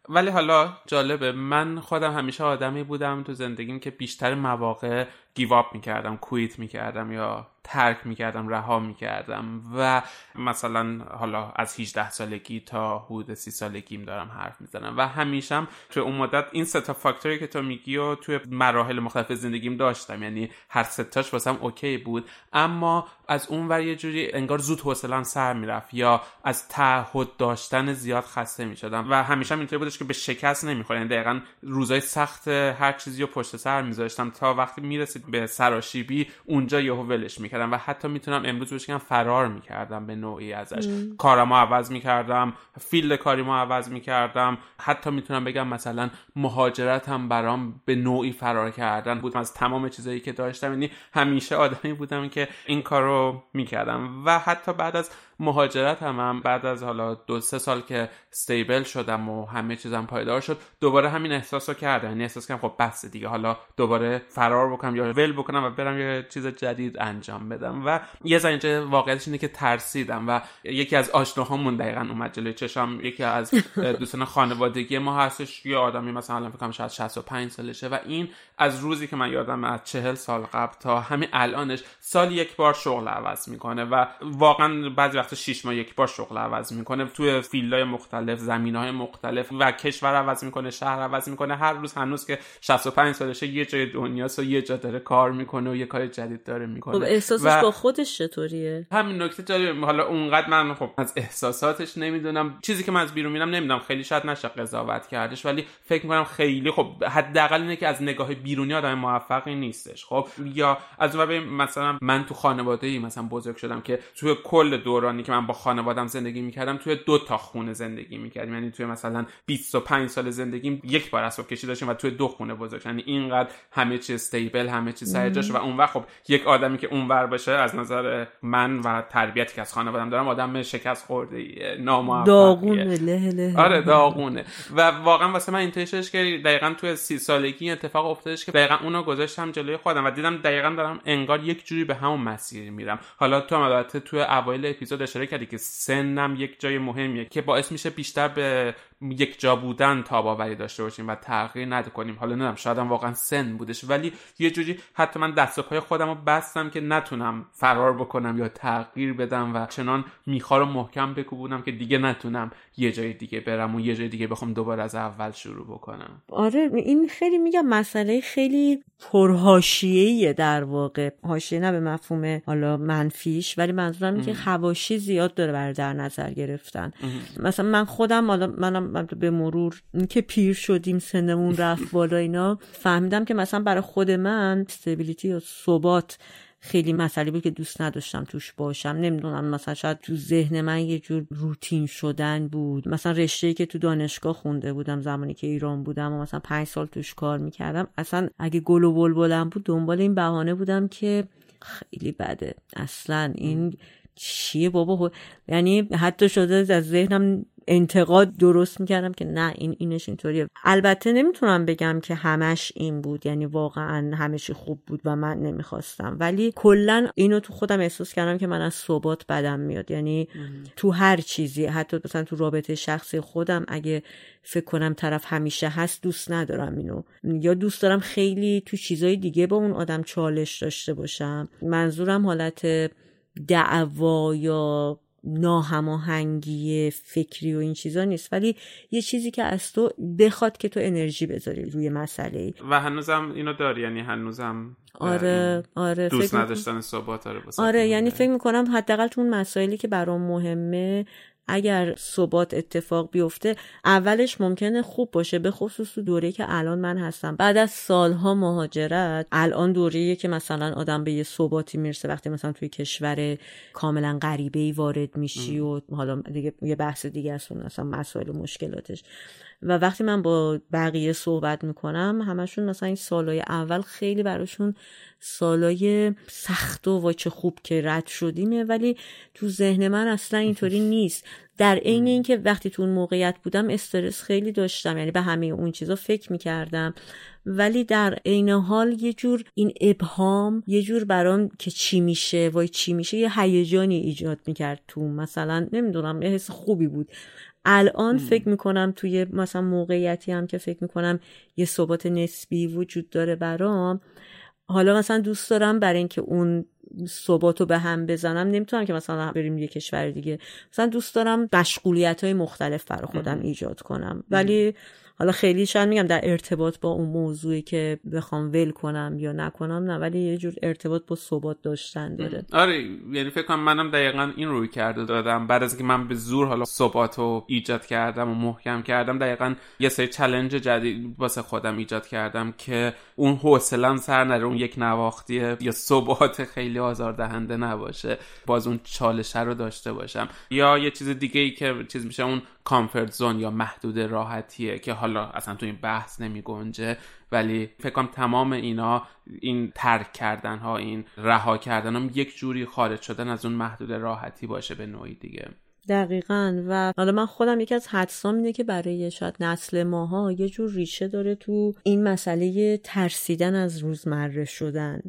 ولی حالا جالبه من خودم همیشه آدمی بودم تو زندگیم که بیشتر مواقع گیواب می‌کردم کویت می‌کردم یا ترک می‌کردم رها می‌کردم و مثلا حالا از 18 سالگی تا حدود 30 سالگیم دارم حرف می‌زنم و همیشم توی اون مدت این سه تا فاکتوری که تو میگی و توی مراحل مختلف زندگیم داشتم یعنی هر ستاش واسم اوکی بود. اما از اون ور یه جوری انگار زود حوصله‌ام سر می‌رفت یا از تعهد داشتن زیاد خسته می‌شدم و همیشه اینطوری بودش که به شکست نمی‌خورم یعنی دقیقا روزای سخت هر چیزی رو پشت سر میذاشتم تا وقتی می‌رسید به سراشیبی اونجا یهو ولش می‌کردم و حتی می‌تونم امروز بهش فرار می‌کردم به نوعی ازش. کارمو عوض می‌کردم فیلد کاریمو عوض می‌کردم. حتی می‌تونم بگم مثلا مهاجرت هم برام به نوعی فرار کردن بود. از تمام چیزایی که داشتم یعنی همیشه آدمی بودم که این کارو می‌کردم. و حتی بعد از مهاجرت هم, هم بعد از حالا دو سه سال که استیبل شدم و همه چیزم پایدار شد دوباره همین احساس رو کردم. یعنی احساس کردم خب بس دیگه حالا دوباره فرار بکنم یا ول بکنم و برم یه چیز جدید انجام بدم. و یه زنجه واقعیتش اینه که ترسیدم و یکی از آشناهامون دقیقا اومد جلوی چشم. یکی از دوستان خانوادگی ما هستش یه آدمی مثلا الان فکر کنم شاید 65 سالشه و این از روزی که من یادم از 40 سال قبل تا همین الانش سال یک بار شغل عوض می‌کنه و واقعا بعضی وقتا 6 ماه یک بار شغل عوض می‌کنه. توی فیلدهای مختلف زمینهای مختلف و کشور عوض می‌کنه شهر عوض می‌کنه. هر روز هنوز که 65 سالشه یه جای دنیاست و یه جا داره کار می‌کنه و یه کار جدید داره می‌کنه. خب احساسش و... با خودش چطوریه؟ همین نکته جالب حالا اونقدر من خب از احساساتش نمی‌دونم. چیزی که من از بیرون میرم نمی‌دونم خیلی شاید نشه قضاوت کردش ولی فکر می‌کنم خیلی خب حداقل اینه که از نگاه بیرونی آدم موفقی نیستش. خب یا از اون مثلا من تو خانواده ای مثلا بزرگ شدم که توی کل دوران زمانی که من با خانوادم زندگی می‌کردم توی دو تا خونه زندگی می‌کردیم. یعنی توی مثلا 25 سال زندگیم یک بار اسباب کشی داشتیم و توی دو خونه بزرگ. یعنی اینقدر همه چی استیبل همه چی سر و اون وقت خب یک آدمی که اونور باشه از نظر من و تربیتی که از خانوادم دارم آدم شکست خورده داغونه. آره داغونه. و واقعا واسه من اینطوری که دقیقا توی سی سالگی اتفاق افتادش که دقیقا اونو گذاشتم جلوی خودم و دیدم دقیقا دارم انگار یک جوری به همون مسیر میرم. حالا تو البته توی اوایل اپیزود اشاره کردی که سنم یک جای مهمیه که باعث میشه بیشتر به یک جا بودن تاباوری داشته باشیم و تغییر نده کنیم حالا نمی‌دونم شاید واقعا سن بودش ولی یه جوری حتی من دست و پای خودم رو بستم که نتونم فرار بکنم یا تغییر بدم و چنان میخا رو محکم بکوبونم که دیگه نتونم یه جای دیگه برم و یه جای دیگه بخوام دوباره از اول شروع بکنم. آره این خیلی میگم مسئله خیلی پرهاشیه‌ایه در واقع. حاشیه نه به مفهوم حالا منفیش ولی منظورم اینه که حواشی زیاد داره بر در نظر گرفتن. مثلا من خودم حالا منم به مرور که پیر شدیم سنمون رفت بالا اینا فهمیدم که مثلا برای خود من استبیلیتی یا ثبات خیلی مسئله بود که دوست نداشتم توش باشم. نمی‌دونم مثلا شاید تو ذهن من یه جور روتین شدن بود. مثلا رشته ای که تو دانشگاه خونده بودم زمانی که ایران بودم و مثلا پنج سال توش کار می‌کردم اصلا اگه گل و بلبلم بود دنبال این بهانه بودم که خیلی بده. اصلا این چیه بابا؟ یعنی حتی شده از ذهنم انتقاد درست می‌کردم که نه این اینش اینطوریه. البته نمی‌تونم بگم که همش این بود یعنی واقعا همش خوب بود و من نمی‌خواستم. ولی کلا اینو تو خودم احساس کردم که من از ثبات بدم میاد. یعنی تو هر چیزی حتی مثلا تو رابطه شخصی خودم اگه فکر کنم طرف همیشه هست دوست ندارم اینو. یا دوست دارم خیلی تو چیزای دیگه با اون آدم چالش داشته باشم. منظورم حالت دعوا یا ناهماهنگی فکری و این چیزا نیست. ولی یه چیزی که از تو بخواد که تو انرژی بذاری روی مسئله. و هنوزم اینو داری یعنی هنوزم آره آره دوست نداشتن ثبات آره آره یعنی فکر می‌کنم حداقل تو اون مسائلی که برام مهمه اگر ثبات اتفاق بیفته اولش ممکنه خوب باشه به خصوص تو دوره که الان من هستم. بعد از سالها مهاجرت الان دوره که مثلا آدم به یه ثباتی می‌رسه وقتی مثلا توی کشور کاملا غریبه ای وارد میشی و حالا دیگه یه بحث دیگه است مثلا مسائل و مشکلاتش. و وقتی من با بقیه صحبت می‌کنم همشون مثلا این سالای اول خیلی براشون سالای سخت و واچه خوب که رد شدیمه ولی تو ذهن من اصلا اینطوری نیست. در عین اینکه وقتی تو اون موقعیت بودم استرس خیلی داشتم یعنی به همه اون چیزا فکر می‌کردم. ولی در عین حال یه جور این ابهام یه جور برام که چی میشه وای چی میشه یه هیجانی ایجاد می‌کرد تو مثلا نمی‌دونم یه حس خوبی بود. الان فکر می‌کنم توی مثلا موقعیتی هم که فکر می‌کنم یه ثبات نسبی وجود داره برام. حالا مثلا دوست دارم برای اینکه اون ثبات رو به هم بزنم. نمی‌تونم که مثلا بریم یه کشور دیگه. مثلا دوست دارم مشغولیت های مختلف برای خودم ایجاد کنم. ولی حالا خیلی شاید میگم در ارتباط با اون موضوعی که بخوام ول کنم یا نکنم نه ولی یه جور ارتباط با ثبات داشتن داره. آره یعنی فکر کنم منم دقیقا این روی کرده دادم. بعد از اینکه من به زور حالا ثبات رو ایجاد کردم و محکم کردم دقیقا یه سری چلنج جدید واسه خودم ایجاد کردم که اون حوصلم سر نره اون یک نواختی یا ثبات خیلی آزاردهنده نباشه باز اون چالش رو داشته باشم. یا یه چیز دیگه ای که چیز میشه اون کامفورت زون یا محدود راحتیه که حالا اصلا تو این بحث نمی گنجه. ولی فکر تمام اینا این ترک کردن ها این رها کردن هم یک جوری خارج شدن از اون محدود راحتی باشه به نوعی دیگه. دقیقا. و حالا من خودم یکی از حدسام اینه که برای شاید نسل ماها یه جور ریشه داره تو این مسئله ترسیدن از روزمره شدن.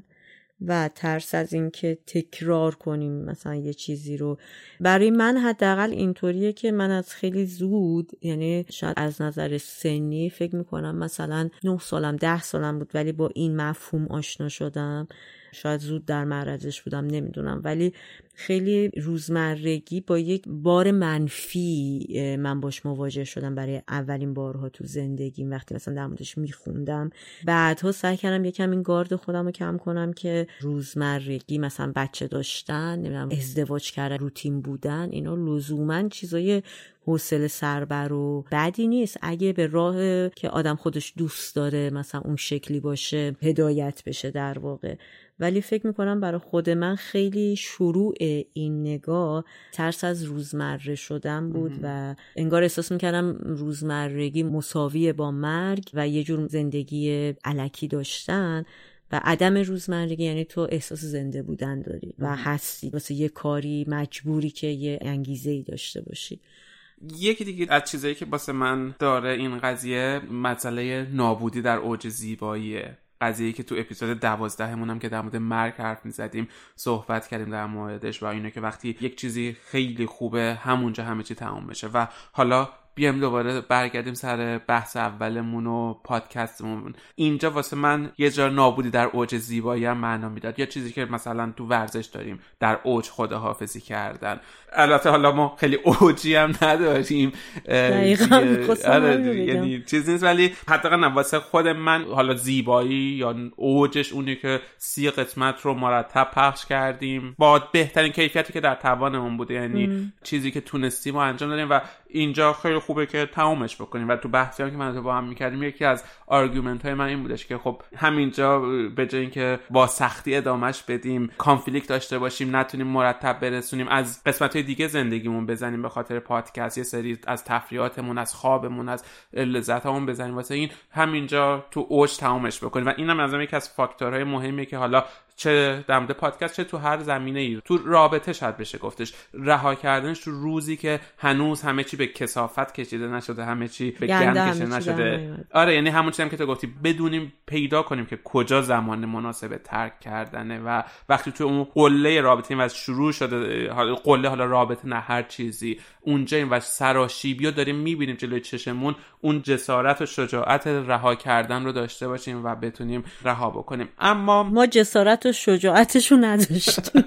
و ترس از اینکه تکرار کنیم مثلا یه چیزی رو. برای من حداقل اینطوریه که من از خیلی زود یعنی شاید از نظر سنی فکر می‌کنم مثلا نه سالم ده سالم بود ولی با این مفهوم آشنا شدم. شاید زود در معرضش بودم نمی‌دونم. ولی خیلی روزمرگی با یک بار منفی من باش مواجه شدم برای اولین بارها تو زندگیم. وقتی مثلا در موردش میخوندم بعدها سعی کردم یکم این گارد خودم رو کم کنم که روزمرگی مثلا بچه داشتن نمی‌دونم ازدواج کردن روتین بودن اینا لزوما چیزای حوصله سربر و بدی نیست. اگه به راه که آدم خودش دوست داره مثلا اون شکلی باشه هدایت بشه در واقع. ولی فکر می‌کنم برای خود من خیلی شروع این نگاه ترس از روزمره شدن بود و انگار احساس می‌کردم روزمرگی مساوی با مرگ و یه جور زندگی علکی داشتن و عدم روزمرگی یعنی تو احساس زنده بودن داری و هستی. واسه یه کاری مجبوری که یه انگیزه ای داشته باشی. یکی دیگه از چیزایی که واسه من داره این قضیه مسئله نابودی در اوج زیباییه قضیه که تو اپیزود دوازدهمون هم که در مورد مرگ حرف می‌زدیم صحبت کردیم در موردش و اینه که وقتی یک چیزی خیلی خوبه همونجا همه چی تمام بشه. و حالا بیایم دوباره برگردیم سر بحث اولمون و پادکستمون. اینجا واسه من یه جا نابودی در اوج زیبایی هم معنا می‌داد. یا چیزی که مثلا تو ورزش داریم در اوج خداحافظی کردن. البته حالا ما خیلی اوجی هم نداریم آره یعنی چیزی نیست. ولی حداقل واسه خود من حالا زیبایی یا اوجش اونی که سی قسمت رو مرتب پخش کردیم با بهترین کیفیتی که در توانمون بوده یعنی چیزی که تونستیم و انجام دادیم و اینجا خیلی خوبه که تمومش بکنیم. و تو بحثی هم که من با هم می‌کردیم یکی از argument های من این بودش که خب همینجا به جای اینکه با سختی ادامش بدیم conflict داشته باشیم نتونیم مرتب برسونیم از قسمت دیگه زندگیمون بزنیم به خاطر پادکست یه سری از تفریحاتمون از خوابمون از لذتمون بزنیم. واسه این همینجا تو اوج تمومش بکنیم. و اینم از یکی از فاکتورهای مهمیه که حالا چه در مورد پادکست چه تو هر زمینه ای. تو رابطه شاید بشه گفتش. رها کردنش تو روزی که هنوز همه چی به کثافت کشیده نشده همه چی به گند کشیده نشده. آره یعنی همون چیزی که تو گفتی بدونیم پیدا کنیم که کجا زمان مناسب ترک کردنه و وقتی تو اون قله رابطه و شروع شده حالا قله حالا رابطه نه هر چیزی اونجا این و سراشیبی داریم می‌بینیم جلوی چشمون اون جسارت و شجاعت رها کردن رو داشته باشیم و بتونیم رها بکنیم. اما ما جسارت و شجاعتش رو نداشتیم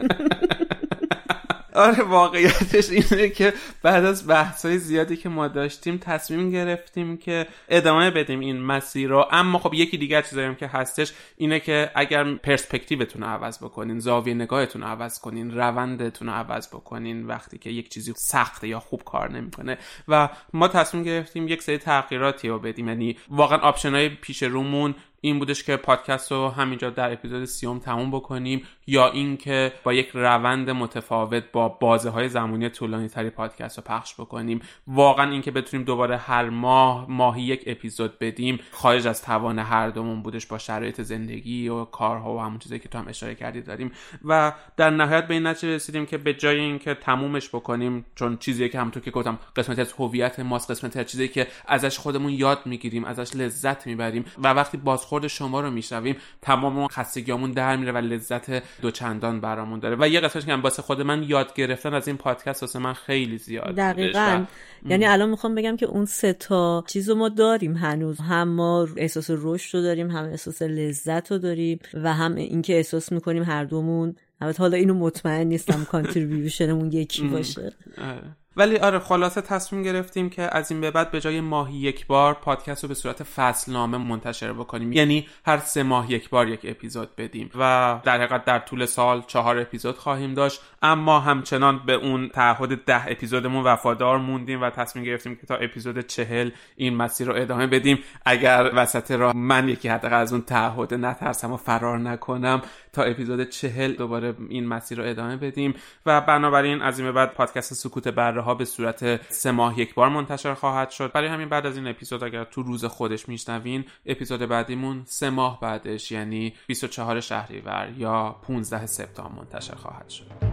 آره واقعیتش اینه که بعد از بحث های زیادی که ما داشتیم تصمیم گرفتیم که ادامه بدیم این مسیر رو. اما خب یکی دیگر چیزایی هم که هستش اینه که اگر پرسپکتیوتون رو عوض بکنین زاویه نگاهتون رو عوض کنین روندتون رو عوض بکنین وقتی که یک چیزی سخته یا خوب کار نمی‌کنه. و ما تصمیم گرفتیم یک سری تغییراتی رو بدیم. یعنی واقعا option های پیش رومون این بودش که پادکست رو همینجا در اپیزود سیوم تموم بکنیم. یا اینکه با یک روند متفاوت با بازه های زمانی طولانی تری پادکست رو پخش بکنیم. واقعا اینکه بتونیم دوباره هر ماه ماهی یک اپیزود بدیم خارج از توان هر دومون بودش با شرایط زندگی و کارها و همون چیزی که تو هم اشاره کردی داریم. و در نهایت به این نتیجه رسیدیم که به جای اینکه تمومش بکنیم چون چیزی که همونطور که گفتم قسمتی از هویت ماست قسمتی از چیزی که ازش خودمون یاد می‌گیریم ازش لذت می‌بریم و وقتی بازخورد شما رو میشنویم تمام خستگیامون در میره و لذت دوچندان برامون داره. و یه قسمتش که واسه خود من یاد گرفتن از این پادکست واسه من خیلی زیاد دقیقا. یعنی الان می‌خوام بگم که اون سه تا چیزو ما داریم هنوز. هم ما احساس رشد رو داریم هم احساس لذت رو داریم و هم اینکه احساس می‌کنیم هر دومون. البته حالا اینو مطمئن نیستم کانتریبیوشنمون یکی باشه. آره. ولی آره خلاصه تصمیم گرفتیم که از این به بعد به جای ماهی یک بار پادکست رو به صورت فصلنامه منتشر بکنیم. یعنی هر سه ماه یک بار یک اپیزود بدیم و در حقیقت در طول سال چهار اپیزود خواهیم داشت. اما همچنان به اون تعهد ده اپیزودمون وفادار موندیم و تصمیم گرفتیم که تا اپیزود چهل این مسیر رو ادامه بدیم. اگر وسط راه من یکی حداقل از اون تعهد نترسم و فرار نکنم تا اپیزود چهل دوباره این مسیر رو ادامه بدیم. و بنابراین از این به بعد پادکست سکوت بره ها به صورت سه ماه یک بار منتشر خواهد شد. برای همین بعد از این اپیزود اگر تو روز خودش میشنوین اپیزود بعدیمون سه ماه بعدش یعنی 24 شهریور یا 15 سپتامبر منتشر خواهد شد.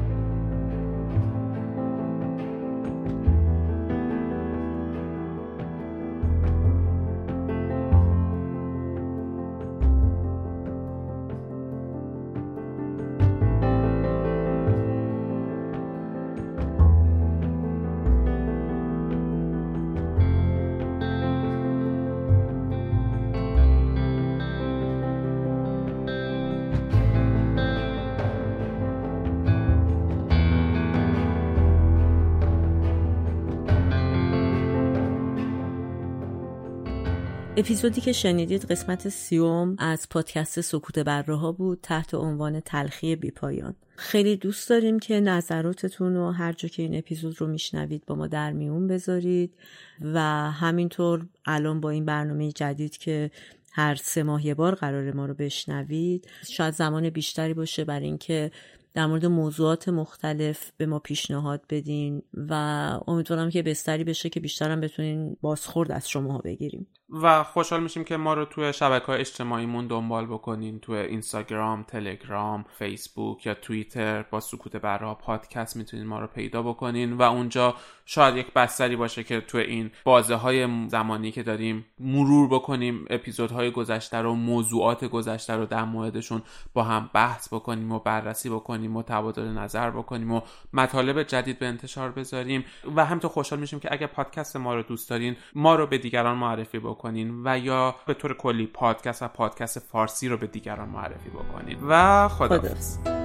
اپیزودی که شنیدید قسمت سیوم از پادکست سکوت بره ها بود تحت عنوان تلخی بیپایان خیلی دوست داریم که نظراتتون رو هر جا که این اپیزود رو میشنوید با ما در میون بذارید و همینطور الان با این برنامه جدید که هر سه ماه یه بار قرار ما رو بشنوید شاید زمان بیشتری باشه برای اینکه در مورد موضوعات مختلف به ما پیشنهاد بدین و امیدوارم که بستری بشه که بیشترم بتونین بازخورد از شما بگیریم. و خوشحال میشیم که ما رو توی شبکه های اجتماعیمون دنبال بکنین. توی اینستاگرام، تلگرام، فیسبوک یا توییتر با سکوت برا پادکست می‌تونین ما رو پیدا بکنین. و اونجا شاید یک بستری باشه که توی این بازه های زمانی که داریم مرور بکنیم اپیزودهای گذشته رو موضوعات گذشته رو در موردشون با هم بحث بکنیم و بررسی بکنیم و تبادل نظر بکنیم و مطالب جدید به انتشار بذاریم. و همینطور خوشحال میشیم که اگر پادکست ما رو دوست دارین ما رو به دیگران معرفی بکنیم بکنین و یا به طور کلی پادکست و پادکست فارسی رو به دیگران معرفی بکنین. و خداحافظ.